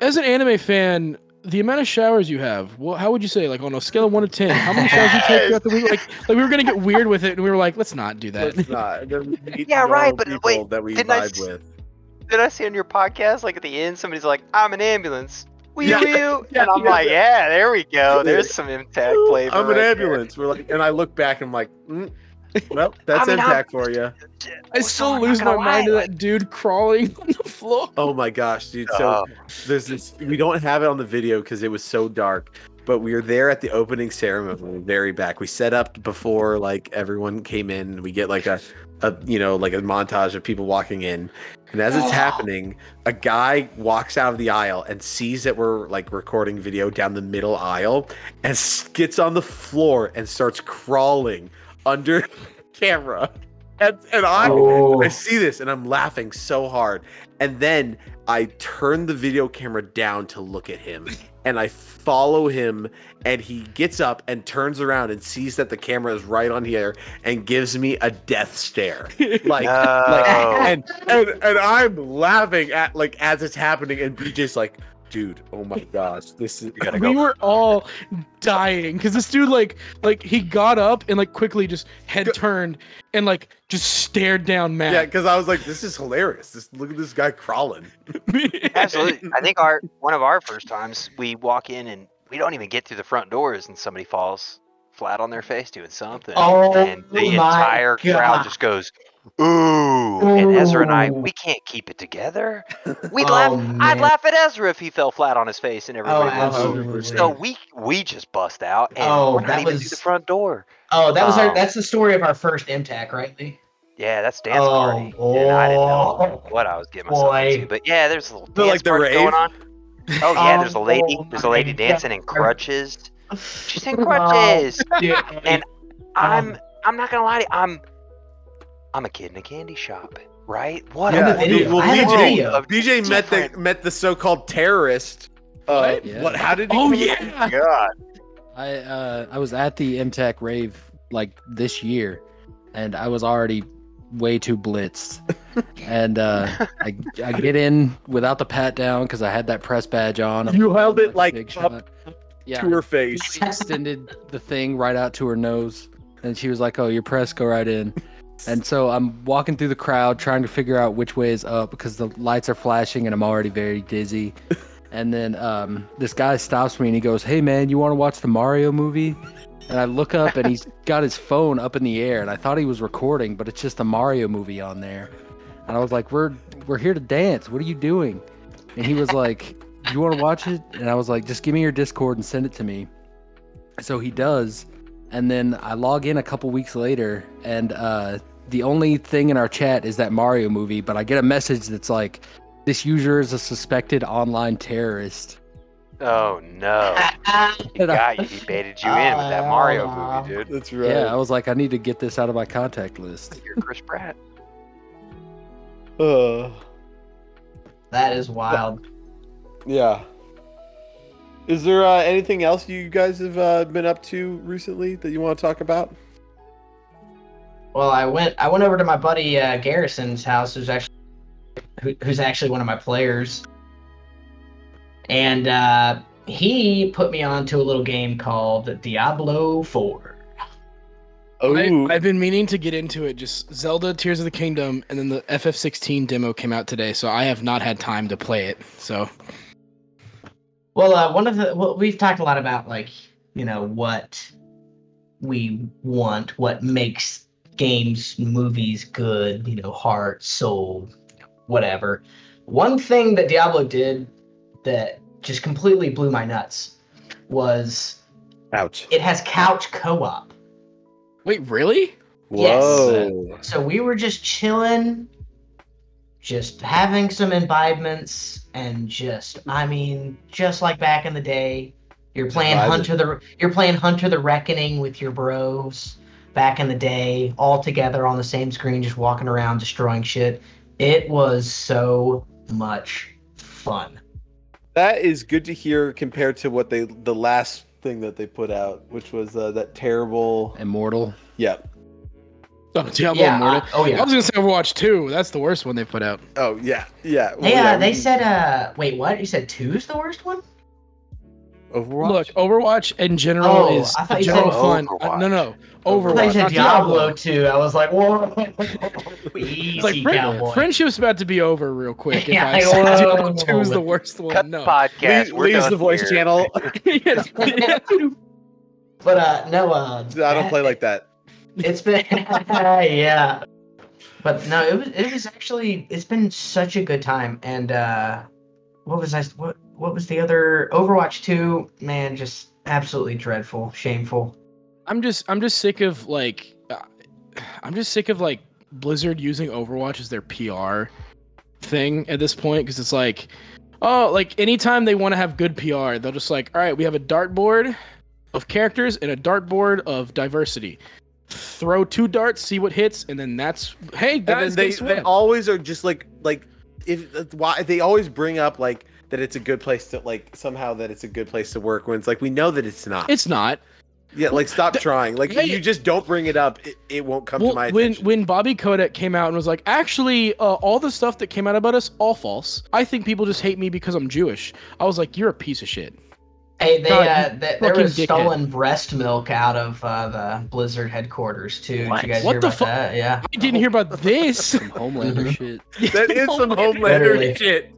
as an anime fan the amount of showers you have well how would you say like on a scale of one to ten how many showers you take throughout the week like like we were gonna get weird with it and we were like let's not do that let's not. And then Yeah, right, but wait, that we didn't I with. Did I see on your podcast like at the end somebody's like, "I'm an ambulance." We Yeah, wee. yeah, and I'm yeah. like, yeah, there we go. There's some MTAC flavor. I'm an right there. ambulance. We're like, and I look back and I'm like, mm, well, that's I mean, I'm- for you. I still I'm lose my gonna mind to that dude crawling on the floor. Oh my gosh, dude. So Oh. there's this. We don't have it on the video because it was so dark. But we were there at the opening ceremony, very back. We set up before like everyone came in. We get like a, a you know, like a montage of people walking in, and as it's Oh. happening, a guy walks out of the aisle and sees that we're like recording video down the middle aisle, and gets on the floor and starts crawling under camera. And, and I, Oh. I see this and I'm laughing so hard. And then I turn the video camera down to look at him and I follow him and he gets up and turns around and sees that the camera is right on here and gives me a death stare. Like like and, and and I'm laughing at like as it's happening and BJ's like, dude, oh my gosh, this is gotta we go. were all dying because this dude like like he got up and like quickly just head turned and like just stared down Matt. yeah, because I was like, this is hilarious. This look at this guy crawling. Absolutely. I think our one of our first times we walk in and we don't even get through the front doors and somebody falls flat on their face doing something. Oh and the my entire crowd just goes, Ooh, and Ezra and I, we can't keep it together. We'd Oh, laugh. I'd laugh at Ezra if he fell flat on his face and Oh, everybody was absolutely. So we we just bust out and Oh, we're not that even was- through the front door. Oh, that was our. Um, That's the story of our first MTAC, right, Lee? Yeah, that's dance Oh, party. and I didn't know oh, what I was getting myself boy. into. But yeah, there's a little dance like, the party rave? going on. Oh yeah, there's a Oh, lady. There's a lady my dancing in crutches. She's in Oh, crutches. dude. And I'm Um, I'm not gonna lie to you. I'm I'm a kid in a candy shop, right? What Yeah, a video. well, I have a DJ video. DJ met the met the so-called terrorist. Uh, What? Yeah. what? How did? He Oh come- yeah. God. I uh, I was at the MTAC rave like this year, and I was already way too blitzed. and uh, I I get in without the pat down because I had that press badge on. You held it like big up shot. Yeah, to her face. she extended the thing right out to her nose, and she was like, "Oh, your press. Go right in." And so I'm walking through the crowd trying to figure out which way is up because the lights are flashing and I'm already very dizzy. And then um, this guy stops me and he goes, "Hey man, you want to watch the Mario movie?" And I look up and he's got his phone up in the air and I thought he was recording, but it's just a Mario movie on there. And I was like, "We're we're here to dance. What are you doing?" And he was like, "You want to watch it?" And I was like, "Just give me your Discord and send it to me." So he does, and then I log in a couple weeks later, and uh, the only thing in our chat is that Mario movie. But I get a message that's like, "This user is a suspected online terrorist." Oh no. He got you. He baited you in with that Mario movie, dude. That's right. Yeah, I was like, I need to get this out of my contact list. You're Chris Pratt. Uh, That is wild. yeah. Is there uh, anything else you guys have uh, been up to recently that you want to talk about? Well, I went. I went over to my buddy uh, Garrison's house, who's actually who, who's actually one of my players, and uh, he put me onto a little game called Diablo Four. Oh, I, I've been meaning to get into it. Just Zelda Tears of the Kingdom, and then the FF16 demo came out today, so I have not had time to play it. So Well, uh, one of the well, we've talked a lot about like you know what we want, what makes games, movies good, you know, heart, soul, whatever. One thing that Diablo did that just completely blew my nuts was ouch. it has couch co-op. wait, really? Yes. Whoa. So we were just chilling, just having some imbibements, and just I mean, just like back in the day, you're playing vibing. Hunter the you're playing Hunter the Reckoning with your bros back in the day, all together on the same screen, just walking around destroying shit. It was so much fun. That is good to hear compared to what they the last thing that they put out, which was uh, that terrible. Immortal. Yeah. Oh, Diablo yeah. Immortal. I- oh I was gonna say Overwatch 2. That's the worst one they put out. Oh yeah. Yeah. Well, They, uh, yeah, they we- said uh wait what? You said two's the worst one? Overwatch. Look, Overwatch in general Oh, is I thought you said general fun. Uh, Overwatch. no, no, I Overwatch. thought you said not Diablo 2. I was like, whoa. Easy, like friend- friendship's about to be over real quick. If Yeah, I say I Diablo know. 2 is the worst one, Cut no. the podcast. Leave- We're leaves the voice here. channel. Yeah. But uh no uh I don't play like that. It's been yeah. But no, it was it was actually it's been such a good time and uh what was I what what was the other Overwatch 2 man just absolutely dreadful, shameful. I'm just I'm just sick of like uh, I'm just sick of like Blizzard using Overwatch as their PR thing at this point because it's like oh like anytime they want to have good PR they'll just like all right we have a dartboard of characters and a dartboard of diversity throw two darts see what hits and then that's hey And guys then they, they always are just like like if why they always bring up like that it's a good place to like somehow that it's a good place to work when it's like we know that it's not. it's not yeah, like stop trying. Like hey- you just don't bring it up, it, it won't come well, to my when when Bobby Kotick came out and was like, actually, uh, all the stuff that came out about us, all false. I think people just hate me because I'm Jewish. I was like, you're a piece of shit. Hey, they God, uh you th- there was dickhead. stolen breast milk out of uh, the Blizzard headquarters too. Did What? you guys What hear the about fu- that? Yeah. I didn't hear about this. Some Homelander Mhm. shit. that is some Homelander shit.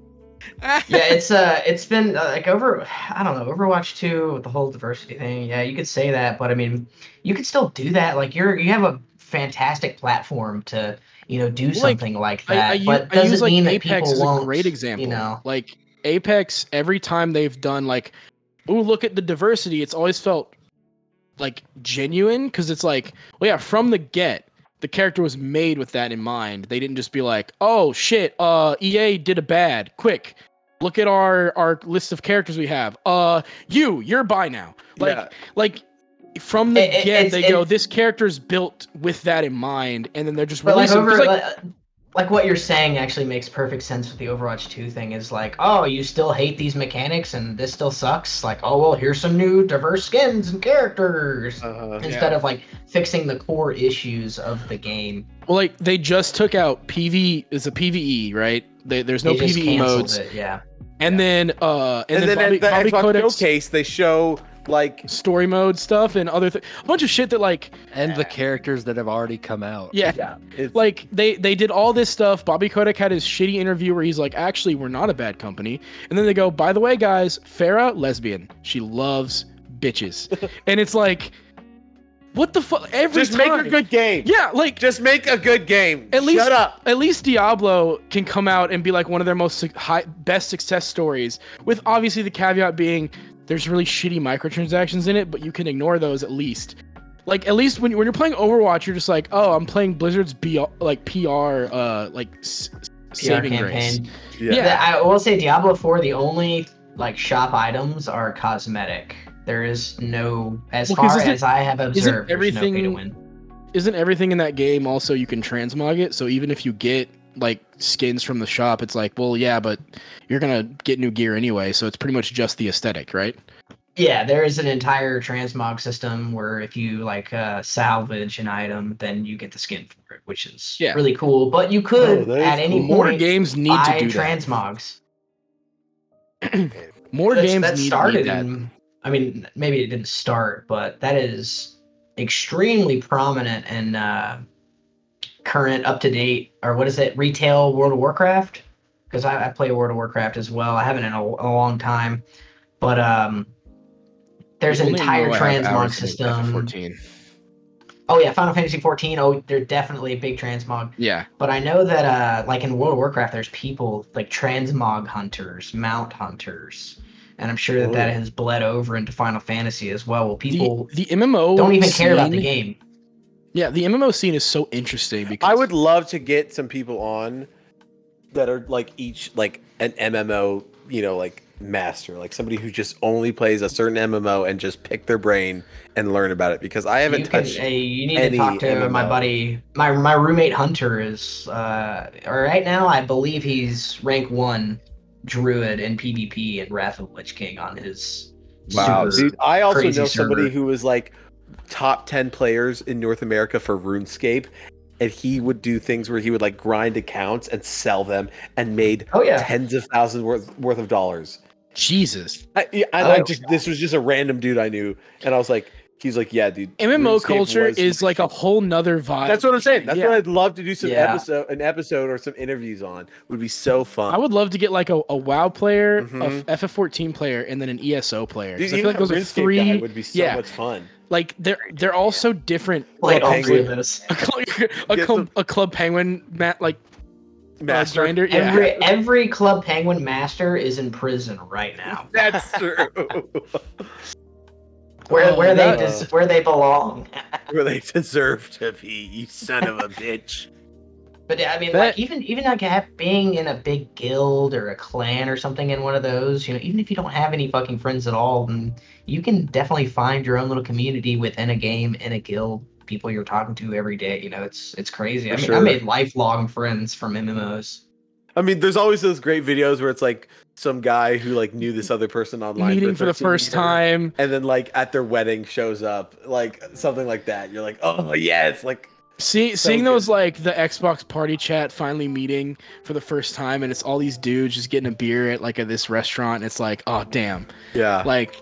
yeah, it's uh, it's been uh, like over. I don't know, Overwatch two with the whole diversity thing. Yeah, you could say that, but I mean, you could still do that. Like you're you have a fantastic platform to you know do Like, something like I, that. I, u- but I doesn't use like mean that Apex people as a won't. great example. You know, like Apex, every time they've done like, oh look at the diversity, it's always felt like genuine because it's like, well yeah, from the get, the character was made with that in mind. They didn't just be like, oh shit, uh, EA did a bad, quick. Look at our our list of characters we have. Uh, you, you're by now. Like, Yeah. like from the It- it- get, it's- they go, it's- this character's built with that in mind, and then they're just but like releasing. 'cause, over like, like, like what you're saying actually makes perfect sense with the Overwatch two thing. Is like, oh, you still hate these mechanics and this still sucks. Like, oh well, here's some new diverse skins and characters. Uh-huh. Instead of like fixing the core issues of the game, Well, like they just took out PV. is a PVE, right? They, there's no they PVE modes, It, yeah. and then uh, and, And, then, then, Bobby, at the Bobby Xbox Codex Showcase, they show like story mode stuff and other things. A bunch of shit that like and the characters that have already come out. yeah, it's, like they they did all this stuff. Bobby Kotick had his shitty interview where he's like, actually, we're not a bad company. And then they go, by the way, guys, Pharah lesbian. She loves bitches, and it's like, what the fuck? Every just time, make a good game. yeah, like Just make a good game. At least- Shut up. at least Diablo can come out and be like one of their most high, best success stories, with obviously the caveat being there's really shitty microtransactions in it, but you can ignore those at least. Like at least when, when you're playing Overwatch, you're just like, oh, I'm playing Blizzard's B- like PR uh like s- PR saving grace. campaign. Yeah. I will say Diablo 4, the only like shop items are cosmetic. There is no, as Well, 'cause far isn't- as I have observed, there's no pay to everything- win. Isn't everything in that game also you can transmog it? So even if you get like skins from the shop, it's like, well, yeah, but you're gonna get new gear anyway, so it's pretty much just the aesthetic, right? Yeah, there is an entire transmog system where if you like uh, salvage an item, then you get the skin for it, which is Yeah. really cool. But you could Oh, at any cool. More games need buy to do that. transmogs. More That's- games that need, started need that. in I mean, maybe it didn't start, but that is extremely prominent in uh, current, up to date, or what is it, retail World of Warcraft? Because I, I play World of Warcraft as well. I haven't in a, a long time, but um, there's an entire transmog system. FF14. Oh yeah, Final Fantasy 14. Oh, they're definitely a big transmog. Yeah, But I know that uh, like in World of Warcraft, there's people like transmog hunters, mount hunters. And I'm sure that that Oh. has bled over into Final Fantasy as well. Well, people the, the MMO don't even care about the game. Yeah, the MMO scene is so interesting because I would love to get some people on that are like each like an MMO, you know, like master, like somebody who just only plays a certain MMO and just pick their brain and learn about it because I haven't You, can, touched. uh, you need any to talk to my buddy. My my roommate Hunter is uh, right now. I believe he's rank one druid in PvP and Wrath of the Lich King on his. Wow, super- dude! I also crazy know somebody server. who was like top ten players in North America for RuneScape, and he would do things where he would like grind accounts and sell them, and made Oh yeah. tens of thousands worth worth of dollars. Jesus, I, yeah, and I Oh. just this was just a random dude I knew, and I was like, he's like, yeah, dude. MMO RuneScape culture was is my like a whole nother vibe. That's what I'm saying. That's Yeah. what I'd love to do some Yeah. episode, an episode or some interviews on. Would be so fun. I would love to get like a, a WoW player, Mhm. a FF14 player, and then an ESO player. Dude, I feel like those a are three. would be so yeah. much fun. Like they're they're all so different. Played all Penguin. three of those. A, cl- a, club, a club penguin mat like uh, Master. grinder. Yeah. Every every Club Penguin master is in prison right now, That's true. where Oh, where they that- des- where they belong. Where they deserve to be, you son of a bitch. But yeah, I mean, That- like even even like have, being in a big guild or a clan or something in one of those, you know, even if you don't have any fucking friends at all, then you can definitely find your own little community within a game in a guild. People you're talking to every day, you know, it's it's crazy. I For mean, I made lifelong friends from MMOs. I mean, there's always those great videos where it's like some guy who like knew this other person online Meeting for the first years, time. and then like at their wedding shows up, like something like that. You're like, oh yes, like See, So seeing those like the Xbox party chat finally meeting for the first time, and it's all these dudes just getting a beer at like at this restaurant. And it's like, oh damn, yeah. like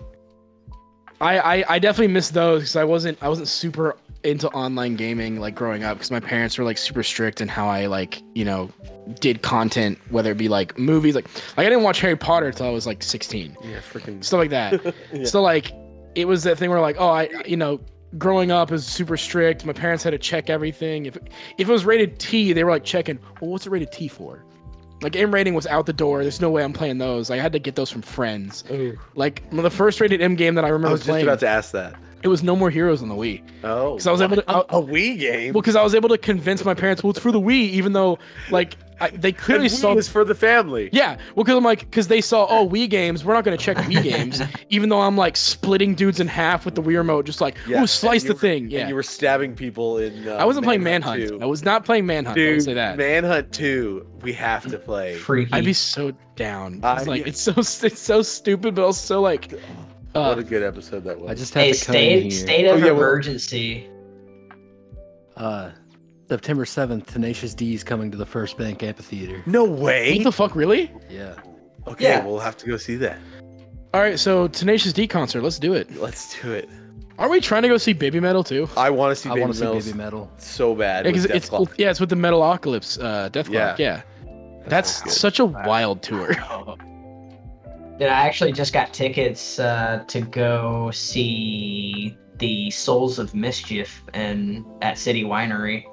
I I, I definitely miss those because I wasn't I wasn't super into online gaming like growing up because my parents were like super strict in how I like you know did content, whether it be like movies, like like I didn't watch Harry Potter until I was like 16, Yeah, freaking. stuff like that. Yeah. So like it was that thing where like oh I you know growing up is super strict. My parents had to check everything. If if it was rated T, they were like checking. Well, what's it rated T for? Like M rating was out the door. There's no way I'm playing those. I had to get those from friends. Like the first rated M game that I remember I remember was just playing, about to ask that. it was No More Heroes on the Wii. Oh, Because I was able to. I- a Wii game. well, because I was able to convince my parents, well, it's for the Wii, even though like I, they clearly saw. is for the family. Yeah, well, because I'm like, because they saw, oh, Wii games, we're not gonna check Wii games, even though I'm like splitting dudes in half with the Wii remote, just like, Yeah, ooh, slice the were- thing. And Yeah, you were stabbing people in. Uh, I wasn't playing Manhunt. 2. I was not playing Manhunt. I Dude, would say that. Manhunt 2, we have to play. Freaky. I'd be so down. I- It's like it's so it's so stupid, but also like, what uh, a good episode that was. I just have Hey, to come in state here. state of Oh, yeah, well- emergency. Uh, September 7th, Tenacious D is coming to the First Bank Amphitheater. no way. what the fuck, really? Yeah. Okay, Yeah. we'll have to go see that. All right, so Tenacious D concert, let's do it. Let's do it. Are we trying to go see Baby Metal too? I want to see I Baby want to see Baby Metal. so bad. Yeah, with 'cause it's Dethklok. yeah, it's with the Metalocalypse, uh, Dethklok. Yeah. Yeah, That that's such a wild tour. Dude, I actually just got tickets uh, to go see the Souls of Mischief and at City Winery.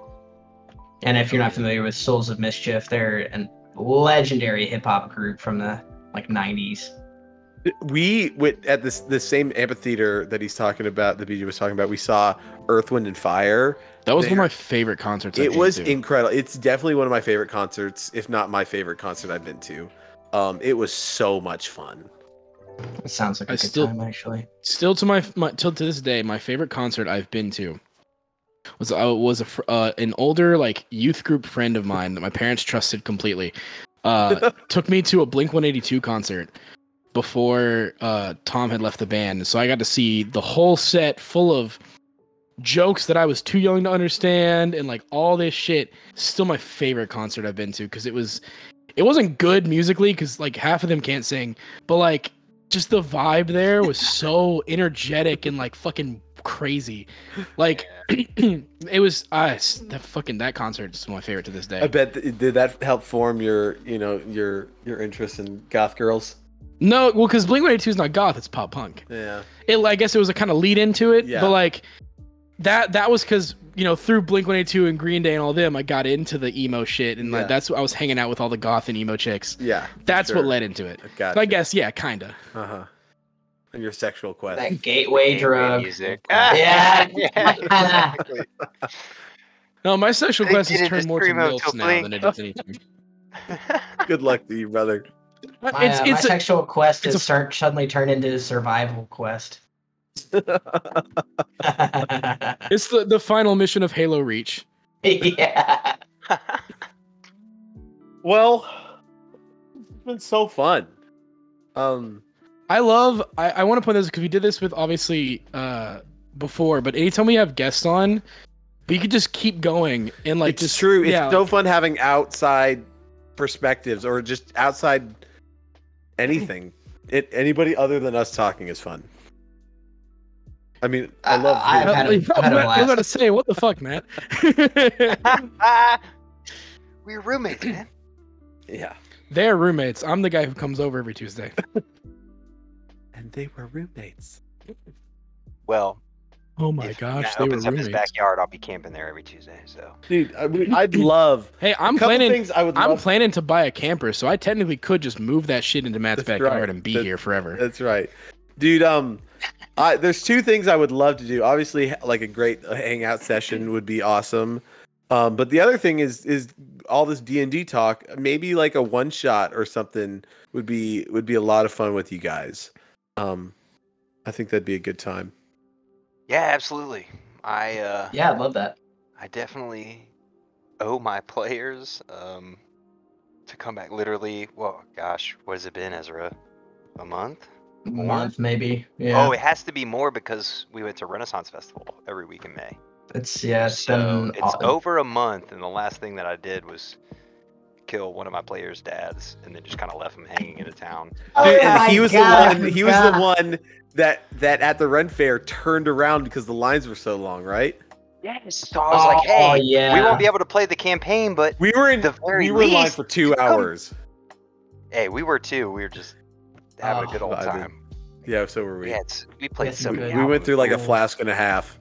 And if you're not familiar with Souls of Mischief, they're a legendary hip hop group from the like 90s. we went at this the same amphitheater that he's talking about. The BJ was talking about. We saw Earth, Wind, and Fire. That was one of my favorite concerts. I've it been was to. incredible. It's definitely one of my favorite concerts, if not my favorite concert I've been to. Um, it was so much fun. It sounds like a I good still- time, actually. still to my, my till to this day my favorite concert I've been to was uh, was a uh, an older like youth group friend of mine that my parents trusted completely. Uh, took me to a Blink 182 concert before uh, Tom had left the band, so I got to see the whole set full of jokes that I was too young to understand and like all this shit. Still my favorite concert I've been to because it was it wasn't good musically because like half of them can't sing, but like just the vibe there was so energetic and like fucking crazy. Like it was uh that fucking that concert is my favorite to this day. I bet th- did that help form your you know your your interest in goth girls? No, well, because Blink One Eighty Two is not goth; it's pop punk. Yeah. It, I guess, it was a kind of lead into it, Yeah. but like that that was because you know through Blink One Eighty Two and Green Day and all them, I got into the emo shit, and Yeah. like that's I was hanging out with all the goth and emo chicks. Yeah. That's sure. what led into it. Got So I guess, yeah, kinda. Uh huh. And your sexual quest. That gateway Gateway drug. music. Yeah. yeah. No, my sexual quest has turned more to screamo milfs to now Blink. than it is anything. Good luck to you, brother. My, it's uh, my a, sexual quest it's has a- start, suddenly turned into a survival quest. it's the the final mission of Halo Reach. yeah. well, it's been so fun. Um. I love. I, I want to point this because we did this with obviously uh before, but anytime we have guests on, we could just keep going and like it's just true. It's yeah, so fun having outside perspectives or just outside anything. It anybody other than us talking is fun. I mean, I I- love. I've hearing- had a- I I've had a was about blast. to say, what the fuck, man? We're roommates, man. yeah, They're roommates. I'm the guy who comes over every Tuesday. and they were roommates. Well, Oh my if gosh, Matt they were opens up his backyard, I'll be camping there every Tuesday. So Dude, I mean, I'd love. Hey, I'm planning. things I would. I'm love, planning to buy a camper, so I technically could just move that shit into Matt's That's backyard right. and be That- here forever. That's right, dude. Um, I, there's two things I would love to do. Obviously, like a great hangout session would be awesome. Um, but the other thing is is all this D and D talk. Maybe like a one shot or something would be would be a lot of fun with you guys. Um, I think that'd be a good time. yeah, absolutely. I uh, Yeah, I love that. I definitely owe my players um to come back. Literally, well, gosh, what has it been, Ezra? A month? A More? month maybe. Yeah. Oh, it has to be more because we went to Renaissance Festival every week in May. it's yeah, it's so been it's au- over a month, and the last thing that I did was kill one of my players' dads, and then just kind of left him hanging in the town. Oh Dude, and he was God, the one. He was God. the one that that at the Ren Fair turned around because the lines were so long, right? Yes. So I was like, Oh, oh hey, yeah. we won't be able to play the campaign, but We were in The very we were in line least, for two come- hours. hey, we were too. We were just having Oh, a good old I did. time. Yeah, so were we. Yeah, it's, we played That's so good. we went through like a flask and a half.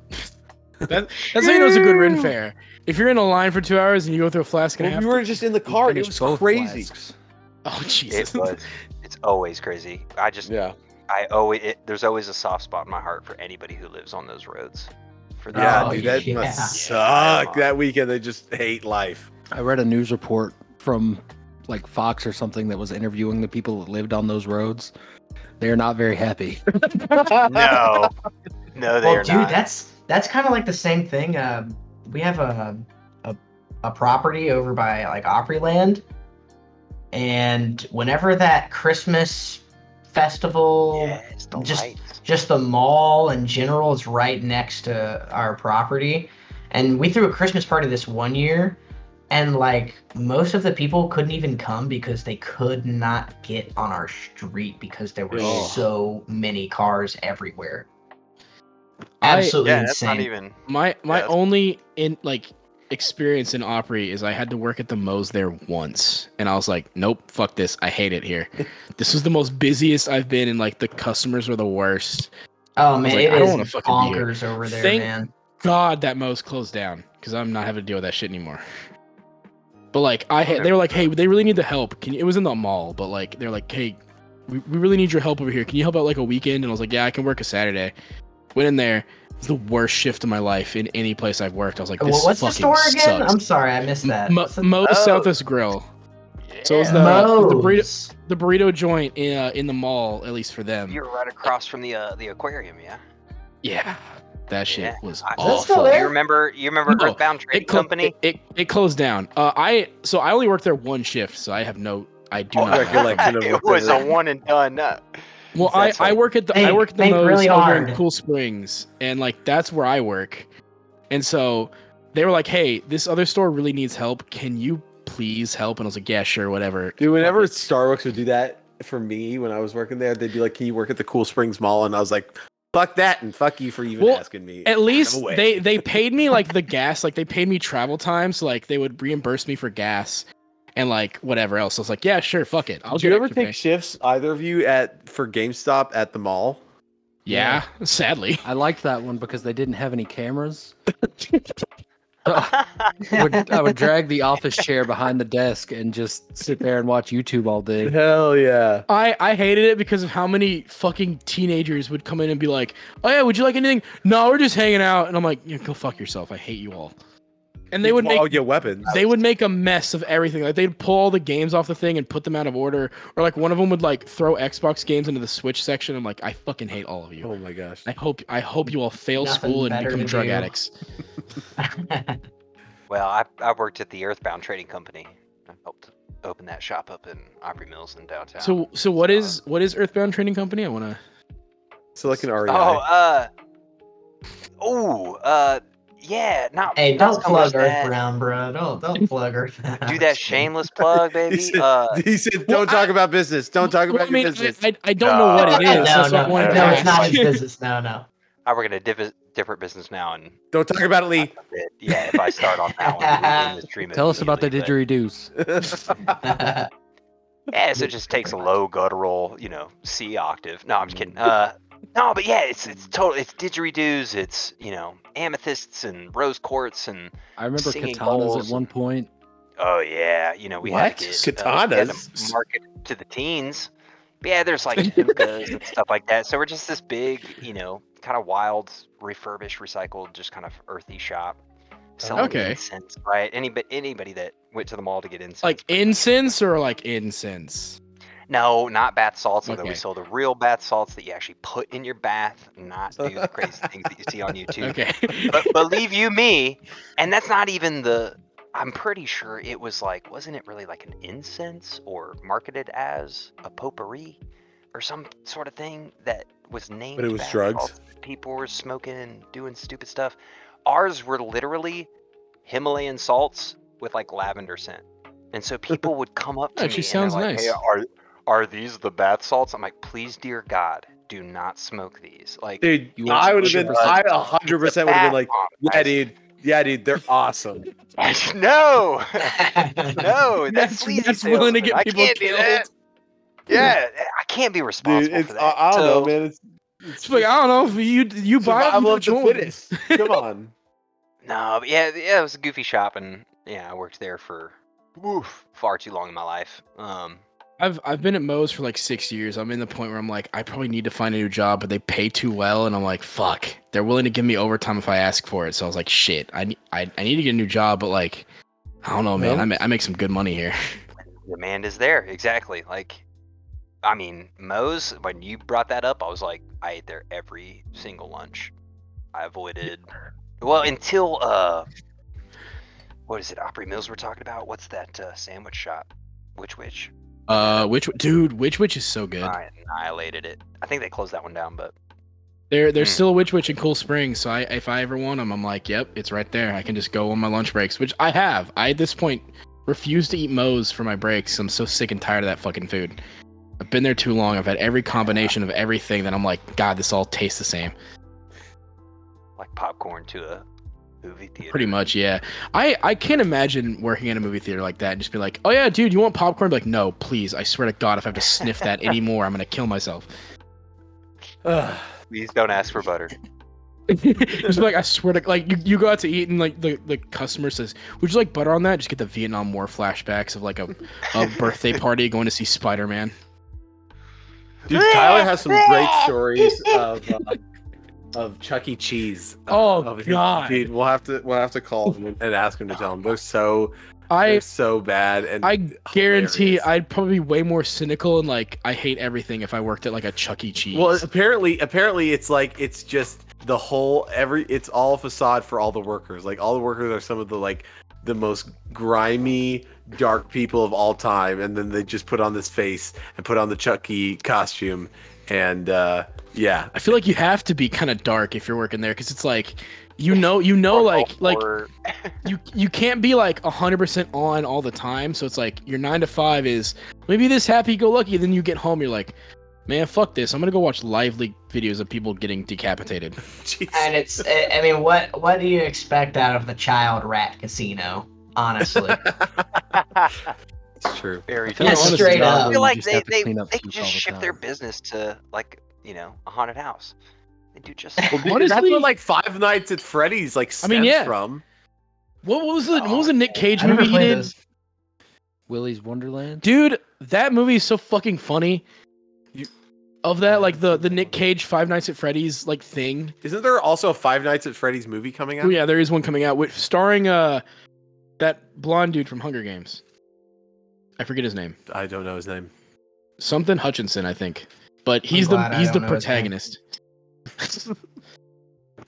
That, that's how you know it's a good Ren fair. If you're in a line for two hours and you go through a flask and a Well, half, we were just in the car. It was crazy. flasks. oh It was. It's always crazy. I just, Yeah. I always, it, there's always a soft spot in my heart for anybody who lives on those roads. For the Yeah, Oh, dude, that yeah. must Yeah. suck. That weekend, they just hate life. I read a news report from like Fox or something that was interviewing the people that lived on those roads. They are not very happy. no, no, they well, are dude, not. that's that's kind of like the same thing. Uh, we have a, a a property over by like Opryland, and whenever that Christmas festival, yeah, the just- lights. just the mall in general is right next to our property, and we threw a Christmas party this one year. And like most of the people couldn't even come because they could not get on our street because there were Oh. so many cars everywhere. I- Absolutely Yeah, that's insane. not even. My my that's- only in like experience in Opry is I had to work at the Moe's there once, and I was like, nope, fuck this, I hate it here. this was the most busiest I've been, and like the customers were the worst. Oh man, like, it I don't is wanna fucking be here. bonkers over there, Thank- man. God, that Moe's closed down because I'm not having to deal with that shit anymore. But like I, had, they were like, hey, they really need the help. Can you? It was in the mall, but like they're like, hey, we, we really need your help over here. Can you help out like a weekend? And I was like, yeah, I can work a Saturday. Went in there. It's the worst shift of my life in any place I've worked. I was like, Well, this what's the fucking store again? sucks. I'm sorry, I missed that. Mo- What's the- Oh. Southwest Grill, So it's Yeah. the- the burrito- the burrito joint in uh, in the mall, at least for them. You're right across from the uh, the aquarium, yeah. Yeah, that shit Yeah. was I- Is awful. still there? You remember? You remember No, Earthbound Trading It, clo- Company? it, it, it closed down. Uh, I so I only worked there one shift, so I have no. I do Oh, not. recollection of it was a one and done. Uh, Well, I, That's I work at the I Think- work at the think Moe's really over in. Cool Springs, and like that's where I work. And so they were like, "Hey, this other store really needs help. Can you please help?" And I was like, "Yeah, sure, whatever." Dude, whenever Fuck it. Starbucks would do that for me when I was working there, they'd be like, "Can you work at the Cool Springs Mall?" And I was like, "Fuck that!" and "Fuck you for even Well, asking me." At least they they paid me like the gas, like they paid me travel time, so like they would reimburse me for gas and like whatever else. I was like, "Yeah, sure, fuck it." I'll Did you ever take pay." shifts, either of you, at for GameStop at the mall? Yeah, sadly. I liked that one because they didn't have any cameras. I would, I would drag the office chair behind the desk and just sit there and watch YouTube all day. Hell yeah! I, I hated it because of how many fucking teenagers would come in and be like, "Oh yeah, would you like anything?" No, we're just hanging out, and I'm like, yeah, "Go fuck yourself! I hate you all." And they would make make get weapons. they would make a mess of everything. Like they'd pull all the games off the thing and put them out of order, or like one of them would like throw Xbox games into the Switch section. I'm like, I fucking hate all of you. Oh my gosh! I hope I hope you all fail Nothing school and become drug do. addicts. well, I I worked at the Earthbound Trading Company. I helped open that shop up in Opry Mills in downtown. So so what is what is Earthbound Trading Company? I wanna. So like an REI. Oh, uh, oh, uh, yeah. Not hey, not don't so much plug that. Brown, bro. Don't don't plug Earthbound. Do that shameless plug, he baby. said, Uh, he said, "Don't talk I- about business. Don't talk Well, about I mean, your business." I, I, I don't know what it No, is. no, that's what I no, no, it's not his business. No, no. I work at a diff- different business now, and Don't talk about it, Lee. yeah, if I start on that one, we end the Tell us about the immediately, didgeridoos. Yeah, so it just takes a low guttural, you know, C octave. No, I'm just kidding. Uh, no, but yeah, it's it's total. It's didgeridoos. It's you know amethysts and rose quartz and I remember Singing katanas bowls at one point. oh yeah, you know we What? had to get uh, had to Katanas? market to the teens. But yeah, there's like hookahs and stuff like that. So we're just this big, you know, kind of wild, refurbished, recycled, just kind of earthy shop. Selling Okay. incense, right? Anybody, anybody that went to the mall to get incense. Like incense or like incense? No, not bath salts. Although we Okay. sold the real bath salts that you actually put in your bath, not do the crazy things that you see on YouTube. Okay. But believe you me, and that's not even the. I'm pretty sure it was like, wasn't it really like an incense or marketed as a potpourri or some sort of thing that was named? But it was drugs? salts People were smoking and doing stupid stuff. Ours were literally Himalayan salts with like lavender scent. And so people would come up to Actually me sounds and like, nice. "Hey, are are these the bath salts?" I'm like, "Please, dear God, do not smoke these." Like, Dude, You I would have been. I 100 percent would have been like, "Yeah, dude, Yeah, dude, they're awesome. no, no, that's, That's- that's willing to get I people can't that. Yeah, I can't be Dude, responsible it's for I, that. I don't know, man. It's, it's It's like I don't know if you you buy it, survival you of the fittest. Come on. No, but yeah, yeah, it was a goofy shop, and yeah, I worked there for oof, far too long in my life. Um, I've I've been at Moe's for like six years. I'm in the point where I'm like, I probably need to find a new job, but they pay too well, and I'm like, fuck. They're willing to give me overtime if I ask for it. So I was like, shit. I need I, I need to get a new job, but like, I don't know, man. Well- I, ma- I make some good money here. demand is there, exactly. Like, I mean, Moe's. When you brought that up, I was like, I ate there every single lunch. I avoided, well, until uh, what is it? Opry Mills we're talking about. What's that uh, sandwich shop? Which Wich? Uh, which dude, Which Wich is so good. I annihilated it. I think they closed that one down, but There, there's Mm. still a Which Wich in Cool Springs, so I, if I ever want them, I'm like, yep, it's right there. I can just go on my lunch breaks, which I have. I at this point refuse to eat Moe's for my breaks. I'm so sick and tired of that fucking food. I've been there too long. I've had every combination of everything that I'm like, God, this all tastes the same. like popcorn to a movie theater. Pretty much, yeah. I I can't imagine working in a movie theater like that and just be like, oh yeah, dude, you want popcorn? Be like, no, please. I swear to God, if I have to sniff that anymore, I'm gonna kill myself. Ugh. Please don't ask for butter. just like I swear to like you, you go out to eat and like the, the customer says, Would you like butter on that? Just get the Vietnam War flashbacks of like a, a birthday party going to see Spider Man. Dude, Tyler has some great stories of uh, of Chuck E. Cheese. uh, Oh, of God. dude, we'll have to we'll have to call him and ask him to tell him. They're so I they're so bad and I guarantee hilarious. I'd probably be way more cynical and like I hate everything if I worked at like a Chuck E. Cheese. Well, apparently, apparently, it's like it's just the whole every. It's all facade for all the workers. Like all the workers are some of the like the most grimy, dark people of all time, and then they just put on this face and put on the Chucky costume, and uh yeah, I feel like you have to be kind of dark if you're working there because it's like you know you know Or- like like you you can't be like 100% on all the time. So it's like your 9 to 5 is maybe this happy go lucky. Then you get home you're like man fuck this. I'm gonna go watch LiveLeak videos of people getting decapitated. And it's, I I mean, what what do you expect out of the child rat casino? Honestly, it's true. Very feel Yeah, true. honestly, straight up. I feel like just they they, they poop could all just the shift their business to like you know a haunted house. They do just. Well, dude, Honestly- that's what like Five Nights at Freddy's like I mean, yeah. from. what, what was the what was the nick cage I movie he did this. Willy's Wonderland. dude that movie is so fucking funny You- of that like the the nick cage five nights at freddy's like thing Isn't there also a Five Nights at Freddy's movie coming out? oh yeah there is one coming out with starring uh that blonde dude from hunger games i forget his name I don't know his name. something hutchinson i think but he's the I he's the don't know his name. protagonist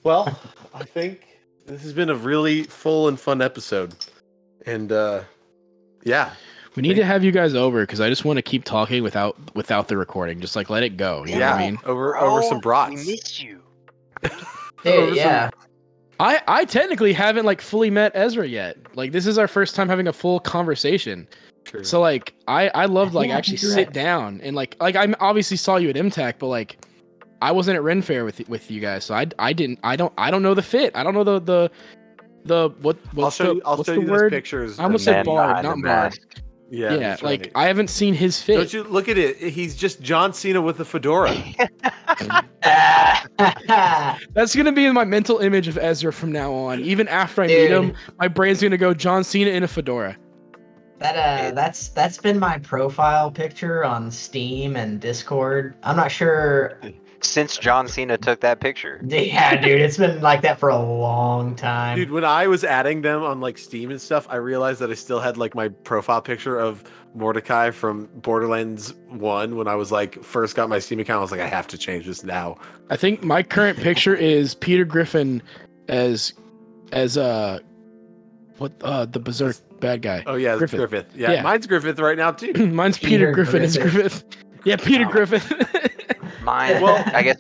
Well, I think this has been a really full and fun episode. And uh yeah. we need to have you guys over because i just want to keep talking without without the recording just like let it go you know yeah. what i mean Over over some Bro, brats. We missed you. Over Dude, some- yeah. i i technically haven't like fully met ezra yet like this is our first time having a full conversation Sure. So like I I loved like Yeah, actually sit right. down and like like I obviously saw you at MTAC, but like I wasn't at Ren Fair with with you guys, so I I didn't I don't I don't know the fit. I don't know the the the what I'll show the you I'll what's show the you word? those pictures. I almost and- said Man bard, not the bard. mask. Yeah, Yeah, like right. I haven't seen his fit. Don't you look at it? He's just John Cena with a fedora. That's gonna be my mental image of Ezra from now on. Even after I meet him, my brain's gonna go John Cena in a fedora. Uh, that's that's been my profile picture on Steam and Discord. I'm not sure. Since John Cena took that picture. Yeah, dude, it's been like that for a long time. Dude, when I was adding them on like Steam and stuff, I realized that I still had like my profile picture of Mordecai from Borderlands 1 when I was like first got my Steam account. I was like, I have to change this now. I think my current picture is Peter Griffin as as uh what uh the berserk bad guy. Oh yeah, it's Griffith. Griffith. Yeah, Yeah. mine's Griffith right now too. Mine's Peter, Peter Griffin is Griffith. Griffith. Yeah, Peter Oh. Griffin. Mine. Well- I guess.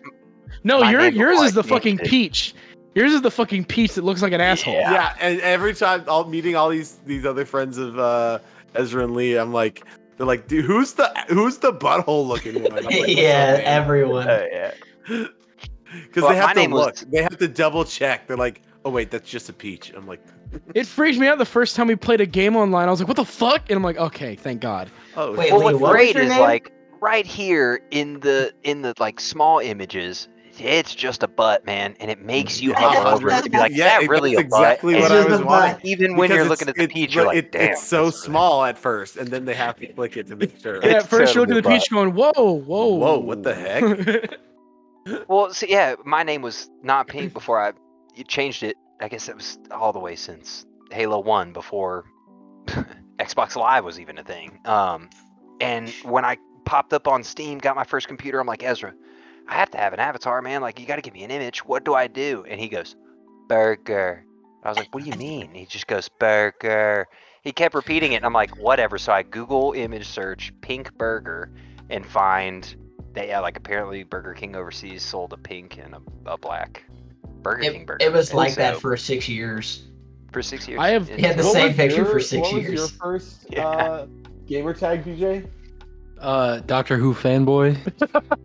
no, My your yours is the fucking dude. peach. Yours is the fucking peach that looks like an asshole. Yeah. Yeah. and every time I'll meeting all these these other friends of uh Ezra and Lee, I'm like they're like, dude, who's the who's the butthole looking one? Like, yeah, up, everyone. Uh, yeah. Because Well, they have to name was- look. They have to double check. They're like, oh wait, that's just a peach. I'm like, It freaked me out the first time we played a game online. I was like, what the fuck? And I'm like, okay, thank God. oh, Wait, well, what's what was great your is name? like right here in the in the like small images. It's just a butt, man, and it makes you Yeah, hover over it to be like, yeah, is that it- really a that's butt? exactly And what I was wanting. butt. even when you're looking at the peach, you're like, it- damn. it's so that's really- small at first, and then they have to click it to make sure. And at It's first, you look at the peach going, whoa, whoa. Whoa, what the heck? Well, see, yeah, my name was not pink before I you changed it. I guess it was all the way since Halo One before Xbox Live was even a thing. Um, and when I popped up on Steam, got my first computer, I'm like Ezra, I have to have an avatar, man. Like you got to give me an image. What do I do? And he goes, Burger. I was like, what do you mean? He just goes, Burger. He kept repeating it, and I'm like, whatever. So I Google image search pink burger and find that yeah, like apparently Burger King overseas sold a pink and a, a black Burger King It, burger. it was And like that for six years. for six years. I have- And had the so- same picture your- for six what was your years. first Yeah. uh, gamer tag, BJ? Uh, Doctor Who fanboy.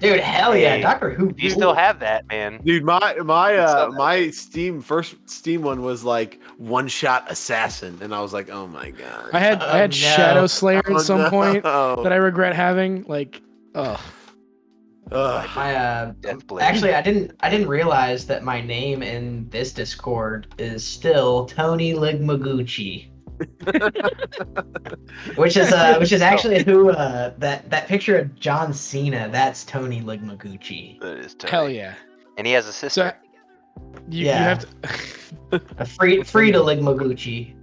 Dude, hell yeah, Hey, Doctor Who. you still have that, man. Dude, my my uh my Steam first Steam one was like one shot assassin, and I was like, oh my god. I had I Oh, had no. Shadow Slayer Oh, at some point that I regret having. Like, oh, Ugh. My uh, actually, I didn't. I didn't realize that my name in this Discord is still Tony Ligmaguchi. which is uh, which is actually who uh, that that picture of John Cena. That's Tony Ligmaguchi. That is Tony. hell yeah. And he has a sister. You, you Yeah. have to. A free free to Ligmaguchi.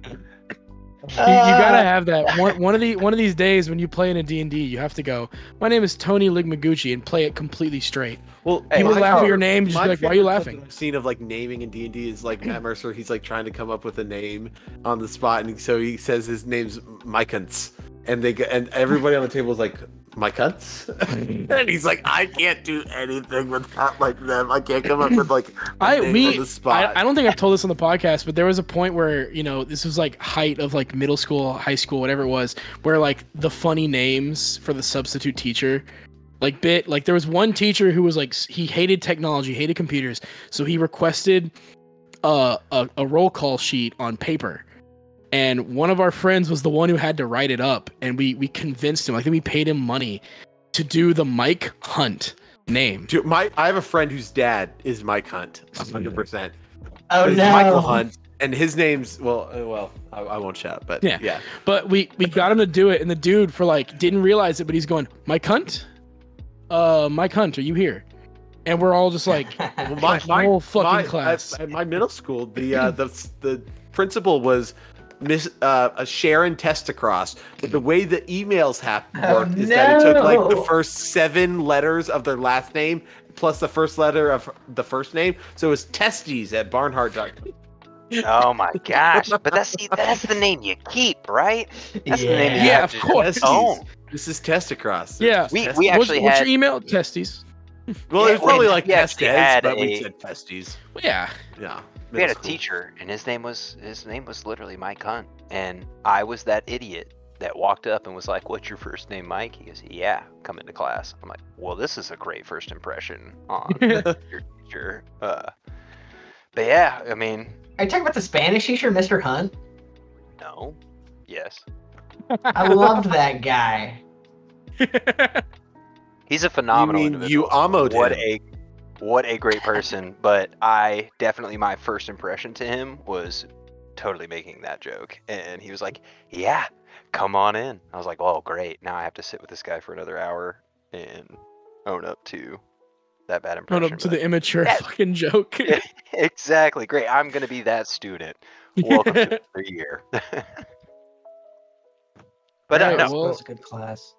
You, you gotta uh. have that one. One of the one of these days when you play in a D and D, you have to go. My name is Tony Ligmaguchi and play it completely straight. Well, Hey, People my- laugh at your name, just be like, "Why are you laughing?" Scene of like naming in D and D is like Matt Mercer. He's like trying to come up with a name on the spot, and so he says his name's Mykunts, and they and everybody on the table is like my cuts and he's like, I can't do anything with that like them. I can't come up with like i name we the spot. I, I don't think I've told this on the podcast, but there was a point where you know this was like height of like middle school, high school, whatever it was, where like the funny names for the substitute teacher, like bit like there was one teacher who was like he hated technology, hated computers, so he requested uh, a a roll call sheet on paper. And one of our friends was the one who had to write it up, and we we convinced him. I think we paid him money to do the Mike Hunt name. Dude, my I have a friend whose dad is Mike Hunt, hundred percent. oh It's no. Michael Hunt, and his name's well, uh, well, I, I won't shout, but Yeah. yeah, But we we got him to do it, and the dude for like didn't realize it, but he's going, Mike Hunt, uh, Mike Hunt, are you here? And we're all just like, Well, my, my whole fucking my- class. At, at my middle school, the uh, the the principal was Miss uh, a Sharon Testacross. But the way the emails have Oh, worked is that it took like the first seven letters of their last name plus the first letter of the first name. So it was testes at Barnhart.com. Oh my gosh! But that's that's the name you keep, right? That's the name you Yeah. Yeah, have of to course. Testes. own. This is Testacross. Yeah. We- we what's, actually what's had- your email? Testes. well, yeah, it was probably like Testes, had but we said testes. Well, yeah. Yeah. We had a middle school. teacher, and his name was his name was literally Mike Hunt, and I was that idiot that walked up and was like, "What's your first name, Mike?" He goes, "Yeah, come into class." I'm like, "Well, this is a great first impression on your teacher." Uh, but yeah, I mean, Are you talking about the Spanish teacher, Mr. Hunt? no, yes, I loved that guy. he's a phenomenal you mean individual. you ammoed what him. a what a great person but i definitely my first impression to him was totally making that joke. And he was like yeah come on in. I was like oh great. Now i have to sit with this guy for another hour and own up to that bad Run impression. up to the immature Yeah. fucking joke. exactly. Great. I'm gonna be that student. Welcome to the year. But uh, Right, no, well- that was a good class.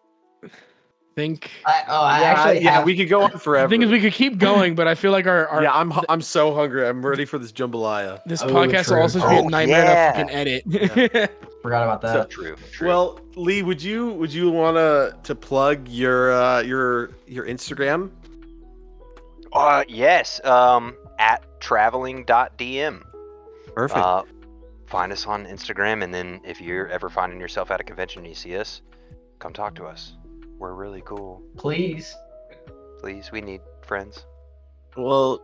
Think I, oh, I yeah, actually yeah, have, we could go on forever. the forever. thing is we could keep going, but I feel like our, our yeah, I'm hu- I'm so hungry. I'm ready for this jambalaya. this Oh, podcast will also just be a nightmare yeah. to fucking edit. forgot about that. true, true. Well, Lee, would you would you want to to plug your uh, your your Instagram? uh yes um at traveling.dm Perfect. Uh, find us on Instagram, and then if you're ever finding yourself at a convention and you see us, come talk to us. We're really cool. Please. please. We need friends. Well,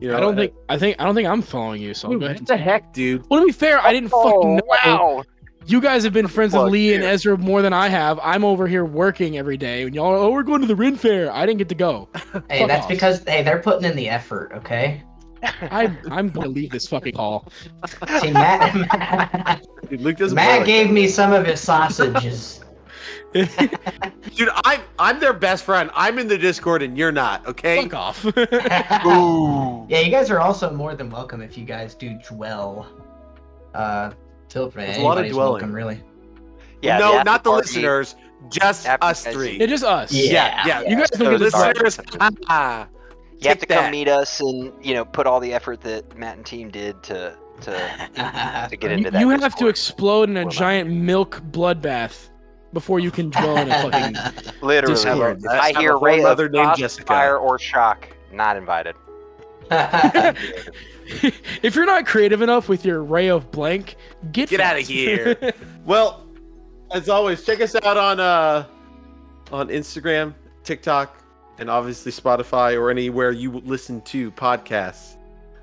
you know, I don't uh, think I think I don't think I'm following you. So dude, go ahead. what the heck, dude? Well, to be fair, I didn't fucking know. wow. You guys have been friends with Plug Lee and. Ezra more than I have. I'm over here working every day, and y'all, are, oh, we're going to the Ren Fair. I didn't get to go. Hey, Fuck that's off. because hey, they're putting in the effort. Okay. I, I'm gonna leave this fucking call. See, Matt. Dude, Luke doesn't. Matt gave that. me some of his sausages. Dude, I'm I'm their best friend. I'm in the Discord and you're not. Okay. Fuck off. yeah, you guys are also more than welcome if you guys do dwell. Uh, feel free. There's a lot of Anybody's dwelling. welcome, really. Yeah. no, after not the party- listeners. Just After us three. yeah, just us. Yeah. yeah, You guys The don't get to talk. listeners. ah, You have to take come that. meet us and you know put all the effort that Matt and team did to to to get into that. you have to explode in a Well, giant milk bloodbath before you can dwell in a fucking. literally. Discord. I Have a hear Ray of name named Jessica. fire or shock. Not invited. if you're not creative enough with your ray of blank, get Get outta fucked. here. Well, as always, check us out on uh on Instagram, TikTok, and obviously Spotify or anywhere you listen to podcasts.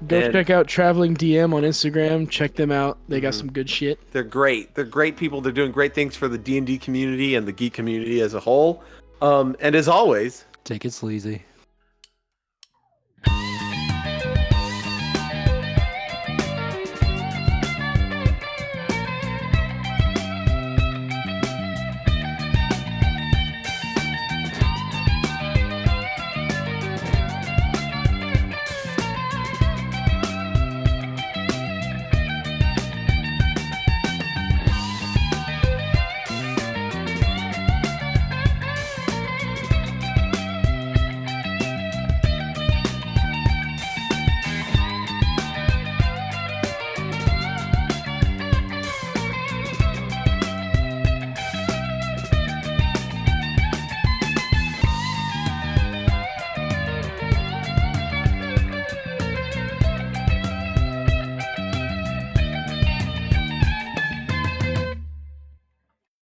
Go And- check out Traveling DM on Instagram. Check them out. They got Mhm. some good shit. They're great. They're great people. They're doing great things for the D and D community and the geek community as a whole. Um, and as always, Take it sleazy.